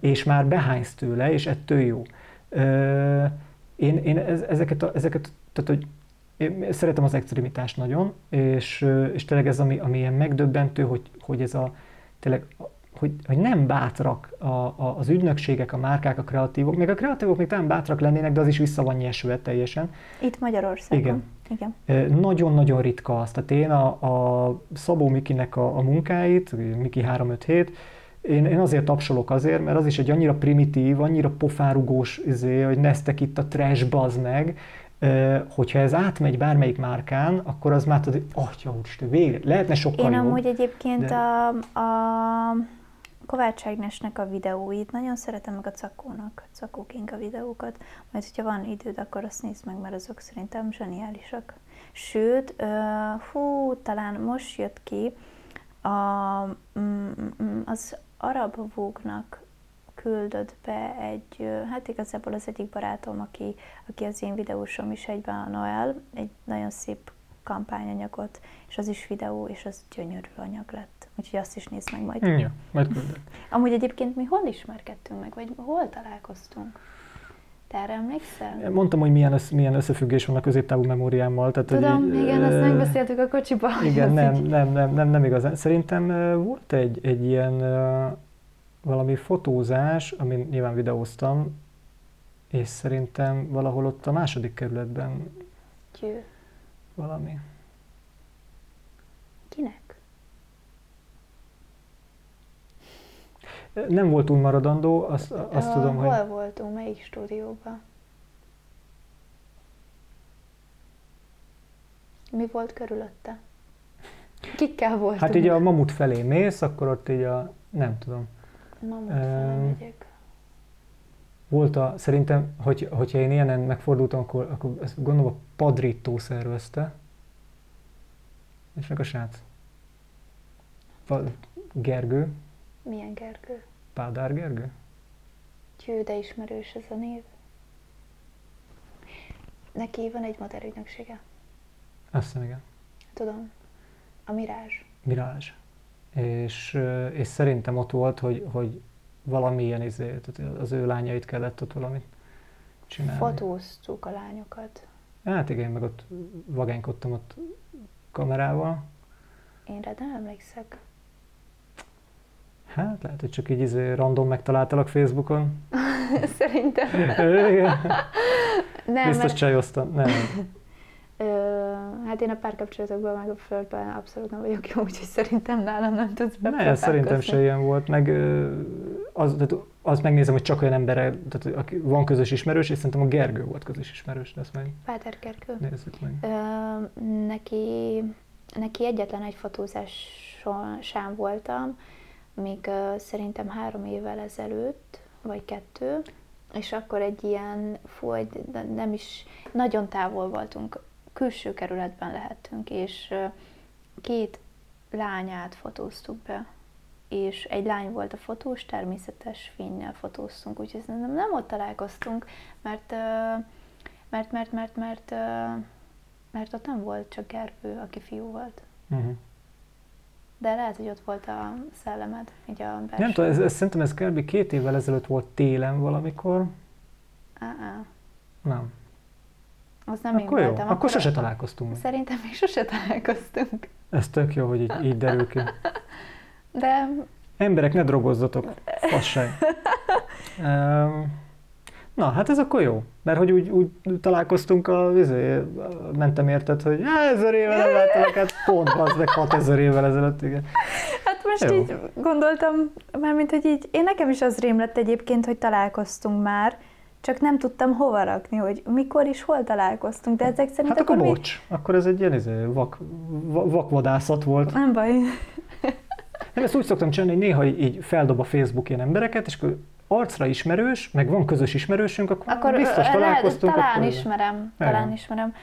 és már behánysz tőle, és ettől jó. Én, én ez- ezeket, a, ezeket, tehát hogy én szeretem az extremitást nagyon, és, és tényleg ez, ami, ami ilyen megdöbbentő, hogy, hogy ez a, tényleg, hogy, hogy nem bátrak a, a, az ügynökségek, a márkák, a kreatívok, még a kreatívok még talán bátrak lennének, de az is vissza van nyesve teljesen. Itt Magyarországon. Igen. Igen. Nagyon-nagyon ritka az. Tehát én a, a Szabó Mikinek a, a munkáit, Miki 357, én, én azért tapsolok azért, mert az is egy annyira primitív, annyira pofárugós, izé, hogy neztek itt a trash bazd meg, hogyha ez átmegy bármelyik márkán, akkor az már tudod, hogy atya úristen, végre, lehetne sokkal Én jobb. amúgy egyébként de- a, a Kovács Ágnesnek a videóit nagyon szeretem, meg a Cakónak, Cakó Kinga videókat. Majd, hogyha van időd, akkor azt nézd meg, mert azok szerintem zseniálisak. Sőt, hú, talán most jött ki a, mm, mm, az arab vógnak küldött be egy, hát igazából az egyik barátom, aki, aki az én videósom is egyben a Noel, egy nagyon szép kampányanyagot, és az is videó, és az gyönyörű anyag lett. Úgyhogy azt is nézd meg majd. Ja, majd küldök. Amúgy egyébként mi hol ismerkedtünk meg, vagy hol találkoztunk? Te erre emlékszel? Mondtam, hogy milyen, össz, milyen összefüggés van a középtávú memóriámmal. Tehát, Tudom, hogy, igen, ö, azt megbeszéltük a kocsiba. Igen, nem, így- nem, nem, nem, nem igazán. Szerintem volt egy, egy ilyen valami fotózás, amin nyilván videóztam, és szerintem valahol ott a második kerületben Győ. Valami. Kinek? Nem volt túl maradandó, azt, azt Ö, tudom, Hol hogy voltunk? Melyik stúdióban? Mi volt körülötte? Kikkel voltunk? hát így a mamut felé mész, akkor ott így a, nem tudom, Mamut Ö, felmegyek. volt a, szerintem, hogy, hogyha én ilyenen megfordultam, akkor, akkor gondolom a Padrító szervezte, és meg a srác. Gergő, Milyen Gergő? Pádár Gergő? Győ, de ismerős ez a név. Neki van egy modellügynöksége. Azt hiszem, igen. Tudom. A Mirázs. Mirázs. És, és szerintem ott volt, hogy, hogy valamilyen izé, tehát az ő lányait kellett ott valamit csinálni. Fotóztuk a lányokat. Hát igen, meg ott vagánykodtam ott kamerával. Én rá nem emlékszek. Hát lehet, hogy csak így izé random megtaláltalak Facebookon. Szerintem. Igen. Nem, Biztos mert, csajoztam. Nem. Ö, hát én a párkapcsolatokban meg a földben abszolút nem vagyok jó, úgyhogy szerintem nálam nem tudsz Ne, szerintem se ilyen volt. Meg az, tehát azt megnézem, hogy csak olyan embere, tehát aki van közös ismerős, és szerintem a Gergő volt közös ismerős, de ezt meg Páter Gergő. nézzük meg. Ö, neki, neki egyetlen egy fotózáson sem voltam, még szerintem három évvel ezelőtt, vagy kettő, és akkor egy ilyen, fú, egy, nem is, nagyon távol voltunk, külső kerületben lehettünk, és két lányát fotóztuk be, és egy lány volt a fotós, természetes fénynel fotóztunk, úgyhogy nem, nem ott találkoztunk, mert, mert, mert, mert, mert, mert ott nem volt csak Gergő, aki fiú volt. Uh-huh. De lehet, hogy ott volt a szellemed, így a belső. Nem tudom, ez, ez, szerintem ez kb. két évvel ezelőtt volt télen valamikor. Á-á. Nem. Az nem akkor én jó, voltam. akkor sose találkoztunk. Szerintem még sose találkoztunk. Ez tök jó, hogy így, így derül ki. De Emberek, ne drogozzatok, fasság. Na, hát ez akkor jó. Mert hogy úgy, úgy találkoztunk, a, izé, mentem érted, hogy "Á, ezer éve nem láttalak, hát pont az meg 6000 évvel ezelőtt, igen. hát most Jó. így gondoltam, mármint, hogy így, én nekem is az rém lett egyébként, hogy találkoztunk már, csak nem tudtam hova rakni, hogy mikor is hol találkoztunk, de ezek szerint Hát akkor mi- bocs, akkor ez egy ilyen izé, vak, va- vakvadászat volt. Nem baj. Nem, ezt úgy szoktam csinálni, hogy néha így, feldob a Facebook ilyen embereket, és akkor arcra ismerős, meg van közös ismerősünk, akkor, Akkor biztos találkoztunk. talán akkor ismerem, Igen. talán ismerem.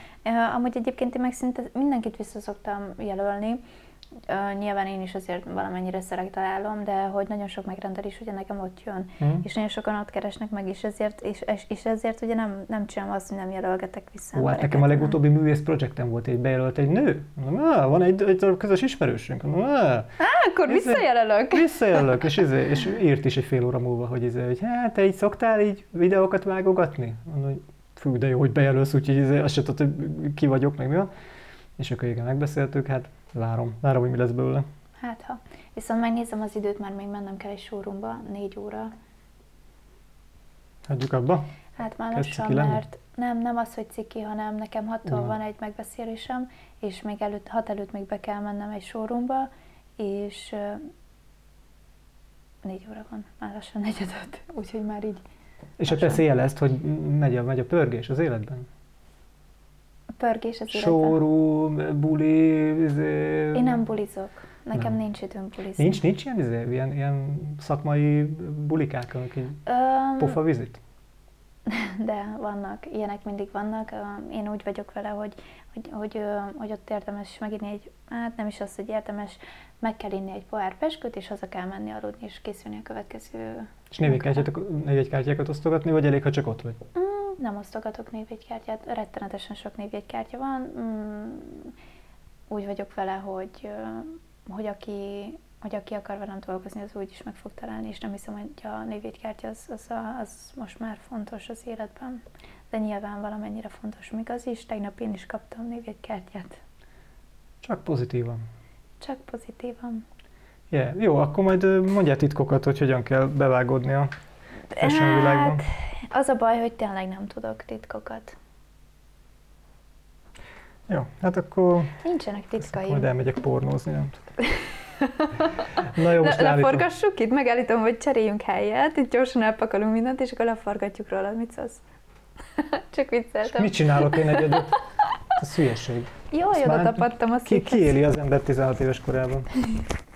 Amúgy egyébként én meg szinte mindenkit vissza szoktam jelölni. Ö, Nyilván én is azért valamennyire szelektalálom, de hogy nagyon sok megrendelés ugye nekem ott jön, Hm? és nagyon sokan ott keresnek meg, és ezért, és, és- és ezért ugye nem, nem csinálom azt, hogy nem jelölgetek vissza. Ó, hát nekem a legutóbbi művész projektem volt, egy bejelölt egy nő. Mondom, ah, van egy, egy közös ismerősünk. Mondom, ah, Á, akkor Ez- visszajelölök. visszajelölök, és, izé, és írt is egy fél óra múlva, hogy, izé, hogy hát te így szoktál így videókat vágogatni? Mondom, hogy fú, de jó, hogy bejelölsz, úgyhogy izé, azt se tudod, hogy ki vagyok, meg mi van. És akkor igen, megbeszéltük, hát várom, várom, hogy mi lesz belőle. Hát ha. Viszont megnézem az időt, mert még mennem kell egy showroomba, négy óra. Hagyjuk abba. Hát már lassan, mert nem, nem az, hogy ciki, hanem nekem hattól van egy megbeszélésem, és még előtt, hat előtt még be kell mennem egy showroomba, és ö, négy óra van, már lassan negyed öt, úgyhogy már így És hát persze jelezt, hogy megy a, megy a pörgés az életben. Pörgés az. Showroom, buli, izé... Én nem bulizok, nekem Nem. nincs időm bulizni. Nincs, nincs ilyen, izé, ilyen, ilyen szakmai bulikák, amik így Öm, pofa vizit? De vannak, ilyenek mindig vannak. Én úgy vagyok vele, hogy, hogy, hogy, hogy ott érdemes meginni egy, hát nem is az, hogy érdemes, meg kell inni egy pohár peskőt, és haza kell menni aludni, és készülni a következő És névjegykártyákat osztogatni, vagy elég, ha csak ott vagy? Mm, nem osztogatok névjegykártyát, rettenetesen sok névjegykártya van. Mm, úgy vagyok vele, hogy, hogy aki, hogy aki akar velem dolgozni, az úgy is meg fog találni, és nem hiszem, hogy a névjegykártya az, az, a, az most már fontos az életben. De nyilván valamennyire fontos még az is. Tegnap én is kaptam névjegykártyát. Csak pozitívan. Csak pozitívan. Yeah. Jó, akkor majd mondjál titkokat, hogy hogyan kell bevágódni a fashion világban. Hát, az a baj, hogy tényleg nem tudok titkokat. Jó, hát akkor Nincsenek majd titkaim. elmegyek pornózni, nem tudom. Na jó, Le, most leállítom. leforgassuk itt, megállítom, hogy cseréljünk helyet, itt gyorsan elpakolunk mindent, és akkor leforgatjuk róla, mit szólsz? Csak vicceltem. mit csinálok én egyedül? Ez hülyeség. Jó, oda tapadtam a Ki, ki éli az ember 16 éves korában?